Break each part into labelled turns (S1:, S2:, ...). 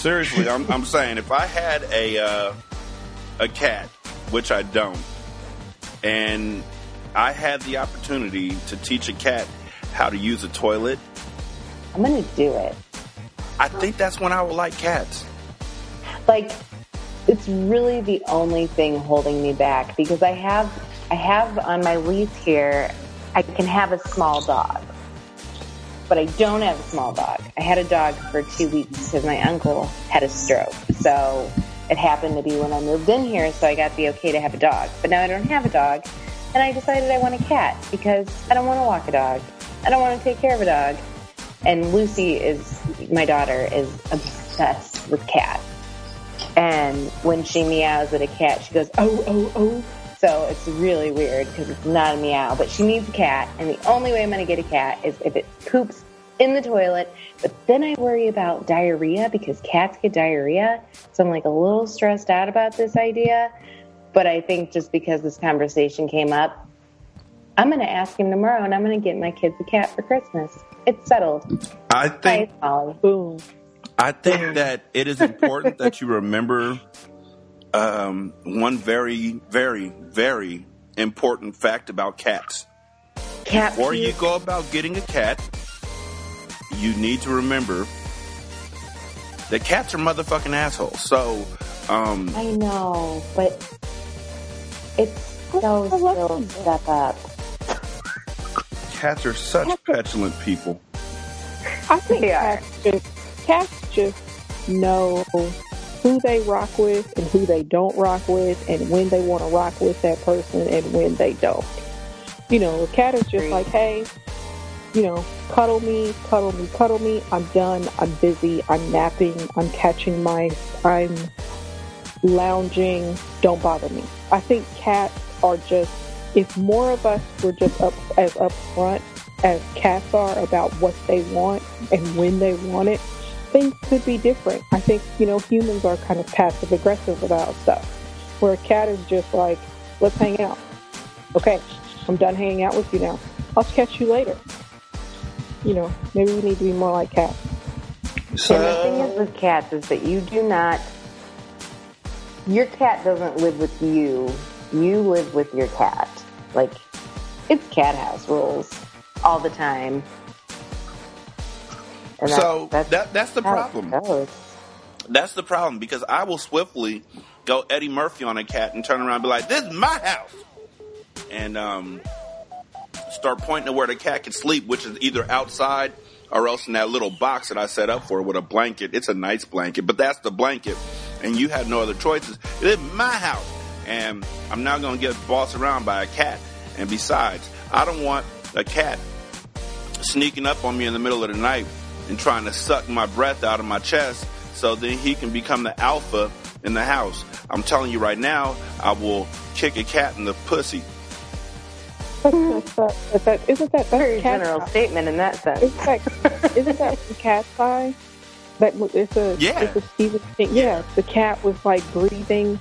S1: seriously, I'm, I'm saying if I had a uh, a cat, which I don't, and I had the opportunity to teach a cat how to use a toilet,
S2: I'm gonna do it.
S1: I think that's when I would like cats.
S2: Like, it's really the only thing holding me back because I have, I have on my lease here, I can have a small dog, but I don't have a small dog. I had a dog for two weeks because my uncle had a stroke, so it happened to be when I moved in here, so I got the okay to have a dog. But now I don't have a dog, and I decided I want a cat because I don't want to walk a dog. I don't want to take care of a dog. And Lucy is my daughter is obsessed with cats. And when she meows at a cat, she goes oh oh oh. So it's really weird because it's not a meow, but she needs a cat, and the only way I'm going to get a cat is if it poops in the toilet. But then I worry about diarrhea because cats get diarrhea, so I'm like a little stressed out about this idea. But I think just because this conversation came up, I'm going to ask him tomorrow, and I'm going to get my kids a cat for Christmas. It's settled.
S1: I think
S2: Hi, Molly.
S3: Boom.
S1: I think that it is important that you remember um, one very, very, very important fact about cats.
S2: Cat
S1: Before you go about getting a cat, you need to remember that cats are motherfucking assholes. So, um,
S2: I know, but it's so
S3: I
S2: still step up.
S1: cats are such
S3: Cats are-
S1: petulant people.
S3: I think
S2: They are.
S3: cats just cats just know who they rock with and who they don't rock with, and when they want to rock with that person and when they don't. You know, a cat is just like, hey, you know, cuddle me, cuddle me, cuddle me. I'm done. I'm busy. I'm napping. I'm catching mice. I'm lounging. Don't bother me. I think cats are just. If more of us were just up as upfront as cats are about what they want and when they want it, things could be different. I think, you know, humans are kind of passive aggressive about stuff, where a cat is just like, let's hang out. Okay, I'm done hanging out with you now. I'll catch you later. You know, maybe we need to be more like cats.
S2: and the thing is with cats is that you do not. Your cat doesn't live with you. You live with your cat. Like, it's cat house rules all the time. And
S1: So that that's the problem. That's the problem because I will swiftly go Eddie Murphy on a cat and turn around and be like, "This is my house," and um, start pointing to where the cat can sleep, which is either outside or else in that little box that I set up for it with a blanket. It's a nice blanket, but that's the blanket, and you had no other choices. It is my house, and I'm not going to get bossed around by a cat. And besides, I don't want a cat sneaking up on me in the middle of the night and trying to suck my breath out of my chest so then he can become the alpha in the house. I'm telling you right now, I will kick a cat in the pussy.
S3: That's, that's, that, that, isn't that
S2: Very
S3: cat
S2: general
S3: guy?
S2: statement in that sense.
S3: Isn't that, isn't that the cat guy? That it's a
S1: Yeah.
S3: it's a Stephen thing. Yeah, the cat was like breathing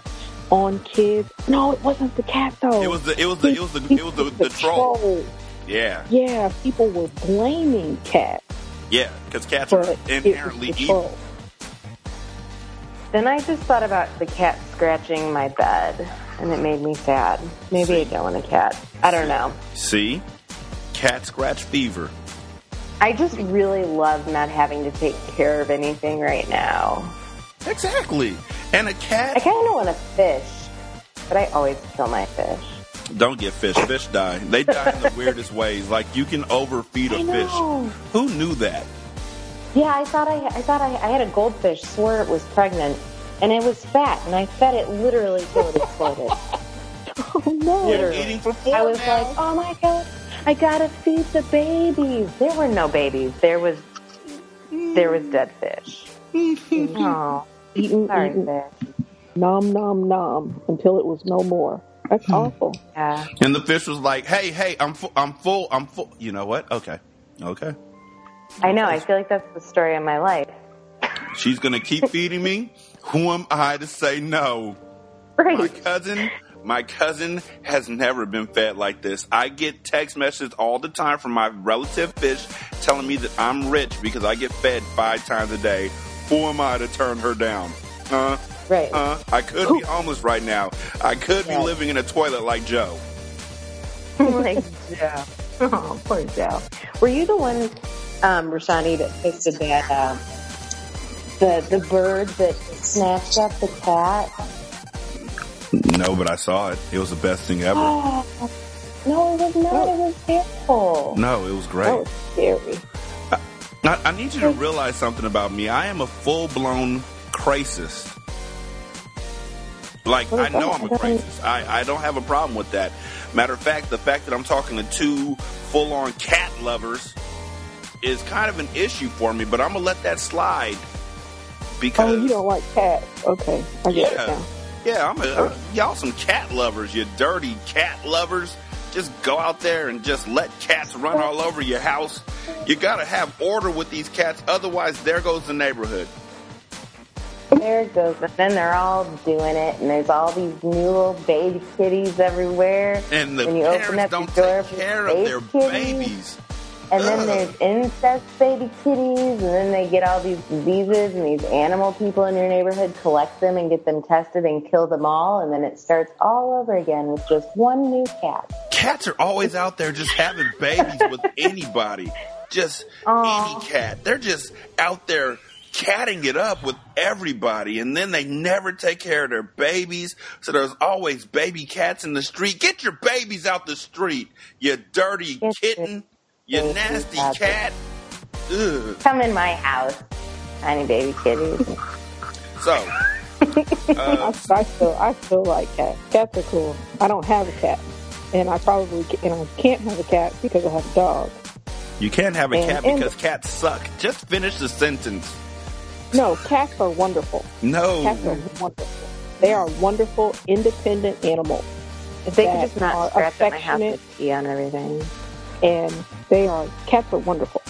S3: on kids. No, it wasn't the cat though.
S1: It was the it was the it was the it was the, the troll. Yeah,
S3: Yeah, people were blaming cats,
S1: yeah, because cats are
S3: but it
S1: inherently evil.
S2: Then I just thought about the cat scratching my bed, and it made me sad. Maybe I don't want a cat. I don't know.
S1: See, cat scratch fever.
S2: I just really love not having to take care of anything right now.
S1: Exactly. And a cat I
S2: kind of want a fish, but I always kill my fish.
S1: Don't get fish. Fish die. They die in the weirdest ways. Like you can overfeed a
S2: I
S1: fish. Who knew that?
S2: Yeah, I thought I, I thought I, I had a goldfish. Swore it was pregnant, and it was fat, and I fed it literally till it exploded.
S3: Oh no!
S1: You're eating for four
S2: I was
S1: now.
S2: like, oh my god, I gotta feed the babies. There were no babies. There was there was dead fish. oh,
S3: Eating,
S2: sorry,
S3: eating,
S2: fish.
S3: nom nom nom until it was no more. That's
S1: Hmm.
S3: awful.
S2: Yeah.
S1: and the fish was like, "Hey, hey, I'm fu- I'm full. I'm full. You know what? Okay, okay.
S2: I know. I feel like that's the story of my life.
S1: She's gonna keep feeding me. Who am I to say no? My cousin, my cousin has never been fed like this. I get text messages all the time from my relative fish telling me that I'm rich because I get fed five times a day. Who am I to turn her down? Huh?
S2: Right.
S1: Huh? I could be homeless right now. I could be living in a toilet like Joe.
S2: like Joe. Oh, poor Joe. Were you the one, um, Rashanii, that posted that uh, the the bird that snatched up the cat?
S1: No, but I saw it. It was the best thing ever.
S2: No, it was not. It was terrible.
S1: No, it was
S3: That
S1: great.
S3: was scary.
S1: I, I need you to realize something about me. I am a full blown crisis. Like I know? I'm a crisis. I, I don't have a problem with that. Matter of fact, the fact that I'm talking to two full on cat lovers is kind of an issue for me, but I'm gonna let that slide because
S3: Oh, you don't like cats? Okay, I get
S1: Yeah.
S3: it now.
S1: yeah, I'm a, uh, y'all some cat lovers, you dirty cat lovers. Just go out there and just let cats run all over your house. You gotta have order with these cats, otherwise there goes the neighborhood.
S2: There it goes. And then they're all doing it, and there's all these new little baby kitties everywhere.
S1: And the
S2: When you open up
S1: don't
S2: your door
S1: take care of their
S2: kitties.
S1: babies.
S2: And then there's incest baby kitties, and then they get all these diseases, and these animal people in your neighborhood collect them and get them tested and kill them all, and then it starts all over again with just one new cat.
S1: Cats are always out there just having babies with anybody. Just
S2: Aw.
S1: any cat. They're just out there catting it up with everybody and then they never take care of their babies. So there's always baby cats in the street. Get your babies out the street, you dirty
S2: Get
S1: kitten, you nasty cat. Ugh.
S2: Come in my house, tiny baby kitties.
S1: So,
S3: I,
S1: uh,
S3: I still, I still like cats. Cats are cool. I don't have a cat, and I probably and I can't have a cat because I have a dog.
S1: you can't have a
S3: And-
S1: cat because cats suck. Just finish the sentence.
S3: No, cats are wonderful.
S1: No.
S3: Cats are wonderful. They are wonderful, independent animals.
S2: If they could just not
S3: are
S2: scratch at my house
S3: affectionate,
S2: and pee on everything.
S3: and they are cats are wonderful,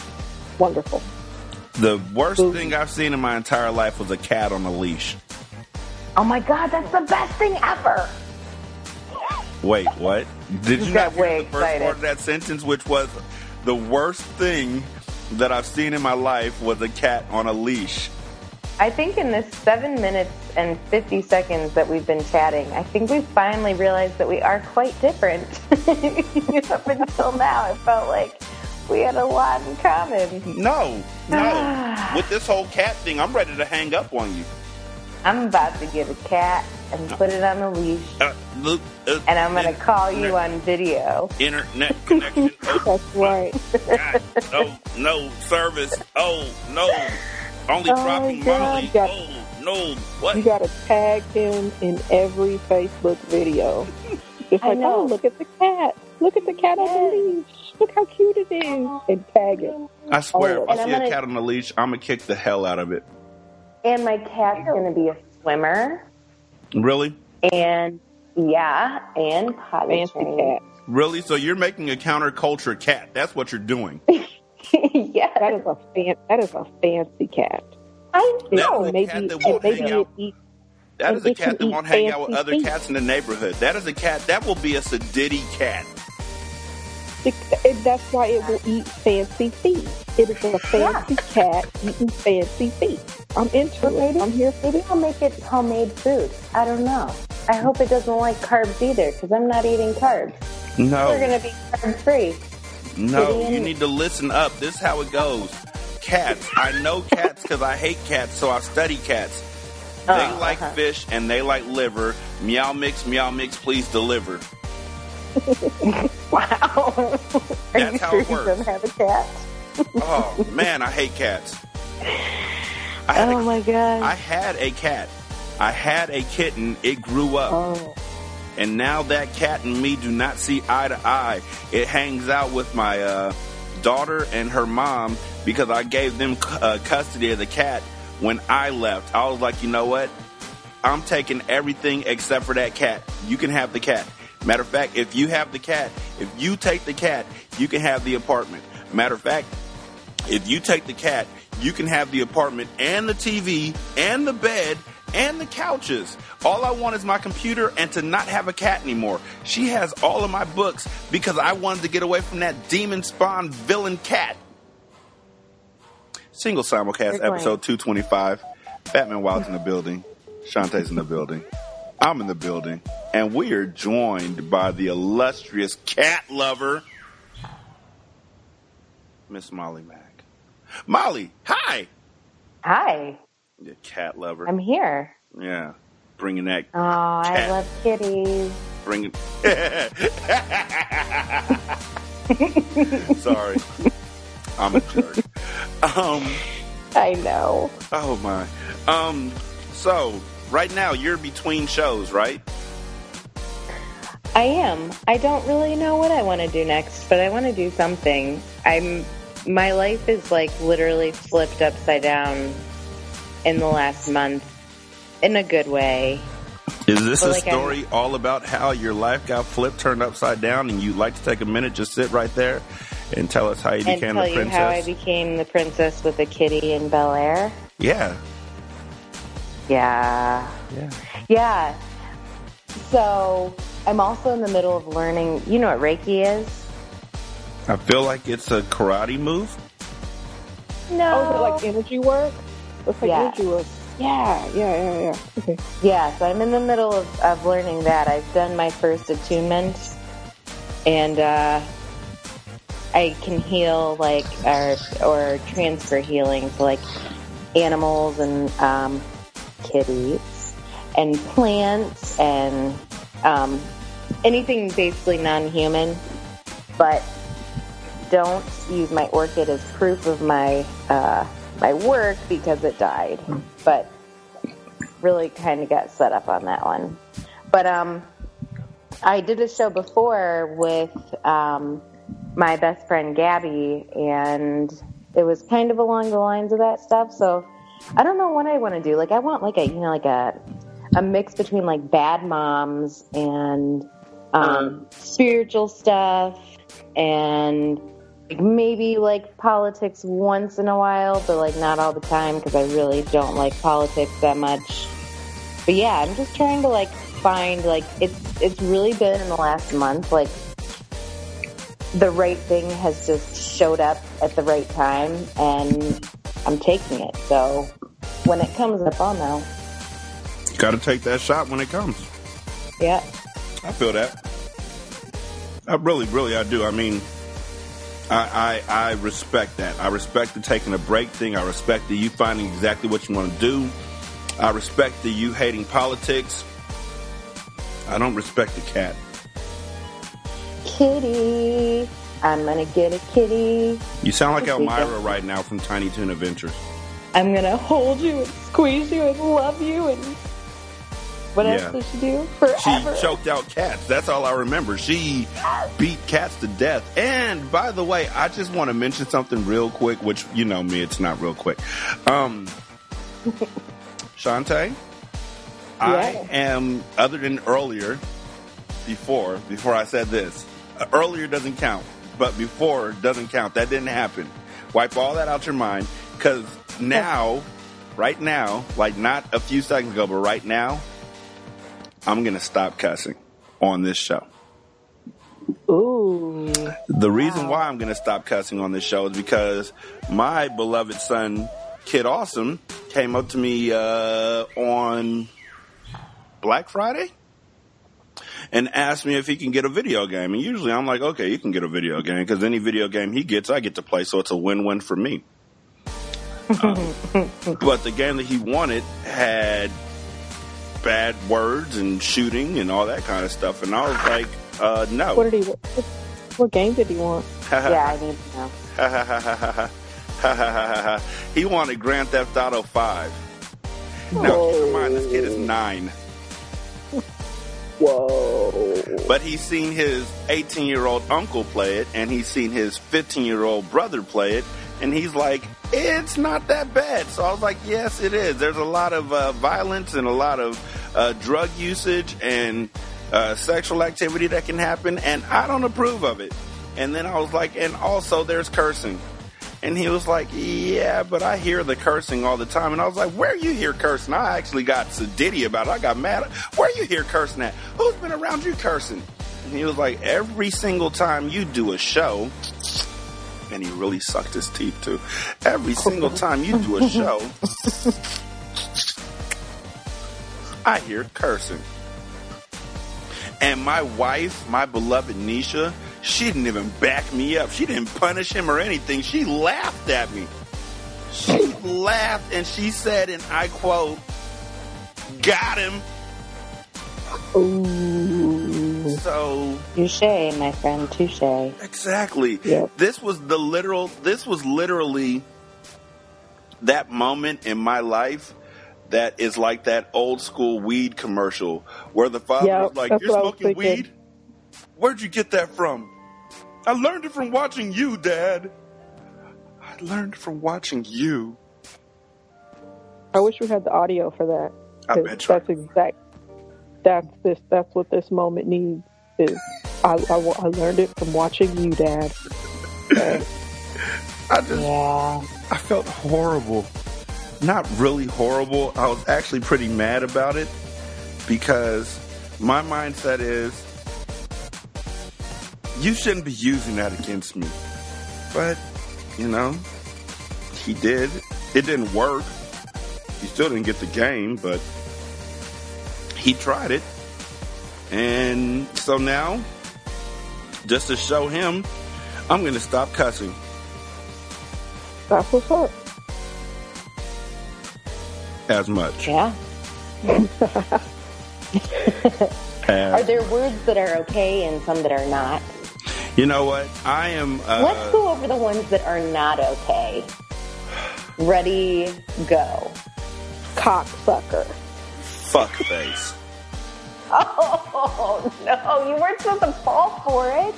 S3: wonderful.
S1: The worst
S3: Ooh.
S1: thing I've seen in my entire life was a cat on a leash.
S2: Oh my god, that's the best thing ever!
S1: Wait, what? Did you
S2: Got
S1: not hear the first
S2: excited.
S1: part of that sentence, which was the worst thing that I've seen in my life was a cat on a leash.
S2: I think in this seven minutes and 50 seconds that we've been chatting, I think we finally realized that we are quite different. Up until now, it felt like we had a lot in common.
S1: No, no. With this whole cat thing, I'm ready to hang up on you.
S2: I'm about to get a cat and put it on a leash,
S1: Uh, look, uh,
S2: and I'm going to call you on video.
S1: Internet connection. Oh,
S3: That's right.
S1: God. No, no service. Oh, no. Only
S3: Oh,
S1: dropping
S3: God.
S1: Molly.
S3: Got-
S1: Oh, no. What?
S3: You got to tag him in every Facebook video. Just
S2: I
S3: like, oh,
S2: know.
S3: oh, look at the cat. Look at the cat on the leash. Look how cute it is. And tag it.
S1: I swear,
S3: Oh,
S1: if I
S2: and I'm
S1: see a
S2: gonna-
S1: cat on a leash, I'm going to kick the hell out of it.
S2: And my cat's going to be a swimmer,
S1: Really?
S2: and yeah, and potty
S3: Fancy cat.
S1: Really? So you're making a counterculture cat. That's what you're doing.
S2: yes,
S3: That is a fan, that is a fancy cat.
S2: I know.
S1: is a
S3: maybe
S1: cat that won't
S3: maybe
S1: hang out.
S3: it eat,
S1: That
S3: And
S1: is a cat that won't hang out with other
S3: feet.
S1: cats in the neighborhood. That is a cat that will be a sedity cat.
S3: it, it- that's why it will eat Fancy Feast. It is a fancy cat eating Fancy Feast. I'm into
S2: But
S3: it.
S2: maybe-
S3: I'm here for
S2: Maybe
S3: this.
S2: I'll make it homemade food. I don't know. I hope it doesn't like carbs either, because I'm not eating carbs.
S1: No, we're
S2: gonna be carb free.
S1: No, you need to listen up. This is how it goes. Cats. I know cats because I hate cats, so I study cats. They
S2: Oh,
S1: like fish and they like liver. Meow mix, meow mix, please deliver.
S2: Wow. Are
S1: That's
S2: you
S1: how
S2: sure
S1: it
S2: you
S1: works.
S2: don't have a cat?
S1: Oh man, I hate cats. I had,
S2: Oh
S1: a,
S2: my god.
S1: I had a cat. I had a kitten. It grew up.
S3: Oh,
S1: And now that cat and me do not see eye to eye. It hangs out with my uh, daughter and her mom because I gave them uh, custody of the cat when I left. I was like, you know what? I'm taking everything except for that cat. You can have the cat. Matter of fact, if you have the cat, if you take the cat, you can have the apartment. Matter of fact, if you take the cat, you can have the apartment and the TV and the bed and the couches. All I want is my computer and to not have a cat anymore. She has all of my books because I wanted to get away from that demon spawn villain cat. Single simulcast episode 225. Batman Wild's in the building. Shanta's in the building. I'm in the building. And we are joined by the illustrious cat lover, Miss Molly Mack. Molly, hi.
S2: Hi.
S1: The cat lover.
S2: I'm here.
S1: Yeah. Bringing that.
S2: Oh, cat. I love kitties.
S1: Bringing. Sorry. I'm a jerk. Um.
S2: I know.
S1: Oh my. Um. So right now you're between shows, right?
S2: I am. I don't really know what I want to do next, but I want to do something. I'm. My life is like literally flipped upside down in the last month, in a good way.
S1: Is this but a like story I'm, all about how your life got flipped, turned upside down, and you'd like to take a minute, just sit right there, and tell us how you became the princess?
S2: You how I became the princess with a kitty in Bel Air?
S1: Yeah.
S2: Yeah.
S1: Yeah.
S2: Yeah. So I'm also in the middle of learning. You know what Reiki is?
S1: I feel like it's a karate move.
S2: No.
S3: Oh, like energy work? Like yeah. Yeah, yeah, yeah, yeah. Okay.
S2: Yeah, so I'm in the middle of, of learning that. I've done my first attunement, and uh, I can heal like or or transfer healing to like animals and um, kitties and plants and um, anything basically non-human. But don't use my orchid as proof of my uh, my work because it died. But really kind of got set up on that one. But um, I did a show before with um, my best friend Gabby, and it was kind of along the lines of that stuff. So I don't know what I want to do. Like I want like a you know like a a mix between like bad moms and um, spiritual stuff and like maybe like politics once in a while, but like not all the time because I really don't like politics that much. But yeah, I'm just trying to like find like it's it's really been in the last month like the right thing has just showed up at the right time and I'm taking it. So when it comes up, I'll know.
S1: Got to take that shot when it comes.
S2: Yeah.
S1: I feel that. I really, really, I do. I mean, I, I, I respect that. I respect the taking a break thing. I respect the you finding exactly what you want to do. I respect the you hating politics. I don't respect the cat.
S2: Kitty. I'm gonna get a kitty.
S1: You sound like Elmyra right now from Tiny Toon Adventures.
S2: I'm gonna hold you and squeeze you and love you and what yeah. else did she do? Forever.
S1: She choked out cats. That's all I remember. She beat cats to death. And by the way, I just want to mention something real quick, which you know me, it's not real quick. Um, Shanta, yeah. I am other than earlier, before before I said this. Uh, earlier doesn't count, but before doesn't count. That didn't happen. Wipe all that out your mind because now, right now, like not a few seconds ago, but right now, I'm going to stop cussing on this show.
S2: Ooh.
S1: The reason wow. why I'm going to stop cussing on this show is because my beloved son, Kid Awesome, came up to me uh, on Black Friday and asked me if he can get a video game. And usually I'm like, okay, you can get a video game because any video game he gets, I get to play, so it's a win-win for me. um, but the game that he wanted had bad words and shooting and all that kind of stuff. And I was like, uh, no.
S3: What did he? What, what game did he want?
S2: yeah, I need to
S1: know. he wanted Grand Theft Auto Five. Now keep in mind, this kid is nine.
S3: Whoa.
S1: But he's seen his 18 year old uncle play it, and he's seen his 15 year old brother play it, and he's like, it's not that bad. So I was like, yes, it is. There's a lot of uh, violence and a lot of uh, drug usage and uh, sexual activity that can happen, and I don't approve of it. And then I was like, and also there's cursing. And he was like, yeah, but I hear the cursing all the time. And I was like, where you hear cursing? I actually got sedity about it. I got mad. Where you hear cursing at? Who's been around you cursing? And he was like, every single time you do a show, and he really sucked his teeth too. Every single time you do a show, I hear cursing. And my wife, my beloved Nisha, she didn't even back me up. She didn't punish him or anything. She laughed at me. She laughed and she said, and I quote, got him.
S3: Ooh.
S1: So
S2: Touche, my friend, touche.
S1: Exactly.
S3: Yep.
S1: This was the literal. This was literally that moment in my life that is like that old school weed commercial where the father
S3: Yep,
S1: was like, "You're
S3: what I was
S1: smoking
S3: thinking.
S1: weed? Where'd you get that from? I learned it from watching you, Dad. I learned from watching you."
S3: I wish we had the audio for that.
S1: I
S3: 'cause
S1: bet you.
S3: That's exact. That's this. That's what this moment needs. Is I, I, I learned it from watching you, Dad. Okay.
S1: I just
S2: Yeah.
S1: I felt horrible. Not really horrible. I was actually pretty mad about it because my mindset is you shouldn't be using that against me. But, you know, he did. It didn't work. He still didn't get the game, but he tried it. And so now, just to show him, I'm going to stop cussing.
S3: That's what's up.
S1: as much.
S2: Yeah. Are there words that are okay and some that are not?
S1: you know what? I am. Uh,
S2: Let's go over the ones that are not okay. Ready, go.
S3: Cocksucker.
S1: Fuck face.
S2: Oh no, you weren't supposed to fall for it.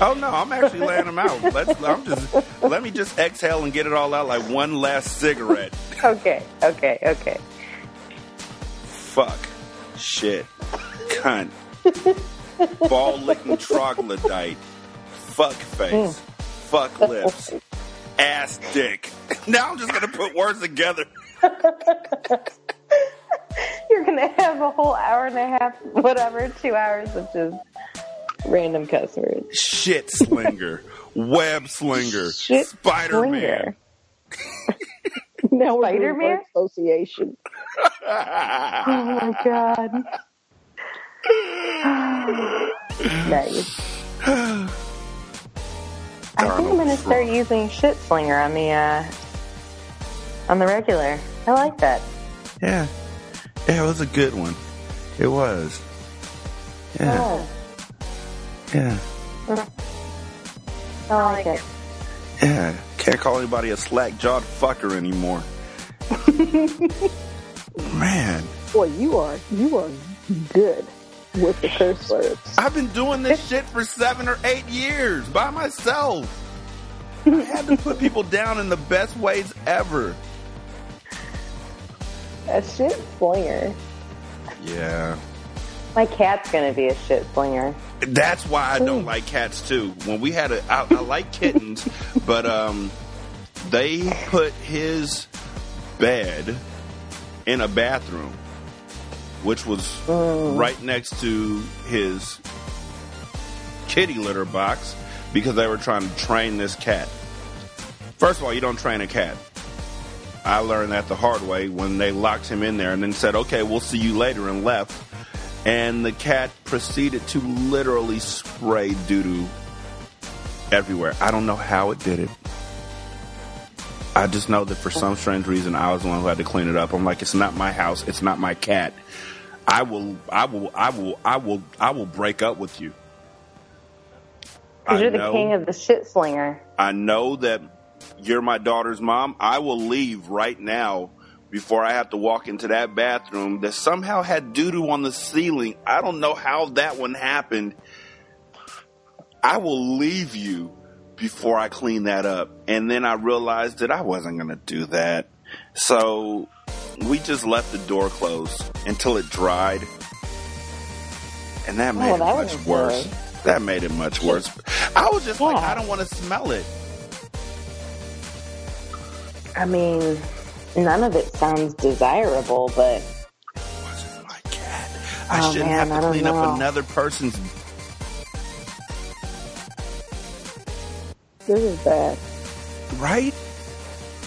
S1: Oh no, I'm actually laying them out. Let's. I'm just. Let me just exhale and get it all out like one last cigarette.
S2: Okay, okay, okay.
S1: Fuck. Shit. Cunt. Ball licking troglodyte. Fuck face. Fuck lips. Ass dick. Now I'm just gonna put words together.
S2: You're gonna have a whole hour and a half, whatever, two hours of just random cuss words.
S1: Shit slinger. Web slinger.
S2: Shit
S1: Spider Man.
S3: Now we're doing
S2: Spider-Man?
S3: association.
S2: Oh my god. nice. I think I'm gonna start using shit slinger on the uh on the regular. I like that.
S1: Yeah. Yeah, it was a good one. It was. Yeah.
S2: Oh,
S1: Yeah.
S2: I like it.
S1: Yeah. Can't call anybody a slack jawed fucker anymore. Man.
S3: Boy, you are you are good with the curse words.
S1: I've been doing this shit for seven or eight years by myself. I had to put people down in the best ways ever.
S2: A shit slinger.
S1: Yeah.
S2: My cat's gonna be a shit slinger.
S1: That's why I don't like cats too. When we had a, I, I like kittens, but um, they put his bed in a bathroom, which was right next to his kitty litter box because they were trying to train this cat. First of all, you don't train a cat. I learned that the hard way when they locked him in there and then said, okay, we'll see you later and left. And the cat proceeded to literally spray doo doo everywhere. I don't know how it did it. I just know that for some strange reason, I was the one who had to clean it up. I'm like, it's not my house. It's not my cat. I will, I will, I will, I will, I will break up with you.
S2: Because you're the
S1: know-
S2: king of the shit slinger.
S1: I know that you're my daughter's mom. I will leave right now before I have to walk into that bathroom that somehow had doo doo on the ceiling. I don't know how that one happened. I will leave you before I clean that up. And then I realized that I wasn't going to do that. So we just left the door closed until it dried. And that oh, made
S2: Oh,
S1: it
S2: that
S1: much worse.
S2: good.
S1: That made it much worse. I was just like, I don't want to smell it.
S2: I mean, none of it sounds desirable, but
S1: It wasn't my cat. I
S2: Oh,
S1: shouldn't
S2: man,
S1: have to clean
S2: know.
S1: up another person's.
S3: This is bad.
S1: Right?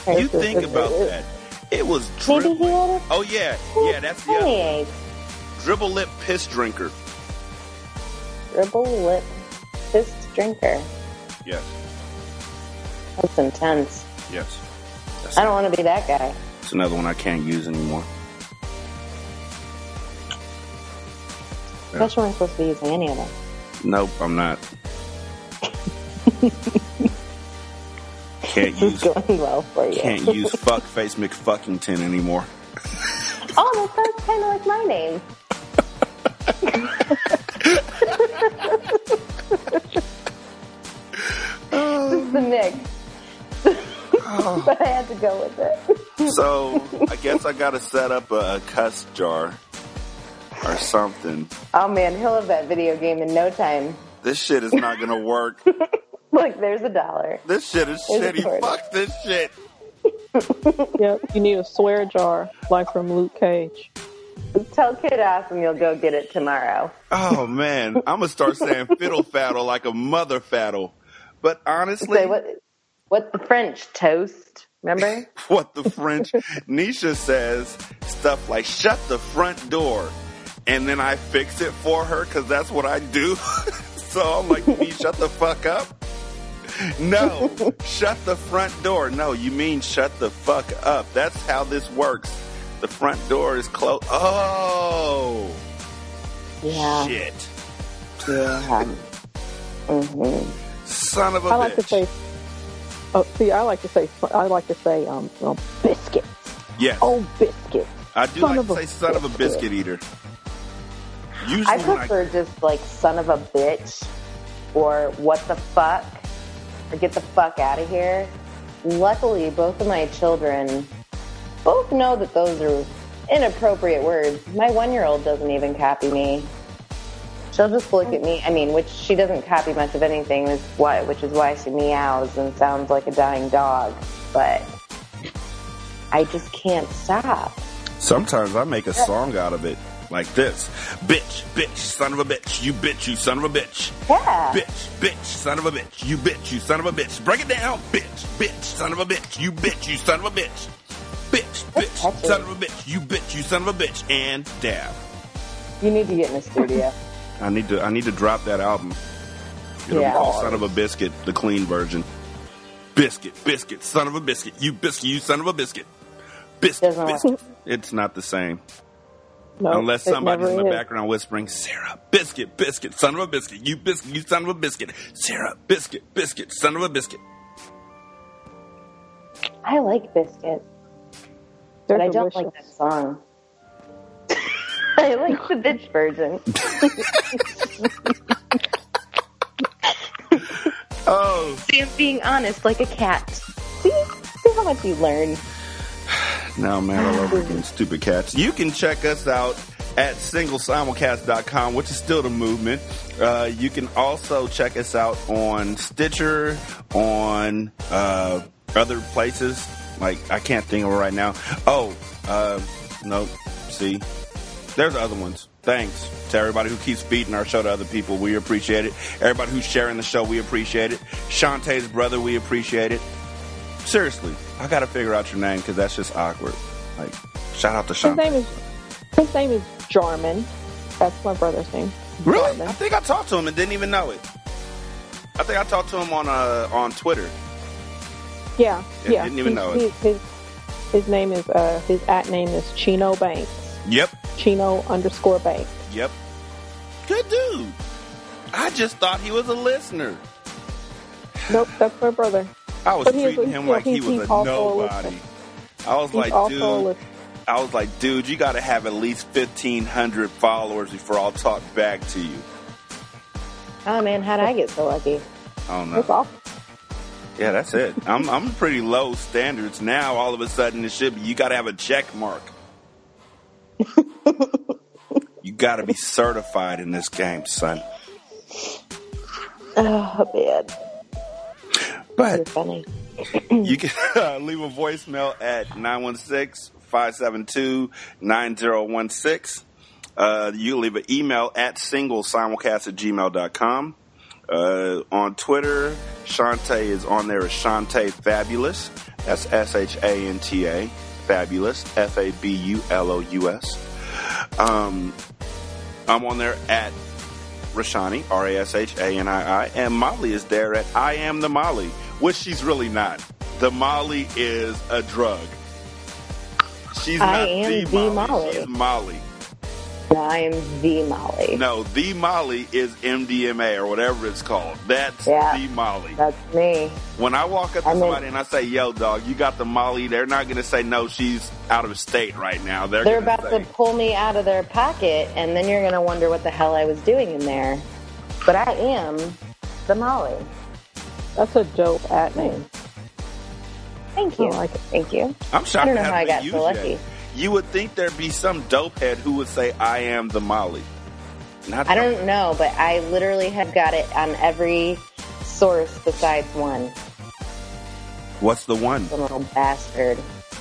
S3: It's
S1: You think
S3: it's-
S1: about
S3: it-
S1: that. It was dribbling. Oh yeah, yeah. That's the other dribble lip piss drinker.
S2: dribble lip piss drinker.
S1: Yes,
S2: That's intense.
S1: yes. That's,
S2: I don't want to be that guy.
S1: It's another one I can't use anymore.
S2: Especially when I'm supposed to be using any of them.
S1: Nope, I'm not. can't use
S2: going well for you.
S1: can't use fuckface McFuckington anymore.
S2: Oh, that sounds kind of like my name. oh. this is the mix. but I had to go with it.
S1: So I guess I gotta set up a, a cuss jar or something.
S2: Oh man, he'll have that video game in no time.
S1: This shit is not gonna work.
S2: Look, there's a dollar.
S1: This shit is
S2: There's
S1: shitty. Fuck this shit.
S3: Yep, you need a swear jar like from Luke Cage.
S2: Tell Kid Awesome you'll go get it tomorrow.
S1: Oh man, I'm gonna start saying fiddle faddle like a mother faddle. But honestly,
S2: Say what? What the French toast? Remember?
S1: what the French Nisha says stuff like shut the front door and then I fix it for her because that's what I do. so I'm like, "You shut the fuck up. No, shut the front door. No, you mean shut the fuck up. That's how this works. The front door is closed. Oh,
S2: Yeah.
S1: shit.
S2: Yeah. hmm
S1: Son of a
S3: I like to
S1: bitch.
S3: say. Oh, see, I like to say. I like to say, um, well, biscuit.
S1: yes,
S3: Oh, biscuit.
S1: I do
S3: son
S1: like to
S3: a
S1: say son of a
S3: biscuit.
S1: biscuit eater. Usually
S2: I
S1: when I
S2: prefer just like son of a bitch or what the fuck or get the fuck out of here. Luckily, both of my children both know that those are inappropriate words. My one year old doesn't even copy me. She'll just look at me. I mean, which she doesn't copy much of anything, is why, which is why she meows and sounds like a dying dog. But I just can't stop.
S1: Sometimes I make a song out of it, like this: "Bitch, bitch, son of a bitch, you bitch, you son of a bitch,
S2: Yeah.
S1: bitch, bitch, son of a bitch, you bitch, you son of a bitch." Break it down, bitch, bitch, son of a bitch, you bitch, you son of a bitch, bitch, bitch, son of a bitch, you bitch, you son of a bitch, and dab.
S2: You need to get in the studio.
S1: I need to, I need to drop that album. It'll
S2: Yeah.
S1: be called "Son of a Biscuit," the clean version. Biscuit, biscuit, son of a biscuit, you biscuit, you son of a biscuit, biscuit,
S2: Doesn't work.
S1: biscuit. It's not the same.
S3: No,
S1: Unless
S3: it
S1: somebody's in the
S3: is.
S1: background whispering, Sarah, biscuit, biscuit, son of a biscuit, you biscuit, you son of a biscuit, Sarah, biscuit, biscuit, son of a biscuit.
S2: I like biscuit,
S3: They're
S2: but I don't like that song. I like the bitch version.
S1: Oh,
S2: See, I'm being honest like a cat. See? See how much you learn.
S1: now man all over again, stupid cats. You can check us out at singlesimulcast.com, which is still the movement. Uh, you can also check us out on Stitcher, on uh, other places. Like, I can't think of it right now. Oh, uh, no, see, there's other ones. Thanks to everybody who keeps feeding our show to other people. We appreciate it. Everybody who's sharing the show, we appreciate it. Shanta's brother, we appreciate it. Seriously, I got to figure out your name because that's just awkward. Like, shout out to
S3: Shanta.
S1: His
S3: name is his name is Jarman. That's my brother's name.
S1: Really?
S3: Jarman.
S1: I think I talked to him and didn't even know it. I think I talked to him on uh, on Twitter.
S3: Yeah,
S1: Yeah, didn't even
S3: He-
S1: know it.
S3: he- His his name is uh his at name is Chino Banks.
S1: Yep,
S3: Chino underscore Banks.
S1: yep. Good dude. I just thought he was a listener.
S3: Nope, that's my brother.
S1: I was
S3: But
S1: treating him like he
S3: he's-
S1: was
S3: he's
S1: a
S3: also a
S1: nobody.
S3: listener.
S1: I was
S3: He's
S1: like, dude. I was like, dude, you got to have at least fifteen hundred followers before I'll talk back to you.
S2: Oh man, how did I get so lucky?
S1: I don't know.
S3: That's awesome.
S1: Yeah, that's it. I'm I'm pretty low standards now. All of a sudden, it should be you got to have a check mark. You got to be certified in this game, son.
S2: Oh man,
S1: But you can uh, leave a voicemail at 916-572-9016. Uh, you leave an email at singlesimulcast at gmail.com. Uh, on Twitter, Shanta is on there as Shanta Fabulous. That's S-H-A-N-T-A. Fabulous. F-A-B-U-L-O-U-S. Um, I'm on there at Rashanii, R A S H A N I I, and Molly is there at I am the Molly, which she's really not. The Molly is a drug. She's
S2: I
S1: not
S2: am
S1: the,
S2: the
S1: Molly.
S2: Molly.
S1: She's Molly.
S2: I am the Molly.
S1: No, the Molly is MDMA or whatever it's called. That's
S2: Yeah.
S1: the Molly.
S2: That's me.
S1: When I walk up to
S2: I mean-
S1: somebody and I say, "Yo, dog, you got the Molly," they're not going to say, "No, she's out of state right now." They're,
S2: They're about
S1: say,
S2: to pull me out of their pocket, and then you're going to wonder what the hell I was doing in there. But I am the Molly.
S3: That's a dope at name.
S2: Thank you.
S3: I like it.
S2: Thank you.
S1: I'm shocked.
S2: I don't know how I got so lucky.
S1: yet. You would think there'd be some dopehead who would say, "I am the Molly." Not
S2: I don't know, but I literally have got it on every source besides one.
S1: What's the one?
S2: The little bastard.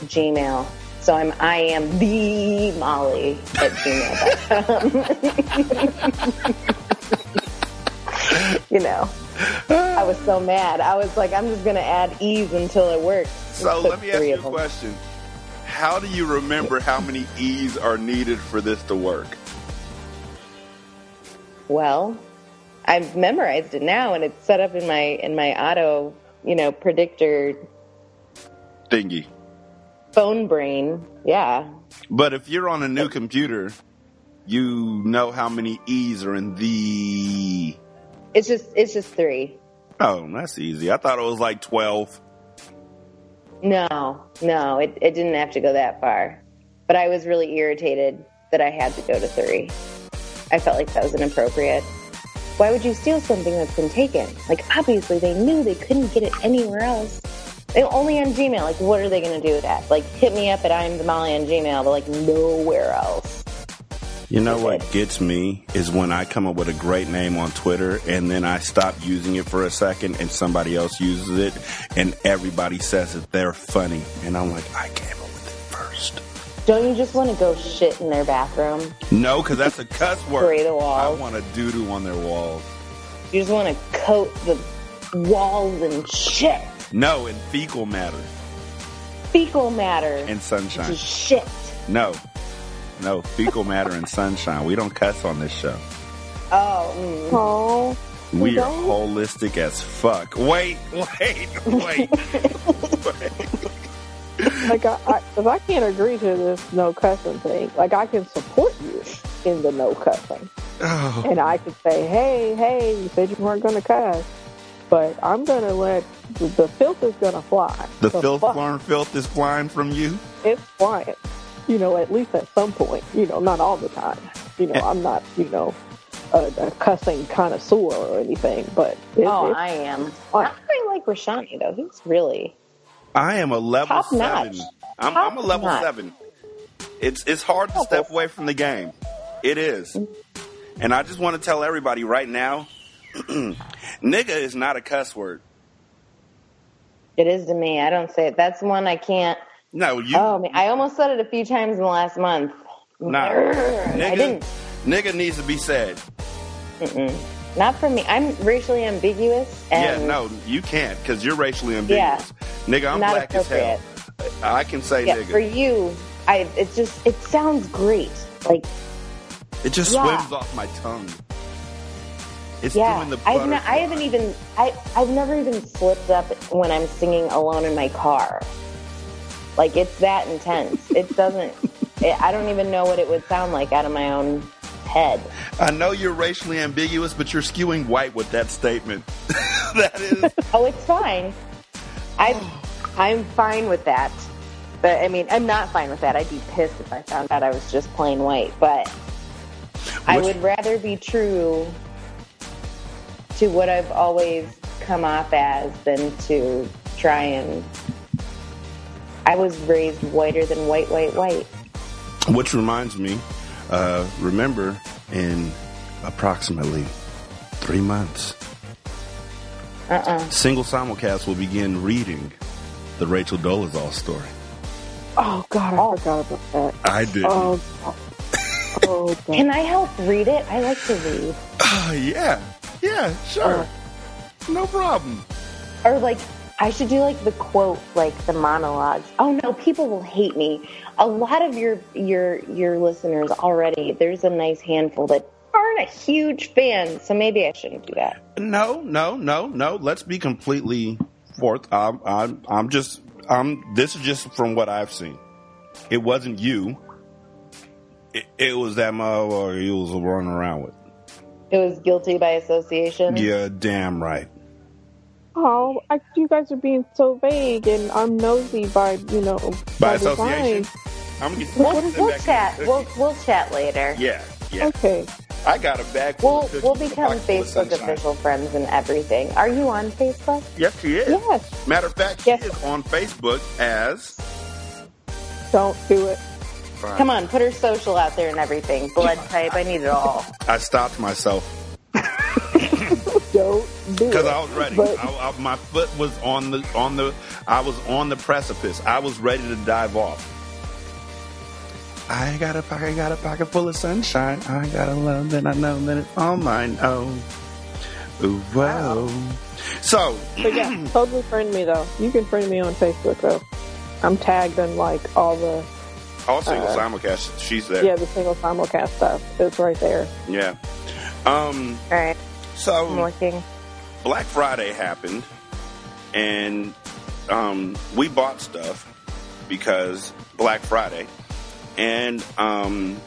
S2: Gmail. So I'm I am the Molly at gmail.com. you know. I was so mad. I was like, I'm just gonna add E's until it works.
S1: So let me ask you a question. How do you remember how many E's are needed for this to work?
S2: Well, I've memorized it now, and it's set up in my in my auto, you know, predictor
S1: Thingy.
S2: phone brain. Yeah,
S1: But if you're on a new computer, you know how many E's are in the.
S2: it's just it's just three.
S1: Oh, that's easy. I thought it was like 12.
S2: No, no, it it didn't have to go that far. But I was really irritated that I had to go to three. I felt like that was inappropriate. Why would you steal something that's been taken? Like obviously they knew they couldn't get it anywhere else. They only on Gmail. Like what are they going to do with that? Like hit me up at I'm the Molly on Gmail, but like nowhere else.
S1: You know what gets me is when I come up with a great name on Twitter and then I stop using it for a second and somebody else uses it and everybody says that they're funny. And I'm like, I came up with it first.
S2: Don't you just want to go shit in their bathroom?
S1: No, because that's a cuss word.
S2: Spray the walls.
S1: I want a doo doo on their walls.
S2: You just want to coat the walls in shit.
S1: No, in fecal matter
S2: Fecal matter.
S1: and sunshine.
S2: Just shit.
S1: No, no, fecal matter and sunshine. We don't cuss on this show.
S2: Oh, mm.
S3: Oh,
S1: We are holistic as fuck. Wait, wait, wait. wait.
S3: like I, I, I can't agree to this no cussing thing. Like I can support you in the no cussing,
S1: Oh,
S3: and I could say, hey, hey, you said you weren't going to cuss, but I'm going to let the, the filth is going to fly.
S1: the filth,
S3: fuck,
S1: filth is flying from you.
S3: it's flying. You know, at least at some point. You know, not all the time. You know, I'm not. You know. A, a cussing connoisseur or anything, but it,
S2: oh,
S3: it's
S2: I am.
S3: fun.
S2: I really like Rashanii though. He's really
S1: I am a level
S2: Top
S1: seven.
S2: notch.
S1: I'm,
S2: Top
S1: I'm a level
S2: notch.
S1: seven. It's it's hard to step away from the game. It is. And I just want to tell everybody right now, nigga is not a cuss word.
S2: it is to me. I don't say it. That's one I can't.
S1: No, you.
S2: Oh, man, I almost said it a few times in the last month.
S1: Nah.
S2: I
S1: Nigga,
S2: didn't.
S1: nigga needs to be said.
S2: Mm-mm. Not for me. I'm racially ambiguous and
S1: yeah, no, you can't because you're racially ambiguous. Nigga, I'm
S2: not
S1: black as hell. I can say
S2: yeah,
S1: nigga.
S2: for you, I. It just it sounds great. Like
S1: it just
S2: Yeah.
S1: swims off my tongue. It's
S2: yeah,
S1: doing the
S2: I've I haven't even I I've never even slipped up when I'm singing alone in my car. Like it's that intense. It doesn't. It, I don't even know what it would sound like out of my own head.
S1: I know you're racially ambiguous, but you're skewing white with that statement. that is.
S2: Oh, it's fine. I I'm fine with that. But I mean, I'm not fine with that. I'd be pissed if I found out I was just plain white. But I would rather be true to what I've always come off as than to try and. I was raised whiter than white, white, white.
S1: Which reminds me, uh, remember in approximately three months,
S2: Uh-uh.
S1: single simulcast will begin reading the Rachel Dolezal story.
S3: Oh God, I forgot about that.
S1: I did.
S3: Oh, oh, God.
S2: Can I help read it? I like to read.
S1: Oh, yeah, yeah, sure, no problem.
S2: Or like, I should do like the quote, like the monologues. Oh no, people will hate me. A lot of your your your listeners already. There's a nice handful that aren't a huge fan, so maybe I shouldn't do that.
S1: No, no, no, no. Let's be completely forth. I'm, I'm, I'm just, I'm. This is just from what I've seen. It wasn't you. It, it was that motherfucker you was running around with.
S2: It was guilty by association.
S1: Yeah, damn right.
S3: Oh, I, you guys are being so vague, and I'm nosy by you know
S1: By
S3: design.
S1: association. I'm gonna get
S2: We'll, we'll chat. We'll we'll chat later.
S1: Yeah, yeah.
S3: Okay.
S1: I got a bag.
S2: We'll
S1: of cookies,
S2: we'll become
S1: pocket full of
S2: Facebook official friends and everything. Are you on Facebook?
S1: Yes, she is.
S3: Yes.
S1: Matter of fact,
S3: Yes.
S1: she is on Facebook as.
S3: Don't do it.
S2: Come on, put her social out there and everything. Blood type, I need it all.
S1: I stopped myself
S3: Don't do it.
S1: because I was ready.
S3: But-
S1: I, I, my foot was on the on the. I was on the precipice. I was ready to dive off. I got a pocket, I got a pocket full of sunshine. I got a love that I know that it's all mine. Oh, Ooh, whoa. So,
S3: But yeah, totally friend me though. You can friend me on Facebook though. I'm tagged in like all the
S1: all single
S3: Uh,
S1: simulcast. She's there.
S3: yeah the single simulcast stuff. It's right there.
S1: Yeah. Um.
S2: All right, I'm
S1: So
S2: looking.
S1: Black Friday happened, and um, we bought stuff because Black Friday, and um,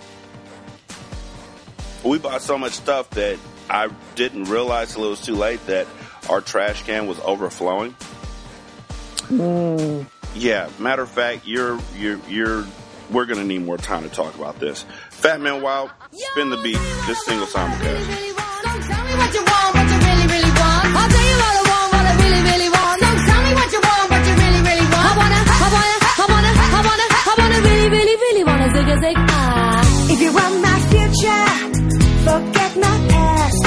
S1: we bought so much stuff that I didn't realize till it was too late that our trash can was overflowing. Yeah, matter of fact, you're you're you're. We're gonna need more time to talk about this. Fat Man Wild, spin the beat. This single simulcast.
S4: Tell me what you want, what you really, really want. I'll tell you what I want, what I really, really want. So tell me what you want, what you really, really want. I wanna, I wanna, I wanna, I wanna, I wanna really, really, really wanna zig a zig. Ah. If you want my future, forget my past.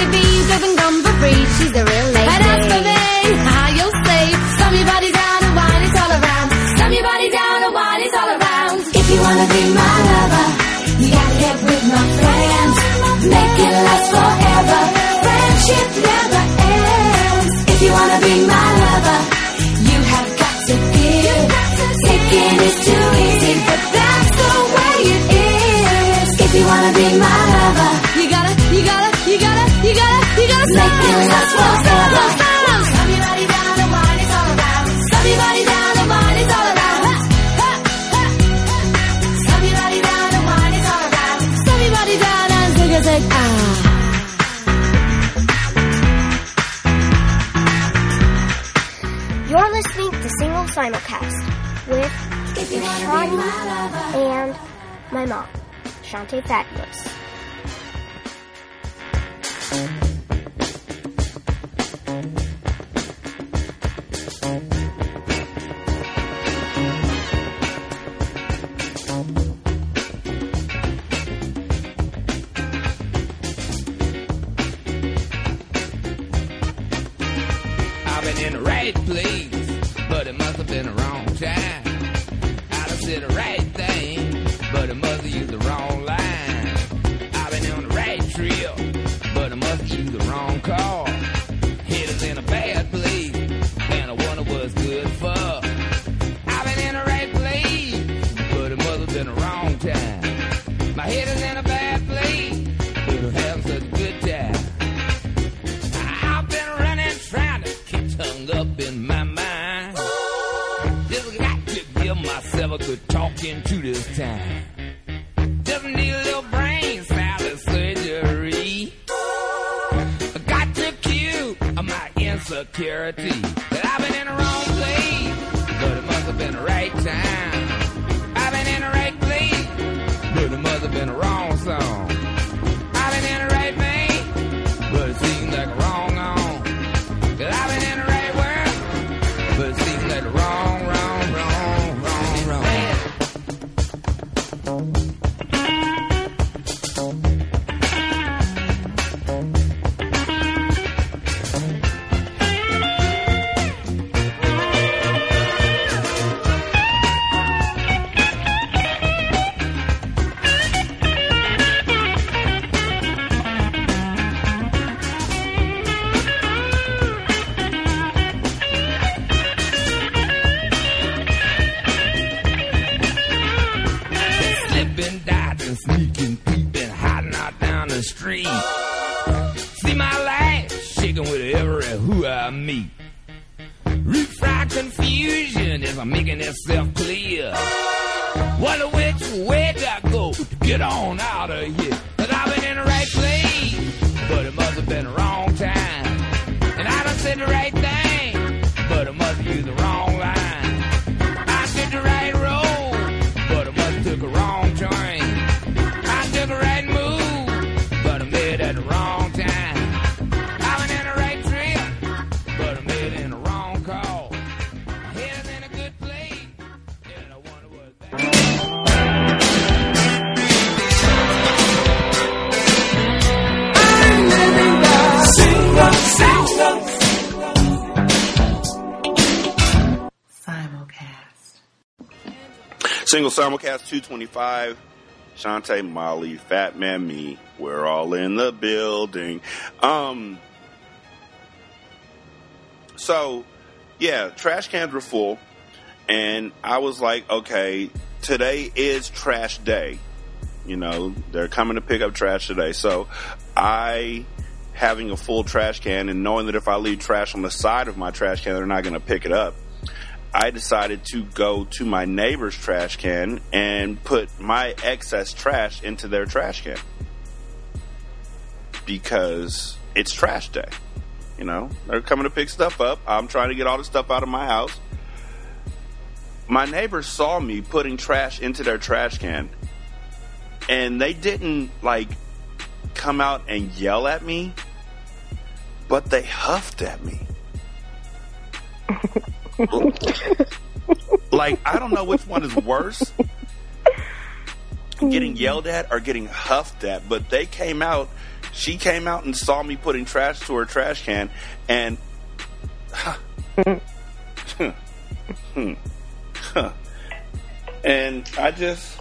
S4: with
S5: Shadi and my mom, Shanta Fabulous.
S6: Simulcast
S1: 225. Shanta, Molly, Fat Man, me. We're all in the building. Um. So, yeah, trash cans were full, and I was like, okay, today is trash day. You know, they're coming to pick up trash today. So, I having a full trash can and knowing that if I leave trash on the side of my trash can, they're not going to pick it up. I decided to go to my neighbor's trash can and put my excess trash into their trash can because it's trash day. You know, they're coming to pick stuff up. I'm trying to get all the stuff out of my house. My neighbors saw me putting trash into their trash can and they didn't like come out and yell at me, but they huffed at me. like I don't know which one is worse. Getting mm. yelled at or getting huffed at, but they came out. She came out and saw me putting trash to her trash can, and mm. hmm. and I just,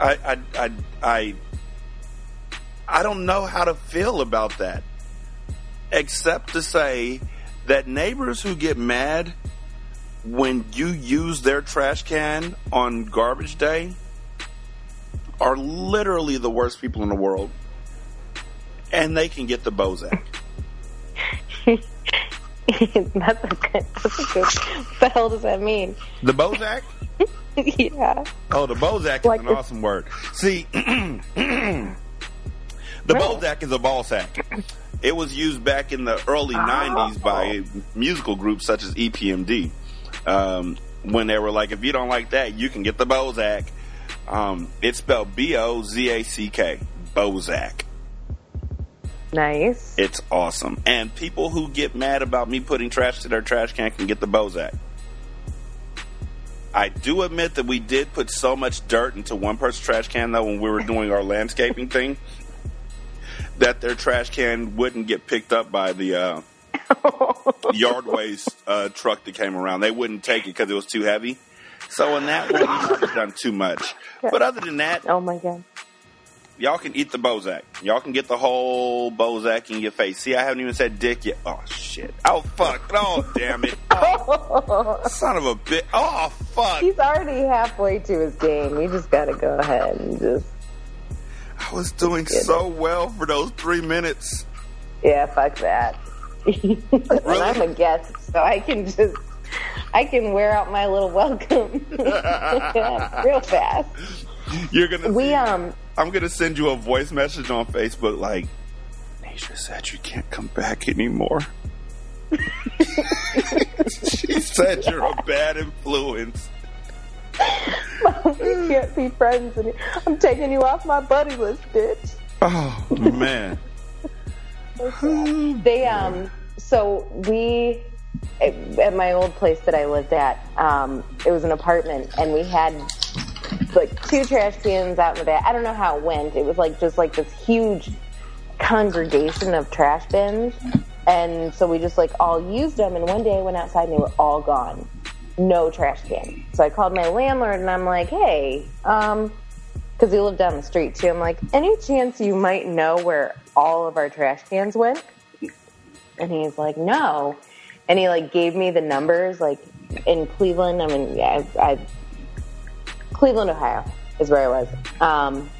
S1: I, I, I, I, I don't know how to feel about that, except to say that neighbors who get mad when you use their trash can on garbage day are literally the worst people in the world. And they can get the Bozack.
S2: that's a good. That's a good. What the hell does that mean?
S1: The Bozack?
S2: yeah.
S1: Oh, the Bozack is an
S2: the-
S1: awesome word. See, the Bozack is a ball sack. It was used back in the early
S2: Oh.
S1: 90s by musical groups such as EPMD. Um, when they were like, if you don't like that, you can get the Bozack. Um, it's spelled B O Z A C K, Bozack.
S2: Nice.
S1: It's awesome. And people who get mad about me putting trash to their trash can can get the Bozack. I do admit that we did put so much dirt into one person's trash can though when we were doing our landscaping thing that their trash can wouldn't get picked up by the uh, yard waste uh, truck that came around. They wouldn't take it because it was too heavy. So in that one, might have done too much. But other than that,
S2: Oh my god.
S1: y'all can eat the Bozack. Y'all can get the whole Bozack in your face. See, I haven't even said dick yet. Oh shit! Oh fuck! Oh damn it! Oh, son of a bit! Oh fuck!
S2: He's already halfway to his game. You just gotta go ahead and just
S1: I was doing so well for those three minutes.
S2: yeah, fuck that. and I'm a guest, so I can just I can wear out my little welcome real fast.
S1: You're gonna.
S2: We
S1: see-
S2: um
S1: I'm gonna send you a voice message on Facebook like, Nisha said you can't come back anymore. she said you're a bad influence.
S3: Mom, we can't be friends and I'm taking you off my buddy list, bitch.
S1: Oh man.
S2: They um so we at my old place that I lived at, um, it was an apartment and we had like two trash cans out in the back. I don't know how it went. It was like just like this huge congregation of trash bins. And so we just like all used them. And one day I went outside and they were all gone. No trash can. So I called my landlord and I'm like, hey, um, because he lived down the street too. I'm like, any chance you might know where all of our trash cans went? And he's like, no. And he like gave me the numbers, like in Cleveland. I mean, yeah, I, I Cleveland, Ohio is where I was. Um,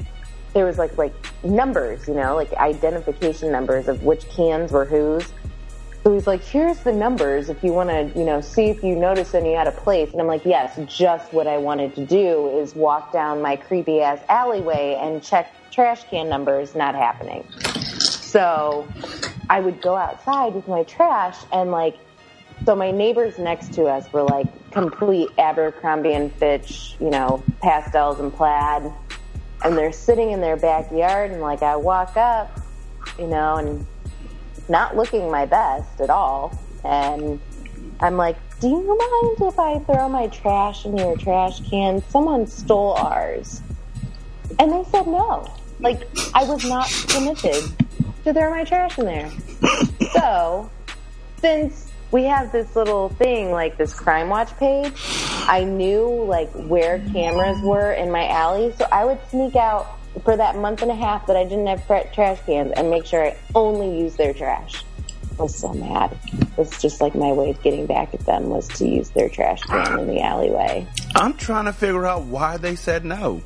S2: there was like like numbers, you know, like identification numbers of which cans were whose. So he's like, here's the numbers if you want to, you know, see if you notice any out of place. And I'm like, yes, just what I wanted to do is walk down my creepy ass alleyway and check trash can numbers. Not happening. So I would go outside with my trash and like, so my neighbors next to us were like complete Abercrombie and Fitch, you know, pastels and plaid. And they're sitting in their backyard and like I walk up, you know, and not looking my best at all. And I'm like, do you mind if I throw my trash in your trash can? Someone stole ours. And they said no. Like, I was not permitted to throw my trash in there. So, since we have this little thing, like this crime watch page, I knew like where cameras were in my alley. So I would sneak out for that month and a half that I didn't have trash cans and make sure I only use their trash. I was so mad. It's just like my way of getting back at them was to use their trash can in the alleyway.
S1: I'm trying to figure out why they said no.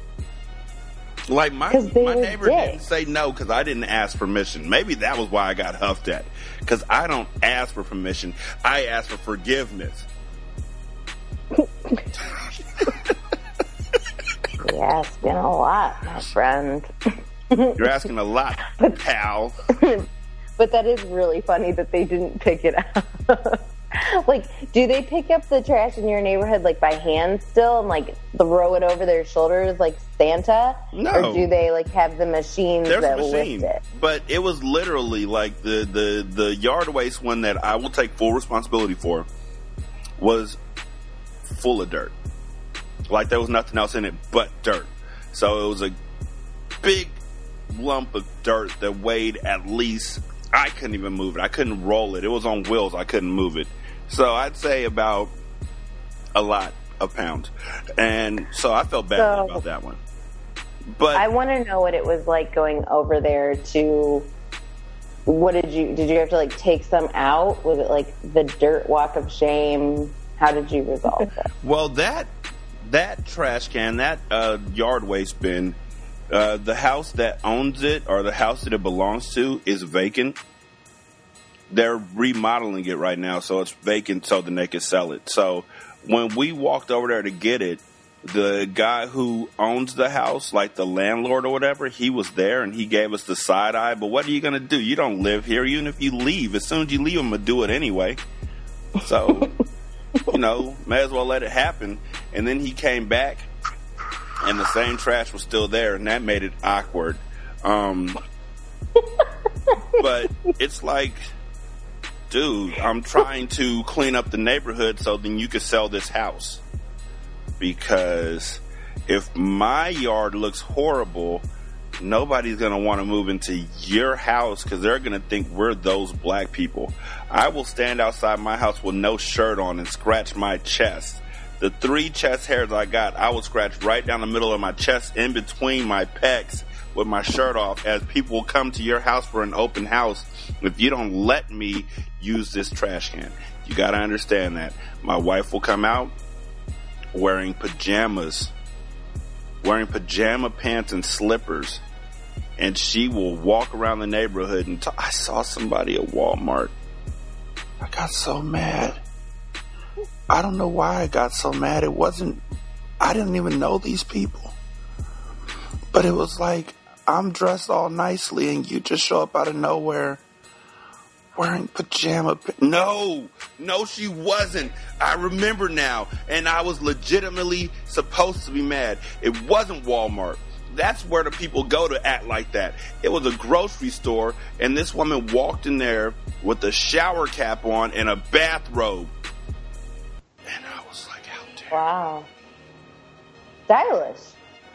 S1: Like my my neighbor didn't say no because I didn't ask permission. Maybe that was why I got huffed at. Because I don't ask for permission. I ask for forgiveness.
S2: Yeah, it's been a lot, my friend.
S1: You're asking a lot, but, pal.
S2: But that is really funny that they didn't pick it up. like, do they pick up the trash in your neighborhood like by hand still and like throw it over their shoulders like Santa?
S1: No.
S2: Or do they like have the machines
S1: There's
S2: that
S1: a machine,
S2: lift it?
S1: but it was literally like the the the yard waste one that I will take full responsibility for was full of dirt. Like there was nothing else in it but dirt. So it was a big lump of dirt that weighed at least I couldn't even move it. I couldn't roll it. It was on wheels. I couldn't move it. So I'd say about a lot of pounds. And so I felt bad
S2: So-
S1: about that one. But
S2: I want to know what it was like going over there to. What did you did you have to like take some out? Was it like the dirt walk of shame? How did you resolve it?
S1: Well, that that trash can, that uh, yard waste bin, uh, the house that owns it or the house that it belongs to is vacant. They're remodeling it right now, so it's vacant so then they can sell it. So when we walked over there to get it, the guy who owns the house, like the landlord or whatever, he was there and he gave us the side eye. But what are you going to do? You don't live here. Even if you leave, as soon as you leave, I'm going to do it anyway. So you know, may as well let it happen. And then he came back, and the same trash was still there, and that made it awkward. Um, but it's like, dude, I'm trying to clean up the neighborhood so then you could sell this house. Because if my yard looks horrible, nobody's going to want to move into your house because they're going to think we're those black people. I will stand outside my house with no shirt on and scratch my chest. The three chest hairs I got, I will scratch right down the middle of my chest in between my pecs with my shirt off as people will come to your house for an open house if you don't let me use this trash can. You got to understand that. My wife will come out wearing pajamas, wearing pajama pants and slippers, and she will walk around the neighborhood and t- I saw somebody at Walmart. I got so mad. I don't know why I got so mad. It wasn't, I didn't even know these people. But it was like, I'm dressed all nicely and you just show up out of nowhere wearing pajama. pa- No, no, she wasn't. I remember now. And I was legitimately supposed to be mad. It wasn't Walmart. That's where the people go to act like that. It was a grocery store, and this woman walked in there with a shower cap on and a bathrobe.
S2: Wow. Stylish.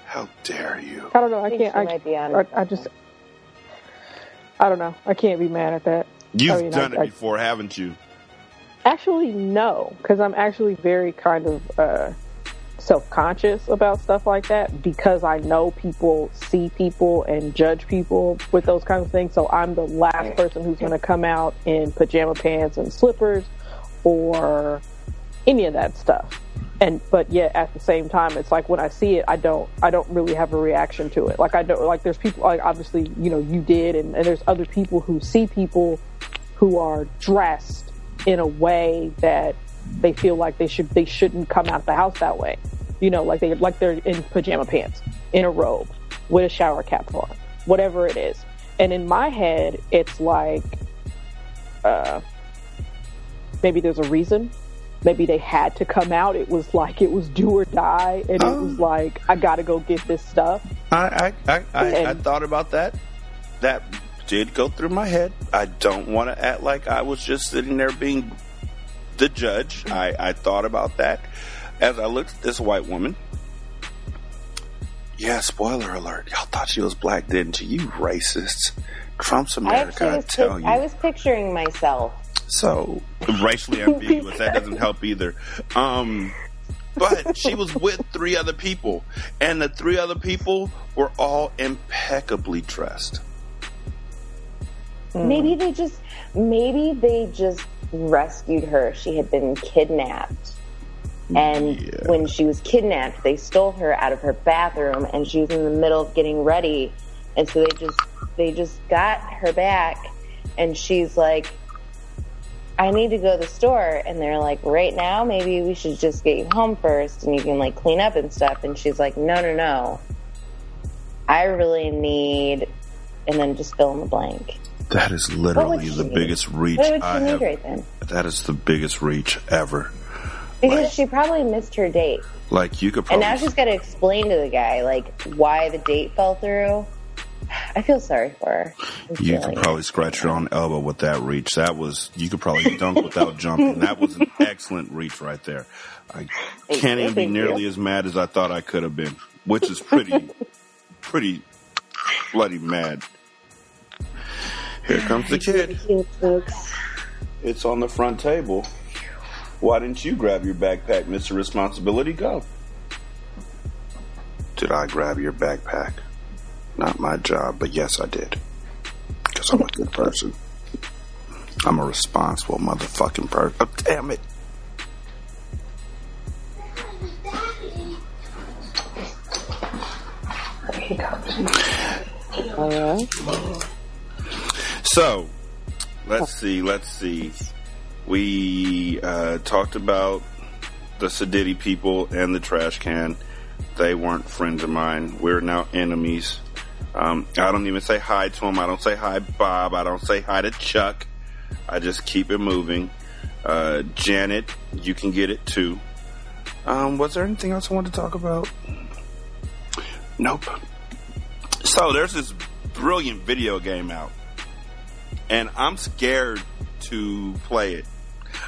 S1: how dare you?
S3: I don't know. I,
S2: I
S3: can't. I,
S2: might be on.
S3: I, I just. I don't know. I can't be mad at that.
S1: You've
S3: I mean,
S1: done
S3: I-
S1: it
S3: I-
S1: before, haven't you?
S3: Actually, no, because I'm actually very kind of uh, self conscious about stuff like that because I know people see people and judge people with those kinds of things. So I'm the last person who's going to come out in pajama pants and slippers or any of that stuff. And but yet at the same time, it's like when I see it, I don't I don't really have a reaction to it. Like I don't like there's people like obviously you know you did, and, and there's other people who see people who are dressed in a way that they feel like they should they shouldn't come out of the house that way. You know, like they like they're in pajama pants, in a robe, with a shower cap on, whatever it is. And in my head, it's like uh, maybe there's a reason. Maybe they had to come out. It was like it was do or die, and it was oh. like I got to go get this stuff.
S1: I I, I, I, I thought about that. That did go through my head. I don't want to act like I was just sitting there being the judge. I, I thought about that as I looked at this white woman. Yeah, spoiler alert. Y'all thought she was black, didn't you? You racists. Trump's America,
S2: actually
S1: I tell
S2: pic-
S1: you.
S2: I was picturing myself.
S1: So racially ambiguous. that doesn't help either. Um, but she was with three other people, and the three other people were all impeccably dressed.
S2: Maybe they just maybe they just rescued her. She had been kidnapped. And
S1: Yeah.
S2: when she was kidnapped, they stole her out of her bathroom and she was in the middle of getting ready. And so they just they just got her back and she's like I need to go to the store and they're like right now maybe we should just get you home first and you can like clean up and stuff and she's like no no no. I really need and then just fill in the blank.
S1: That is literally the
S2: need?
S1: biggest reach
S2: What would she
S1: I
S2: need
S1: have.
S2: right then?
S1: That is the biggest reach ever.
S2: Because
S1: Like-
S2: she probably missed her date.
S1: Like you could
S2: And now she's got to explain to the guy, like, why the date fell through. I feel sorry for her. I'm
S1: you could probably
S2: it.
S1: scratch your own elbow with that reach. That was you could probably dunk without jumping. That was an excellent reach right there. I can't
S2: you,
S1: even be nearly
S2: you.
S1: as mad as I thought I could have been, which is pretty, pretty bloody mad. Here comes the kid. It's on the front table. Why didn't you grab your backpack, Mr. Responsibility? Go. Did I grab your backpack? Not my job, but yes, I did. Because I'm a good person. I'm a responsible motherfucking person. Oh, damn it.
S2: All right.
S1: So, let's see, let's see. We uh, talked about the Sadiddy people and the trash can. They weren't friends of mine. We're now enemies. Um, I don't even say hi to him. I don't say hi, Bob. I don't say hi to Chuck. I just keep it moving. Uh, Janet, you can get it too. Um, was there anything else I wanted to talk about? Nope. So there's this brilliant video game out, and I'm scared to play it.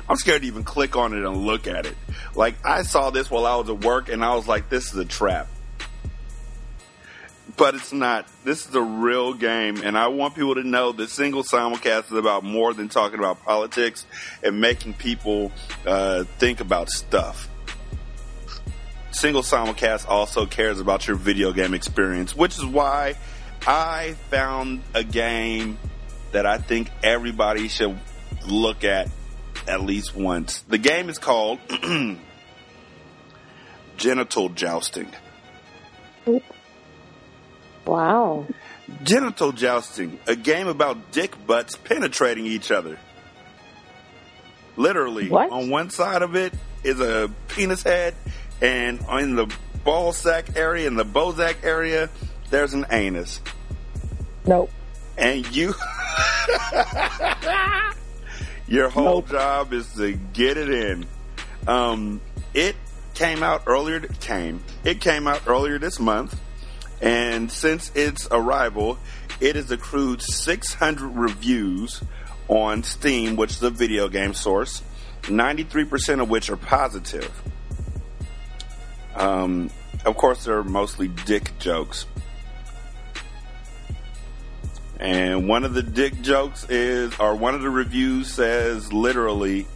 S1: I'm scared to even click on it and look at it. Like I saw this while I was at work, and I was like, "This is a trap." But it's not. This is a real game, and I want people to know that single simulcast is about more than talking about politics and making people uh, think about stuff. Single simulcast also cares about your video game experience, which is why I found a game that I think everybody should look at at least once. The game is called Genital Jousting.
S2: Wow.
S1: Genital Jousting, a game about dick butts penetrating each other. Literally,
S3: What?
S1: on one side of it is a penis head, and in the ball sack area, in the Bozack area, there's an anus.
S3: Nope.
S1: And you, your whole
S3: Nope.
S1: job is to get it in. Um, it came out earlier. Came it came out earlier this month, and since its arrival, it has accrued 600 reviews on Steam, which is a video game source. 93% of which are positive. Um, of course, they're mostly dick jokes. And one of the dick jokes is, or one of the reviews says literally,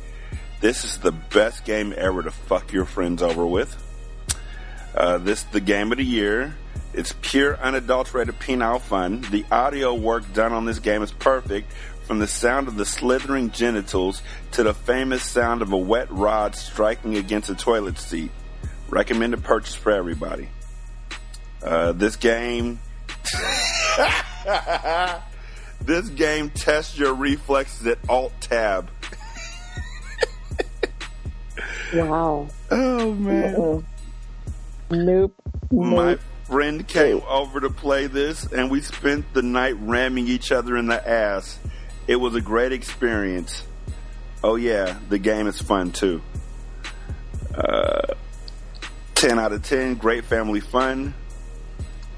S1: this is the best game ever to fuck your friends over with. Uh, this is the game of the year. It's pure, unadulterated penile fun. The audio work done on this game is perfect, from the sound of the slithering genitals to the famous sound of a wet rod striking against a toilet seat. Recommended purchase for everybody. Uh, this game this game tests your reflexes at Alt Tab.
S2: Wow.
S1: Oh man.
S3: Uh-uh. Nope.
S1: My
S3: Nope.
S1: Friend came over to play this, and we spent the night ramming each other in the ass. It was a great experience. Oh yeah, the game is fun too. Uh, 10 out of 10, great family fun.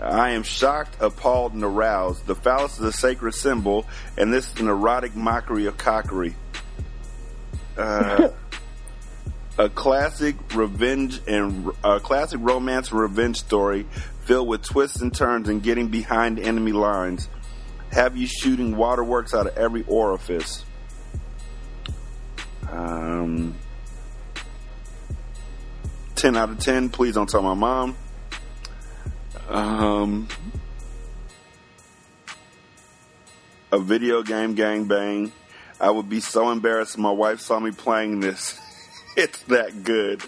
S1: I am shocked, appalled, and aroused. The phallus is a sacred symbol, and this is an erotic mockery of cockery. Uh, a classic revenge and a classic romance revenge story filled with twists and turns and getting behind enemy lines. Have you shooting waterworks out of every orifice? Um, ten out of ten. Please don't tell my mom. Um, a video game gangbang. I would be so embarrassed if my wife saw me playing this. it's that good.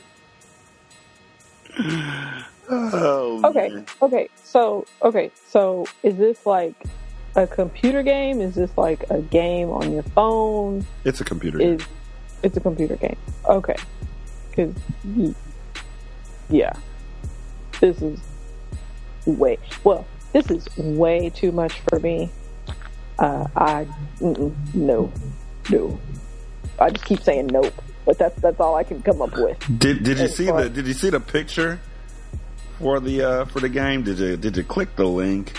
S1: Oh,
S3: Okay,
S1: man.
S3: okay. So, okay, so is this like a computer game? Is this like a game on your phone?
S1: It's a computer. game.
S3: Is it's a computer game? Okay, because yeah, this is way well. This is way too much for me. Uh, I mm-mm, no, no. I just keep saying nope, but that's that's all I can come up with.
S1: Did Did you
S3: As
S1: see
S3: far-
S1: the Did you see the picture for the uh, for the game? Did you Did you click the link?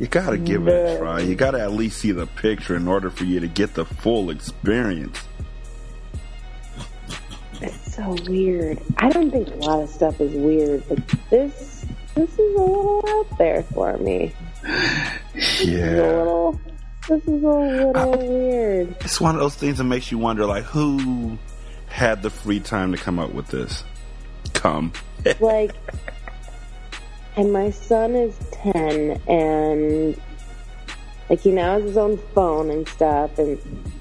S1: You gotta give it a try. You gotta at least see the picture in order for you to get the full experience.
S2: It's so weird. I don't think a lot of stuff is weird, but this this is a little out there for me. This is a little this is a little weird.
S1: it's one of those things that makes you wonder, like, who had the free time to come up with this? Come.
S2: Like and my son is ten and like he now has his own phone and stuff and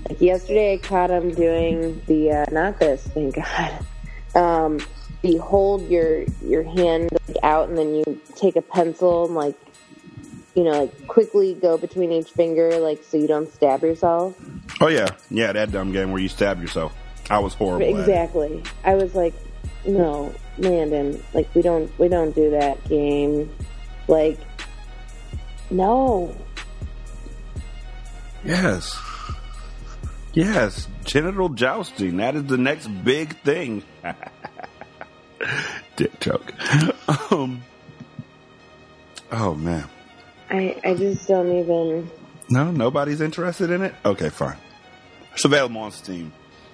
S2: like yesterday I caught him doing the uh not this, thank God. Um you hold your your hand like, out and then you take a pencil and like you know, like quickly go between each finger, like so you don't stab yourself.
S1: Oh yeah, yeah, that dumb game where you stab yourself. I was horrible.
S2: Exactly. I was like, no, Landon, like we don't we don't do that game. Like, no.
S1: Yes. Yes, genital jousting. That is the next big thing. Dick joke. Um, oh man.
S2: I, I just don't even.
S1: No, nobody's interested in it. Okay, fine. It's available on Steam.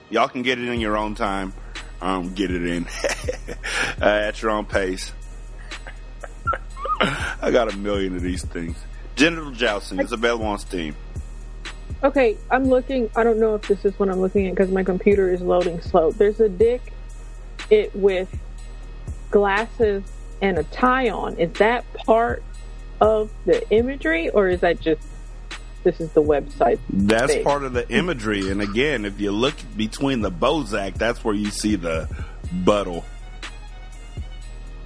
S1: Y'all can get it in your own time. Um, get it in uh, at your own pace. I got a million of these things. Genital jousting is available on Steam.
S3: Okay, I'm looking. I don't know if this is what I'm looking at because my computer is loading slow. There's a dick, it with glasses and a tie on. Is that part of the imagery, or is that just this is the website?
S1: That's part of the imagery. And again, if you look between the Bozack, that's where you see the buttle.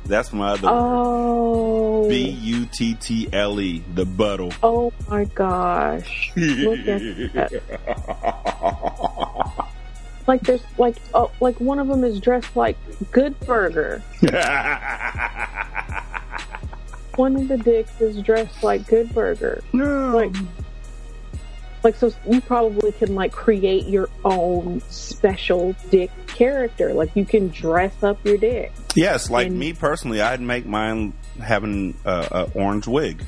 S1: That's my other word.
S3: Oh,
S1: B U T T L E, the buttle.
S3: oh my gosh! Look at that. Like there's like oh, like one of them is dressed like Good Burger. One of the dicks is dressed like Good Burger.
S1: no.
S3: Like, like so you probably can like create your own special dick character. Like you can dress up your dick.
S1: yes, like
S3: and-
S1: me personally, I'd make mine having a, a orange wig.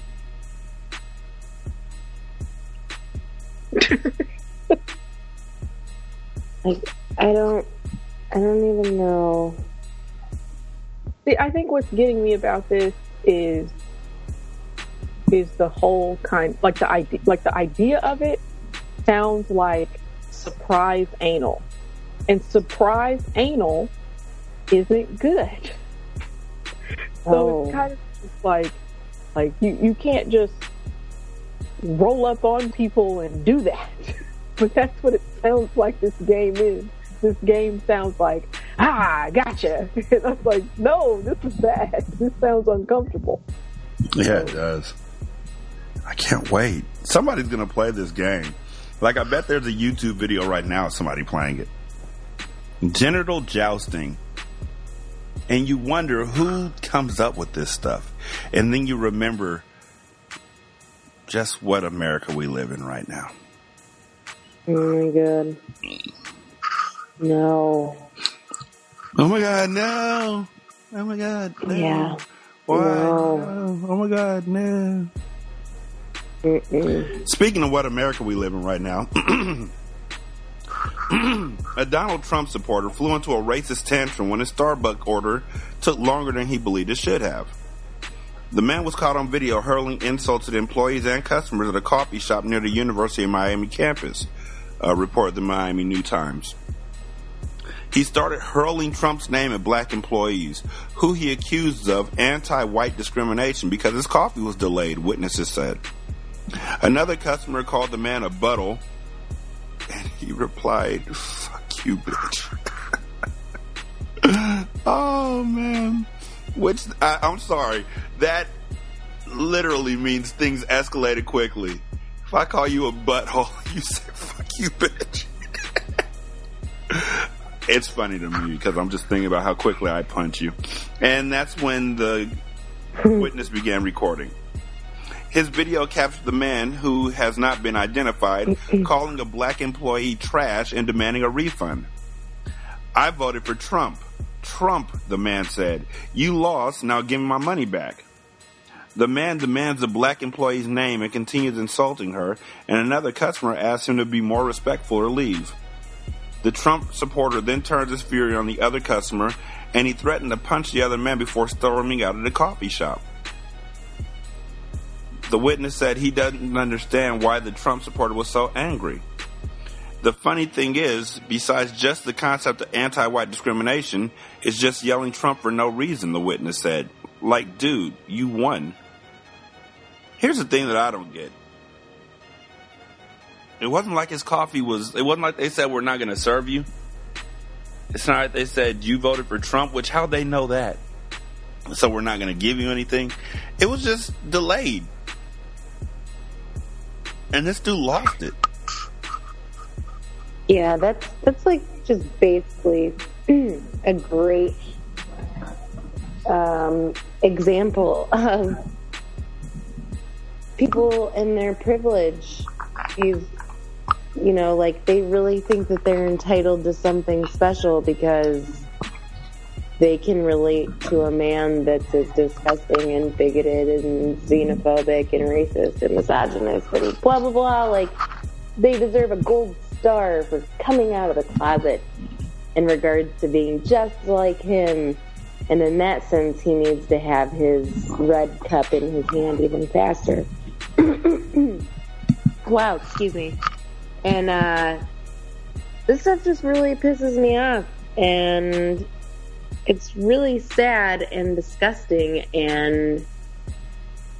S2: Like, I don't. I don't even know.
S3: See, I think what's getting me about this is is the whole kind like the idea like the idea of it sounds like surprise anal. And surprise anal isn't good. So
S2: Oh.
S3: it's kind of just like like you, you can't just roll up on people and do that. but that's what it sounds like this game is. This game sounds like, ah, gotcha. And I'm like, no, this is bad. This sounds uncomfortable.
S1: Yeah, it does. I can't wait. Somebody's gonna play this game. Like I bet there's a YouTube video right now of somebody playing it. Genital jousting. And you wonder who comes up with this stuff. And then you remember just what America we live in right now.
S2: Oh my god. No.
S1: Oh my god, no. Oh my god, no.
S2: Yeah.
S1: Why?
S2: No.
S1: No. Oh my god, no. Speaking of what America we live in right now, a Donald Trump supporter flew into a racist tantrum when his Starbucks order took longer than he believed it should have. The man was caught on video hurling insults at employees and customers at a coffee shop near the University of Miami campus, uh, reported the Miami New Times. He started hurling Trump's name at black employees, who he accused of anti-white discrimination because his coffee was delayed, witnesses said. Another customer called the man a buttle, and he replied, "Fuck you, bitch." oh man, which I, I'm sorry, that literally means things escalated quickly. If I call you a butthole, you say "fuck you, bitch." it's funny to me because I'm just thinking about how quickly I punch you, and that's when the witness began recording. His video captured the man who has not been identified mm-hmm. calling a black employee trash and demanding a refund. I voted for Trump. Trump, the man said. You lost, now give me my money back. The man demands the black employee's name and continues insulting her, and another customer asks him to be more respectful or leave. The Trump supporter then turns his fury on the other customer, and he threatened to punch the other man before storming out of the coffee shop. The witness said he doesn't understand why the Trump supporter was so angry. The funny thing is, besides just the concept of anti white discrimination, it's just yelling Trump for no reason, the witness said. Like, dude, you won. Here's the thing that I don't get. It wasn't like his coffee was, it wasn't like they said, we're not going to serve you. It's not like they said, you voted for Trump, which how they know that? So we're not going to give you anything. It was just delayed. And this dude lost it.
S2: Yeah, that's that's like just basically a great um, example of people and their privilege. These you know, like they really think that they're entitled to something special because they can relate to a man that's as disgusting and bigoted and xenophobic and racist and misogynist and blah blah blah. Like they deserve a gold star for coming out of the closet in regards to being just like him. And in that sense, he needs to have his red cup in his hand even faster. wow, excuse me. And uh, this stuff just really pisses me off. And it's really sad and disgusting. And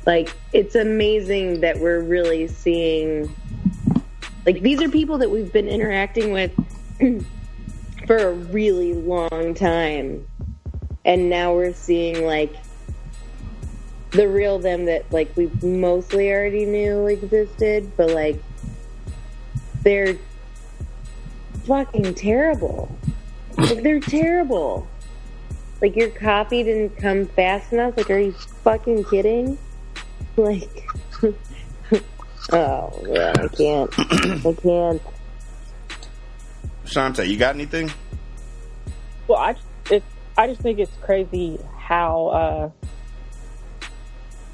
S2: like, it's amazing that we're really seeing. Like, these are people that we've been interacting with for a really long time. And now we're seeing, like, the real them that, like, we mostly already knew existed, but, like, they're fucking terrible. Like, they're terrible. Like, your copy didn't come fast enough? Like, are you fucking kidding? Like, oh, yeah, I can't. I can't.
S1: Shanta, you got anything?
S3: Well, I just, it, I just think it's crazy how uh,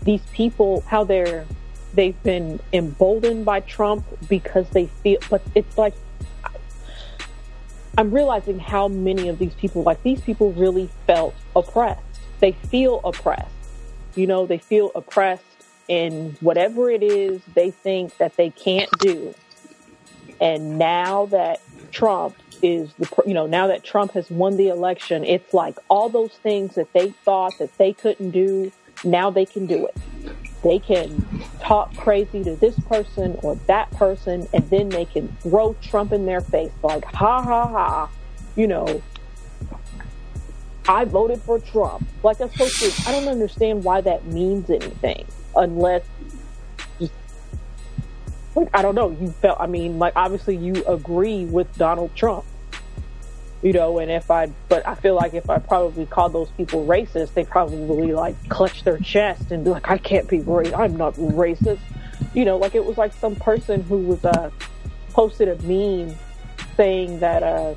S3: these people, how they're they've been emboldened by Trump because they feel, but it's like I'm realizing how many of these people, like these people, really felt oppressed. They feel oppressed. You know, they feel oppressed in whatever it is they think that they can't do. And now that Trump is the, you know, now that Trump has won the election, it's like all those things that they thought that they couldn't do, now they can do it. They can talk crazy to this person or that person, and then they can throw Trump in their face like, ha ha ha, you know, I voted for Trump. Like that's so stupid. I don't understand why that means anything unless like I don't know. You felt. I mean, like obviously you agree with Donald Trump, you know. And if I, but I feel like if I probably called those people racist, they probably like clutch their chest and be like, I can't be racist. I'm not racist. You know, like it was like some person who was uh posted a meme saying that uh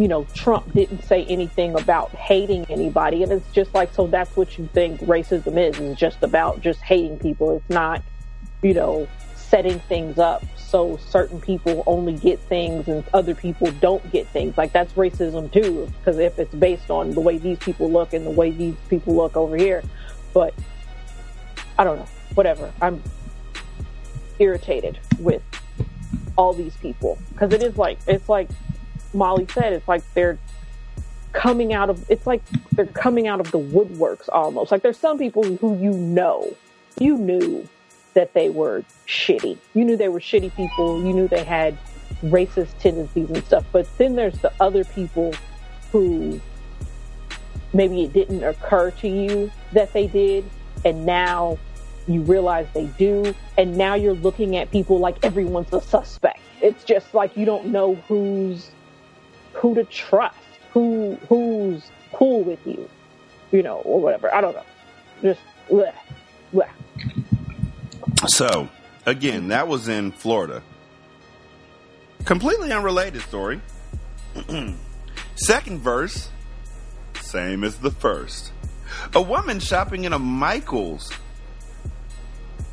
S3: you know, Trump didn't say anything about hating anybody. And it's just like, so that's what you think racism is, is just about just hating people. It's not, you know, setting things up so certain people only get things and other people don't get things. Like that's racism too, because if it's based on the way these people look and the way these people look over here. But I don't know, whatever. I'm irritated with all these people because it is like, it's like, Molly said, it's like they're coming out of it's like they're coming out of the woodworks almost. Like there's some people who you know, you knew that they were shitty. You knew they were shitty people. You knew they had racist tendencies and stuff. But then there's the other people who maybe it didn't occur to you that they did, and now you realize they do, and now you're looking at people like everyone's a suspect. It's just like you don't know who's who to trust, who who's cool with you, you know, or whatever. I don't know. Just bleh, bleh.
S1: So, again, that was in Florida. Completely unrelated story. Second verse, same as the first. A woman shopping in a Michaels.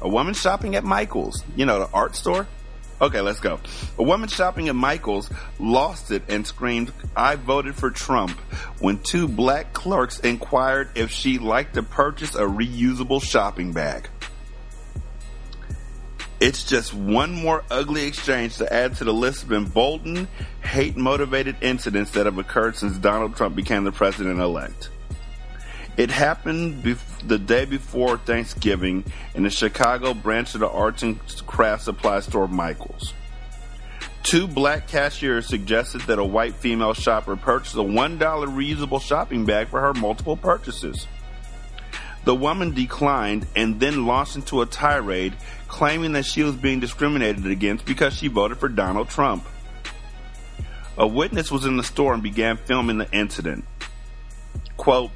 S1: A woman shopping at Michaels, you know, the art store. Okay, let's go. A woman shopping at Michaels lost it and screamed, I voted for Trump when two black clerks inquired if she'd like to purchase a reusable shopping bag. It's just one more ugly exchange to add to the list of emboldened, hate motivated incidents that have occurred since Donald Trump became the president elect. It happened the day before Thanksgiving in the Chicago branch of the arts and craft supply store Michaels. Two black cashiers suggested that a white female shopper purchase a $1 reusable shopping bag for her multiple purchases. The woman declined and then launched into a tirade claiming that she was being discriminated against because she voted for Donald Trump. A witness was in the store and began filming the incident. Quote,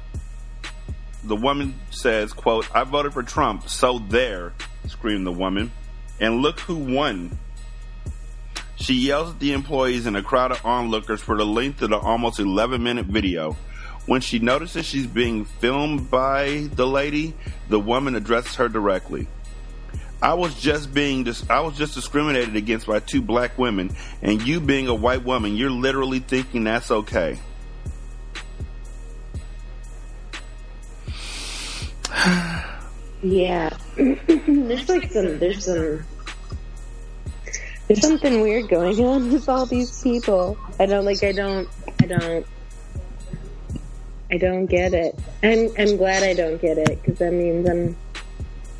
S1: the woman says, quote, I voted for Trump, so there, screamed the woman. And look who won. She yells at the employees and a crowd of onlookers for the length of the almost 11 minute video. When she notices she's being filmed by the lady, the woman addresses her directly. I was just being dis- I was just discriminated against by two black women, and you being a white woman, you're literally thinking that's okay.
S2: Yeah. there's like some there's some there's something weird going on with all these people. I don't like I don't I don't I don't get it. And I'm glad I don't get it because that means I'm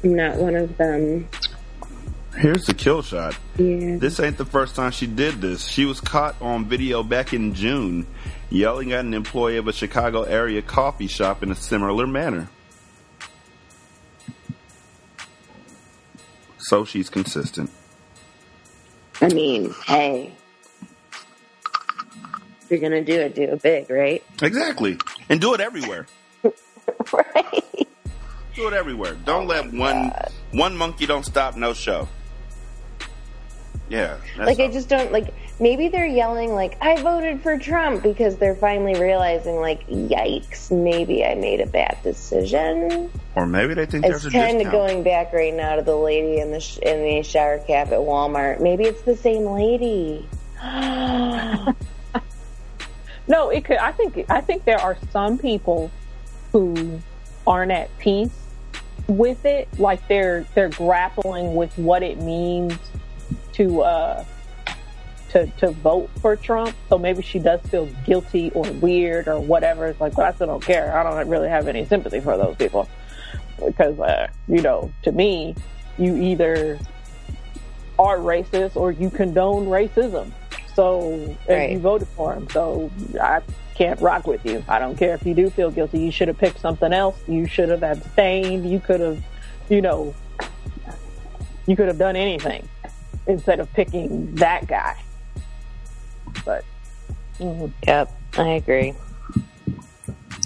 S2: I'm not one of them.
S1: Here's the kill shot.
S2: Yeah.
S1: This ain't the first time she did this. She was caught on video back in June yelling at an employee of a Chicago area coffee shop in a similar manner. So she's consistent.
S2: I mean, hey. If you're gonna do it, do it big, right?
S1: Exactly. And do it everywhere.
S2: right.
S1: Do it everywhere. Don't let oh one one monkey don't stop no show. Yeah. that's
S2: Like I just don't like maybe they're yelling like I voted for Trump because they're finally realizing like yikes, maybe I made a bad decision.
S1: or maybe they think
S2: It's
S1: there's a
S2: kind of going back right now to the lady in the sh- in the shower cap at Walmart. Maybe it's the same lady.
S3: No, it could. I think. I think there are some people who aren't at peace with it. Like they're they're grappling with what it means to uh to to vote for Trump. So maybe she does feel guilty or weird or whatever. It's like, but I still don't care. I don't really have any sympathy for those people because uh, you know, to me, you either are racist or you condone racism. So and
S2: Right.
S3: you voted for him. So I can't rock with you. I don't care if you do feel guilty. You should have picked something else. You should have abstained. You could have, you know, you could have done anything instead of picking that guy. But mhm.
S2: Yep, I agree.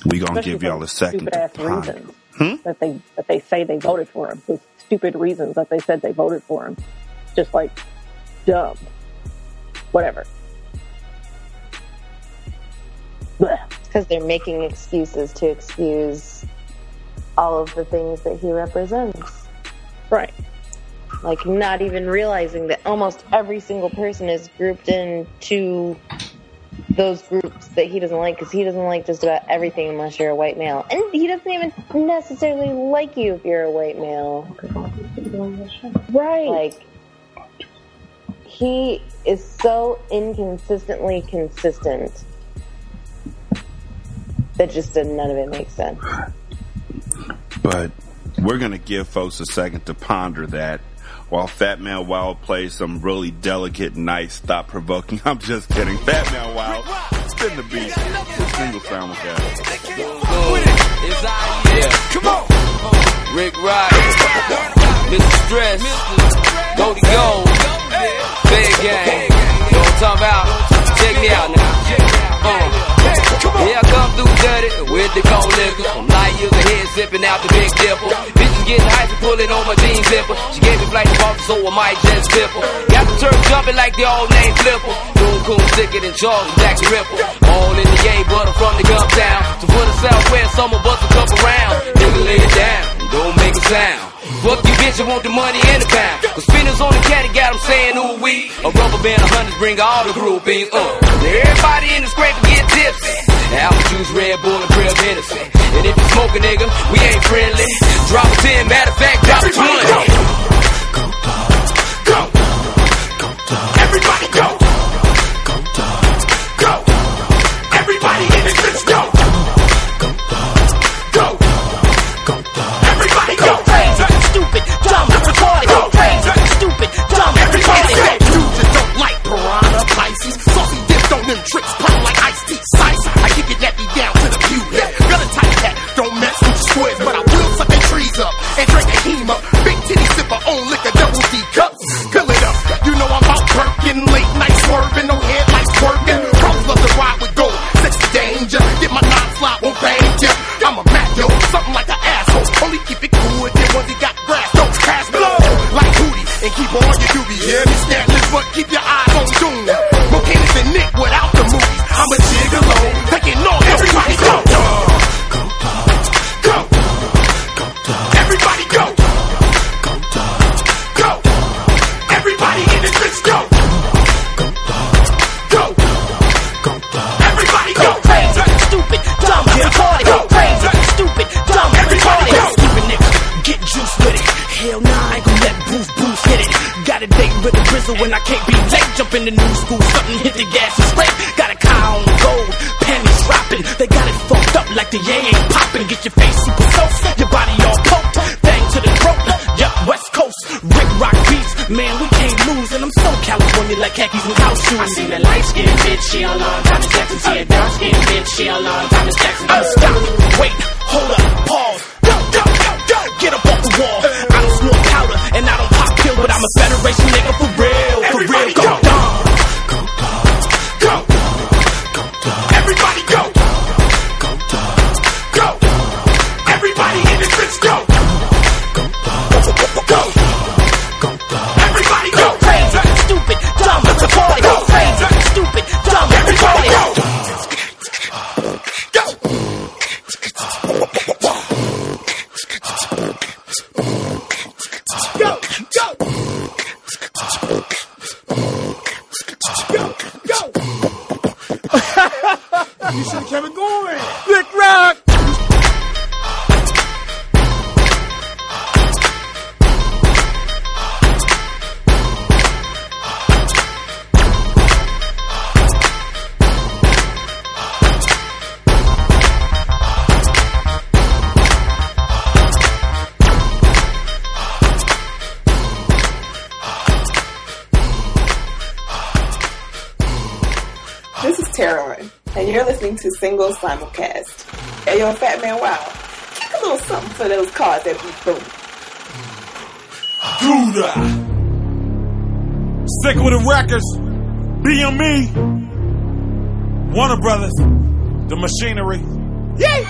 S1: We gonna
S3: especially
S1: give y'all a second to
S3: stupid-ass
S1: ponder.
S3: reasons
S1: Hmm?
S3: that they that they say they voted for him. The stupid reasons that they said they voted for him, just like dumb, whatever.
S2: Because they're making excuses to excuse all of the things that he represents.
S3: Right.
S2: Like not even realizing that almost every single person is grouped into those groups that he doesn't like because he doesn't like just about everything unless you're a white male. And he doesn't even necessarily like you if you're a white male.
S3: Right.
S2: Like he is so inconsistently consistent that just none of it makes sense.
S1: But we're gonna give folks a second to ponder that while Fat Man Wild plays some really delicate, nice, thought provoking. I'm just kidding. Fat Man Wild, spin the beat. The single sound with that.
S7: It's out here. Come on. Rick Rock. Mr. Stress. Go to go. Big game. You know what I'm about? Check me out now. Uh. Yeah, I come through dirty with the cold liquor. I'm light years ahead, sipping out the big dipper. Bitches getting hyped, pulling on my jean zipper. She gave me flight Boston, so I might just flip her. Got the turf jumping like the old name Flipper. Doing cool, sicker than Charles and Jackie Ripper. All in the game, but I'm from the gum town. So for the Southwest, summer bust a couple rounds. Nigga lay it down, don't make a sound. Fuck you bitch, I want the money and the pound. Cause spinners on the caddy got them saying ooh we. A rubber band of hundreds bring all the groupies up. Everybody in the scrape get tipsy. Apple juice, Red Bull, and Real Hennessy. And if you smoke a nigga, we ain't friendly. Drop a 10, matter of fact, drop a 20.
S6: Everybody go. Go,
S8: when I can't be late. Jump in the new school, something hit the gas and straight. Got a car on gold, panties dropping. They got it fucked up like the yang ain't popping. Get your face super soaked, your body all poked. Bang to the throat, yup, West Coast. Rick Rock beats, man, we can't lose. And I'm so California like khakis and house shoes. I seen that light skinned bitch, she all on Thomas Jackson. See a dark skinned bitch, she all on Thomas Jackson. I'ma stop, wait, hold up, pause. Go, go, go, go. Get up off the wall. I don't snort powder and I don't pop pills, but I'm a Federation
S9: to Single Simulcast. Hey, yo, Fat Man Wow, kick a little something for those cars that beat boom.
S10: that. Sick with the records. BME. Warner Brothers. The machinery. Yay!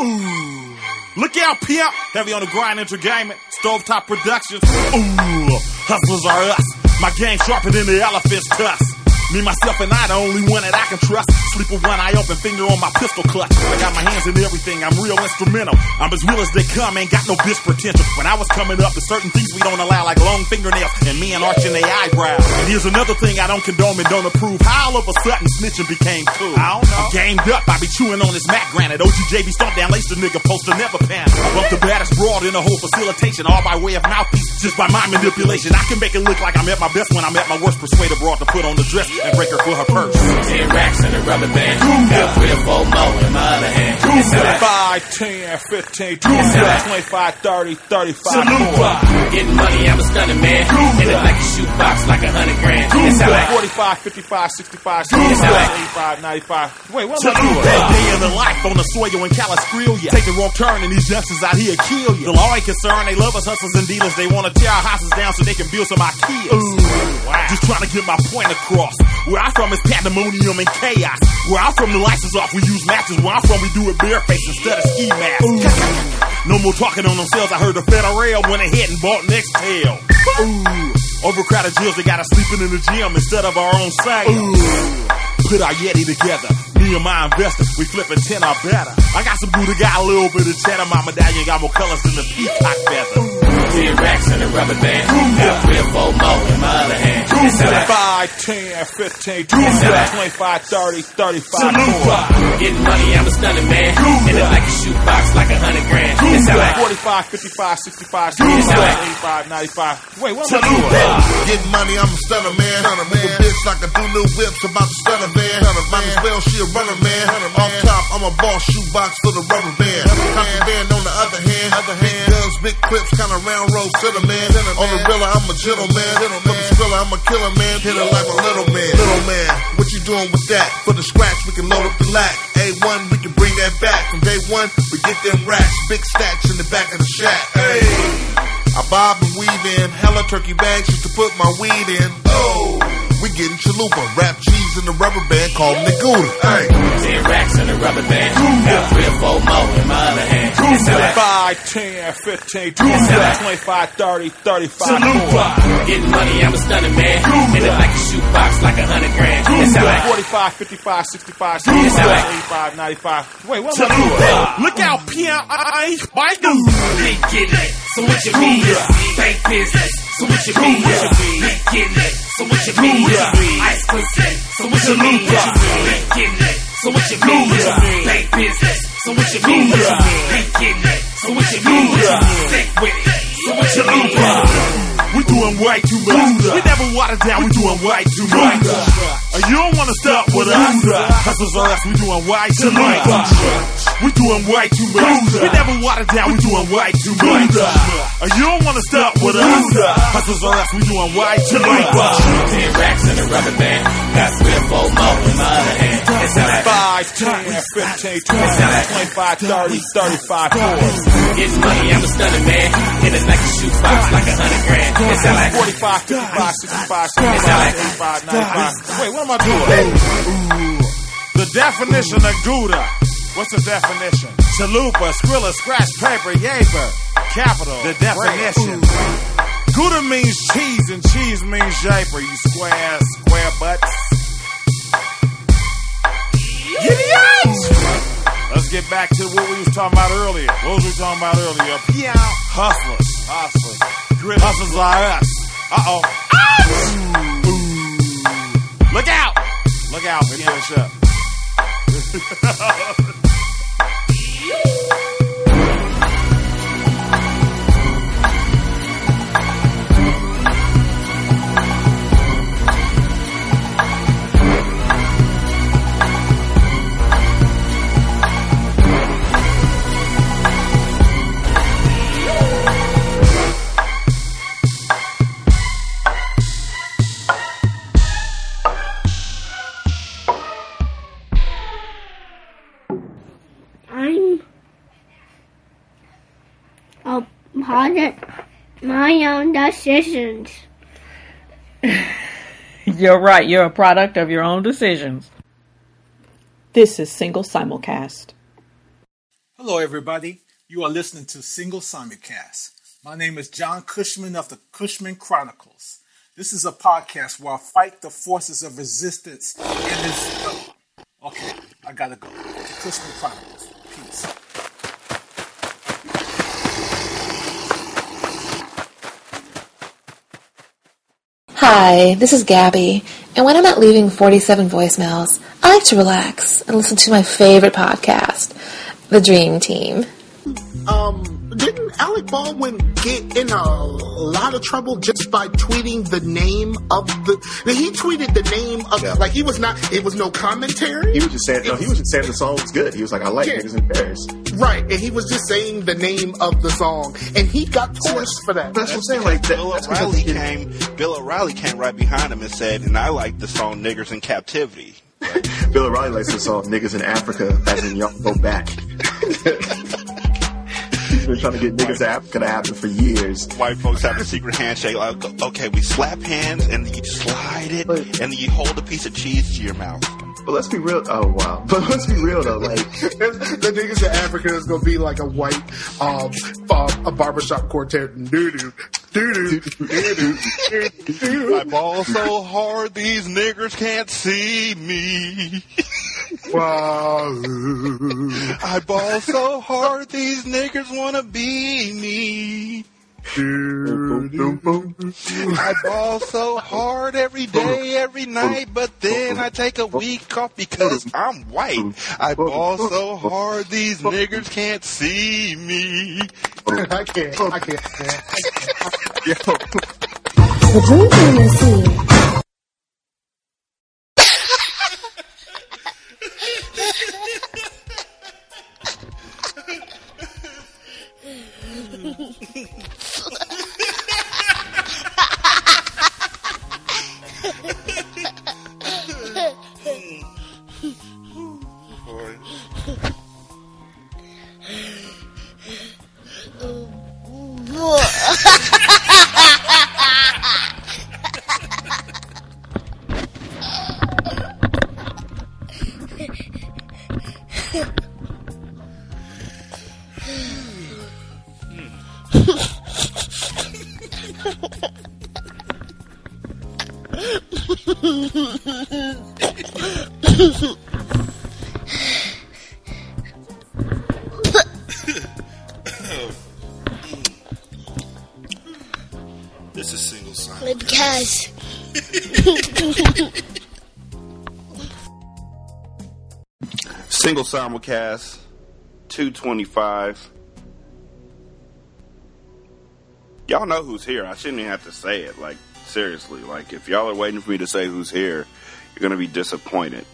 S10: Ooh. Look out, pimp. Heavy on the grind entertainment. Stovetop Productions. Ooh. Hustlers are us. My gang sharper than the elephant's tusk. Me, myself, and I, the only one that I can trust. Sleep with one eye open, finger on my pistol clutch. I got my hands in everything, I'm real instrumental. I'm as real as they come, ain't got no bitch potential. When I was coming up, there's certain things we don't allow, like long fingernails and me and arching the eyebrows. And here's another thing I don't condone and don't approve. How all of a sudden snitching became cool. I don't know. I'm gamed up, I be chewing on this Mac granite. OGJ be stomped down, lace the nigga, poster never pan. I bump the baddest broad in the whole facilitation, all by way of mouthpiece, just by my manipulation. I can make it look like I'm at my best when I'm at my worst. Persuade a broad to put on the dress and break her for her purse.
S11: Ten racks and a rubber band. Got three or four more in my other hand. It's like
S10: 5, 10, 15, 25, 30, 35, more.
S11: getting money, I'm a stunning man. Hit it like a shoebox, like a hundred grand. It's like
S10: 45, 55, 65, 85, 95. Wait, what am I doing? That day in the life on the soil in Calistrilia. Take a wrong turn and these youngsters out here kill you. The law ain't concerned, they love us hustlers and dealers. They wanna tear our houses down so they can build some Ikeas. Wow. Just trying to get my point across. Where I'm from is pandemonium and chaos. Where I'm from, the lights is off, we use matches. Where I'm from, we do it bareface instead of ski masks. Ooh. No more talking on themselves. I heard the federal went ahead and bought Nextel. Ooh. Overcrowded jails, they got us sleeping in the gym instead of our own side. Put our Yeti together. Me and my investors, we flipping 10 or better. I got some Buddha, got a little bit of cheddar. My medallion got more colors than the peacock feather.
S11: Ten racks and a rubber band. Got three or four more in my other hand. It's like
S10: 5, 10, 15, 25, 30, 35, more.
S11: getting money, I'm a stunning man. Hit it like a shoebox, like a hundred grand. It's like
S10: 45, 55, 65,
S11: Yes,
S10: 85, 95. Wait, what am I doing?
S12: Getting money, I'm a stunner man. Stunner man. With a bitch like I do new whips about the stunner van. Might as well she a runner man. Off top, I'm a boss shoebox for the rubber band. Contraband on the other hand. Other hand. Big guns, big clips, kind of round road center man. On the real, I'm a gentleman. For the skrilla, I'm a killer man. Hit it like a little man. Little man, what you doing with that? For the scratch, we can load up the lack. A1, we can bring that back. From day one, we get them racks. Big stacks in the back of the shack. Hey. I bob and weave in hella turkey bags just to put my weed in. Oh, we getting chalupa. Rap cheese in the rubber band, called me Hey.
S11: Ten racks in a rubber band. Got three or four more in my other hand. It's like
S13: 5, 10, 15, 20, 25, 30, 35,
S11: Chalupa. Getting money, I'm a stunning man. And it like a shoebox, like a hundred grand. It's like
S13: 45, 55, 65,
S11: It's
S13: 75, 85, 95. Wait, what am I? Look out, P.I. I ain't biking.
S11: Big getting it, so what you mean? Bank business, so what you mean? Big getting it, so what you mean? Ice pussy, so what you mean? Big getting it, so what you mean? Bank business, so what you mean? Big getting it, so what you mean? Sick with it, so what you mean?
S13: We doing way too much. We never water down, we doing way too much. You don't wanna stop with us. Hustlers are us, we doing way too much. We doing way too much. We never water down, we doing way too much. You don't wanna stop with us. Hustlers are us, we doing way too much.
S11: Ten racks in a rubber band, got three or four more in my other hand. It's like
S13: 5, 10, 15, 20, 25, 30, 35, 40.
S11: It's money, I'm a stunning man. And it's like a shoebox, like a hundred grand. It's like
S13: 45, 55, 65, 75, 85, 95. Wait, what am I doing? The definition of Gouda. What's the definition? Chalupa, Skrilla, scratch paper, yaper. Capital. The definition. Gouda means cheese and cheese means yaper. You square, square butts. Giddy out! Let's get back to what we was talking about earlier. What was we talking about earlier? Pew. Hustlers. Hustlers. Grit hustlers are us. Uh-oh. Ooh. Look out! Look out, finish up.
S14: a my own decisions.
S15: You're right. You're a product of your own decisions.
S16: This is Single Simulcast.
S17: Hello, everybody. You are listening to Single Simulcast. My name is John Cushman of the Cushman Chronicles. This is a podcast where I fight the forces of resistance in this. Okay, I gotta go. The Cushman Chronicles. Peace.
S18: Hi, this is Gabby, and when I'm not leaving 47 voicemails, I like to relax and listen to my favorite podcast, The Dream Team.
S19: Um, didn't Alec Baldwin get in a lot of trouble just by tweeting the name of the? He tweeted the name of like he was not. It was no commentary.
S20: He was just saying, no, he was just saying the song was good. He was like, I like
S19: Yeah.
S20: niggas in Paris.
S19: Right, and he was just saying the name of the song, and he got torched for that.
S20: That's what I'm saying. Like, that,
S21: Bill O'Reilly
S20: he-
S21: came. Bill O'Reilly came right behind him and said, "And I like the song "Niggers in Captivity."
S20: Bill O'Reilly likes the song "Niggas in Africa," as in y'all go back. He's been trying to get niggas to Africa to happen for years.
S21: White folks have a secret handshake. Like, okay, we slap hands and then you slide it, and then you hold a piece of cheese to your mouth.
S20: But let's be real. Oh wow. But let's be real though. Like,
S19: the niggas in Africa is gonna be like a white, um, uh, a barbershop quartet. Doo doo, doo doo,
S21: I ball so hard these niggers can't see me.
S19: Wow.
S21: I ball so hard these niggers wanna be me. I ball so hard every day, every night, but then I take a week off because I'm white. I ball so hard these niggers can't see me.
S19: I can't. I can't.
S12: I
S5: can't.
S1: Yo. simulcast, 225. Y'all know who's here. I shouldn't even have to say it. Like, seriously. Like, if y'all are waiting for me to say who's here, you're going to be disappointed.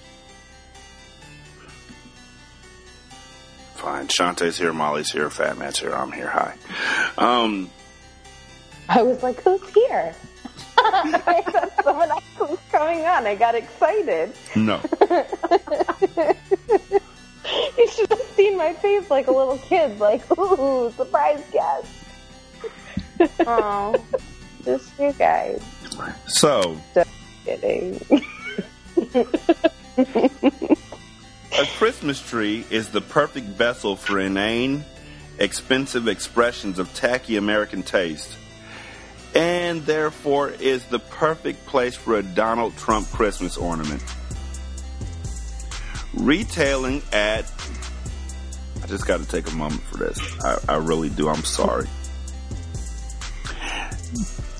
S1: Fine. Shanta's here, Molly's here, Fat Man's here, I'm here. Hi. Um,
S2: I was like, who's here? I thought someone else was coming on. I got excited.
S1: no.
S2: you should have seen my face like a little kid, like, ooh, surprise guest. oh, just you guys.
S1: So,
S2: Just kidding.
S1: A Christmas tree is the perfect vessel for inane, expensive expressions of tacky American taste, and therefore is the perfect place for a Donald Trump Christmas ornament. Retailing at. I just got to take a moment for this. I, I really do. I'm sorry.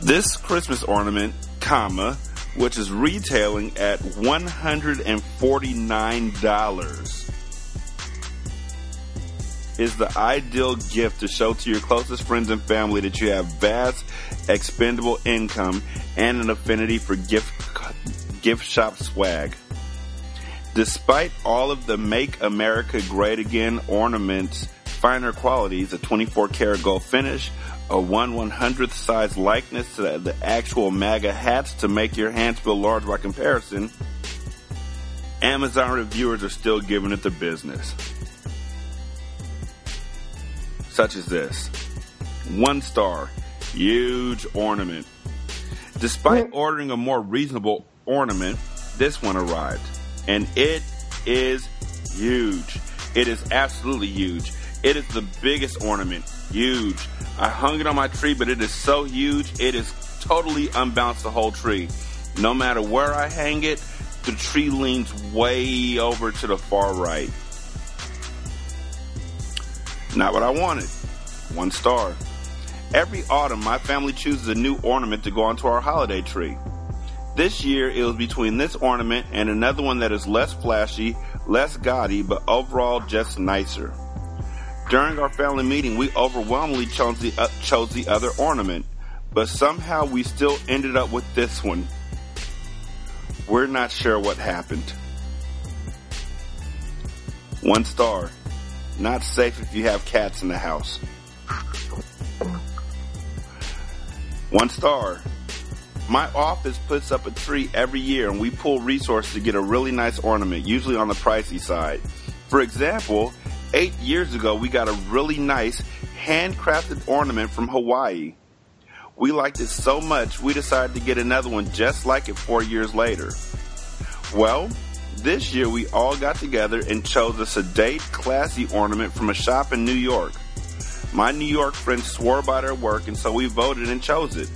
S1: This Christmas ornament, comma, which is retailing at $149, is the ideal gift to show to your closest friends and family that you have vast expendable income and an affinity for gift gift shop swag. Despite all of the Make America Great Again ornaments, finer qualities, a 24 karat gold finish, a 1 100th size likeness to the, the actual MAGA hats to make your hands feel large by comparison, Amazon reviewers are still giving it the business. Such as this one star, huge ornament. Despite mm. ordering a more reasonable ornament, this one arrived. And it is huge. It is absolutely huge. It is the biggest ornament. Huge. I hung it on my tree, but it is so huge, it is totally unbalanced the whole tree. No matter where I hang it, the tree leans way over to the far right. Not what I wanted. One star. Every autumn, my family chooses a new ornament to go onto our holiday tree. This year, it was between this ornament and another one that is less flashy, less gaudy, but overall just nicer. During our family meeting, we overwhelmingly chose the, uh, chose the other ornament, but somehow we still ended up with this one. We're not sure what happened. One star. Not safe if you have cats in the house. One star. My office puts up a tree every year and we pull resources to get a really nice ornament, usually on the pricey side. For example, eight years ago we got a really nice handcrafted ornament from Hawaii. We liked it so much we decided to get another one just like it four years later. Well, this year we all got together and chose a sedate, classy ornament from a shop in New York. My New York friends swore by their work and so we voted and chose it.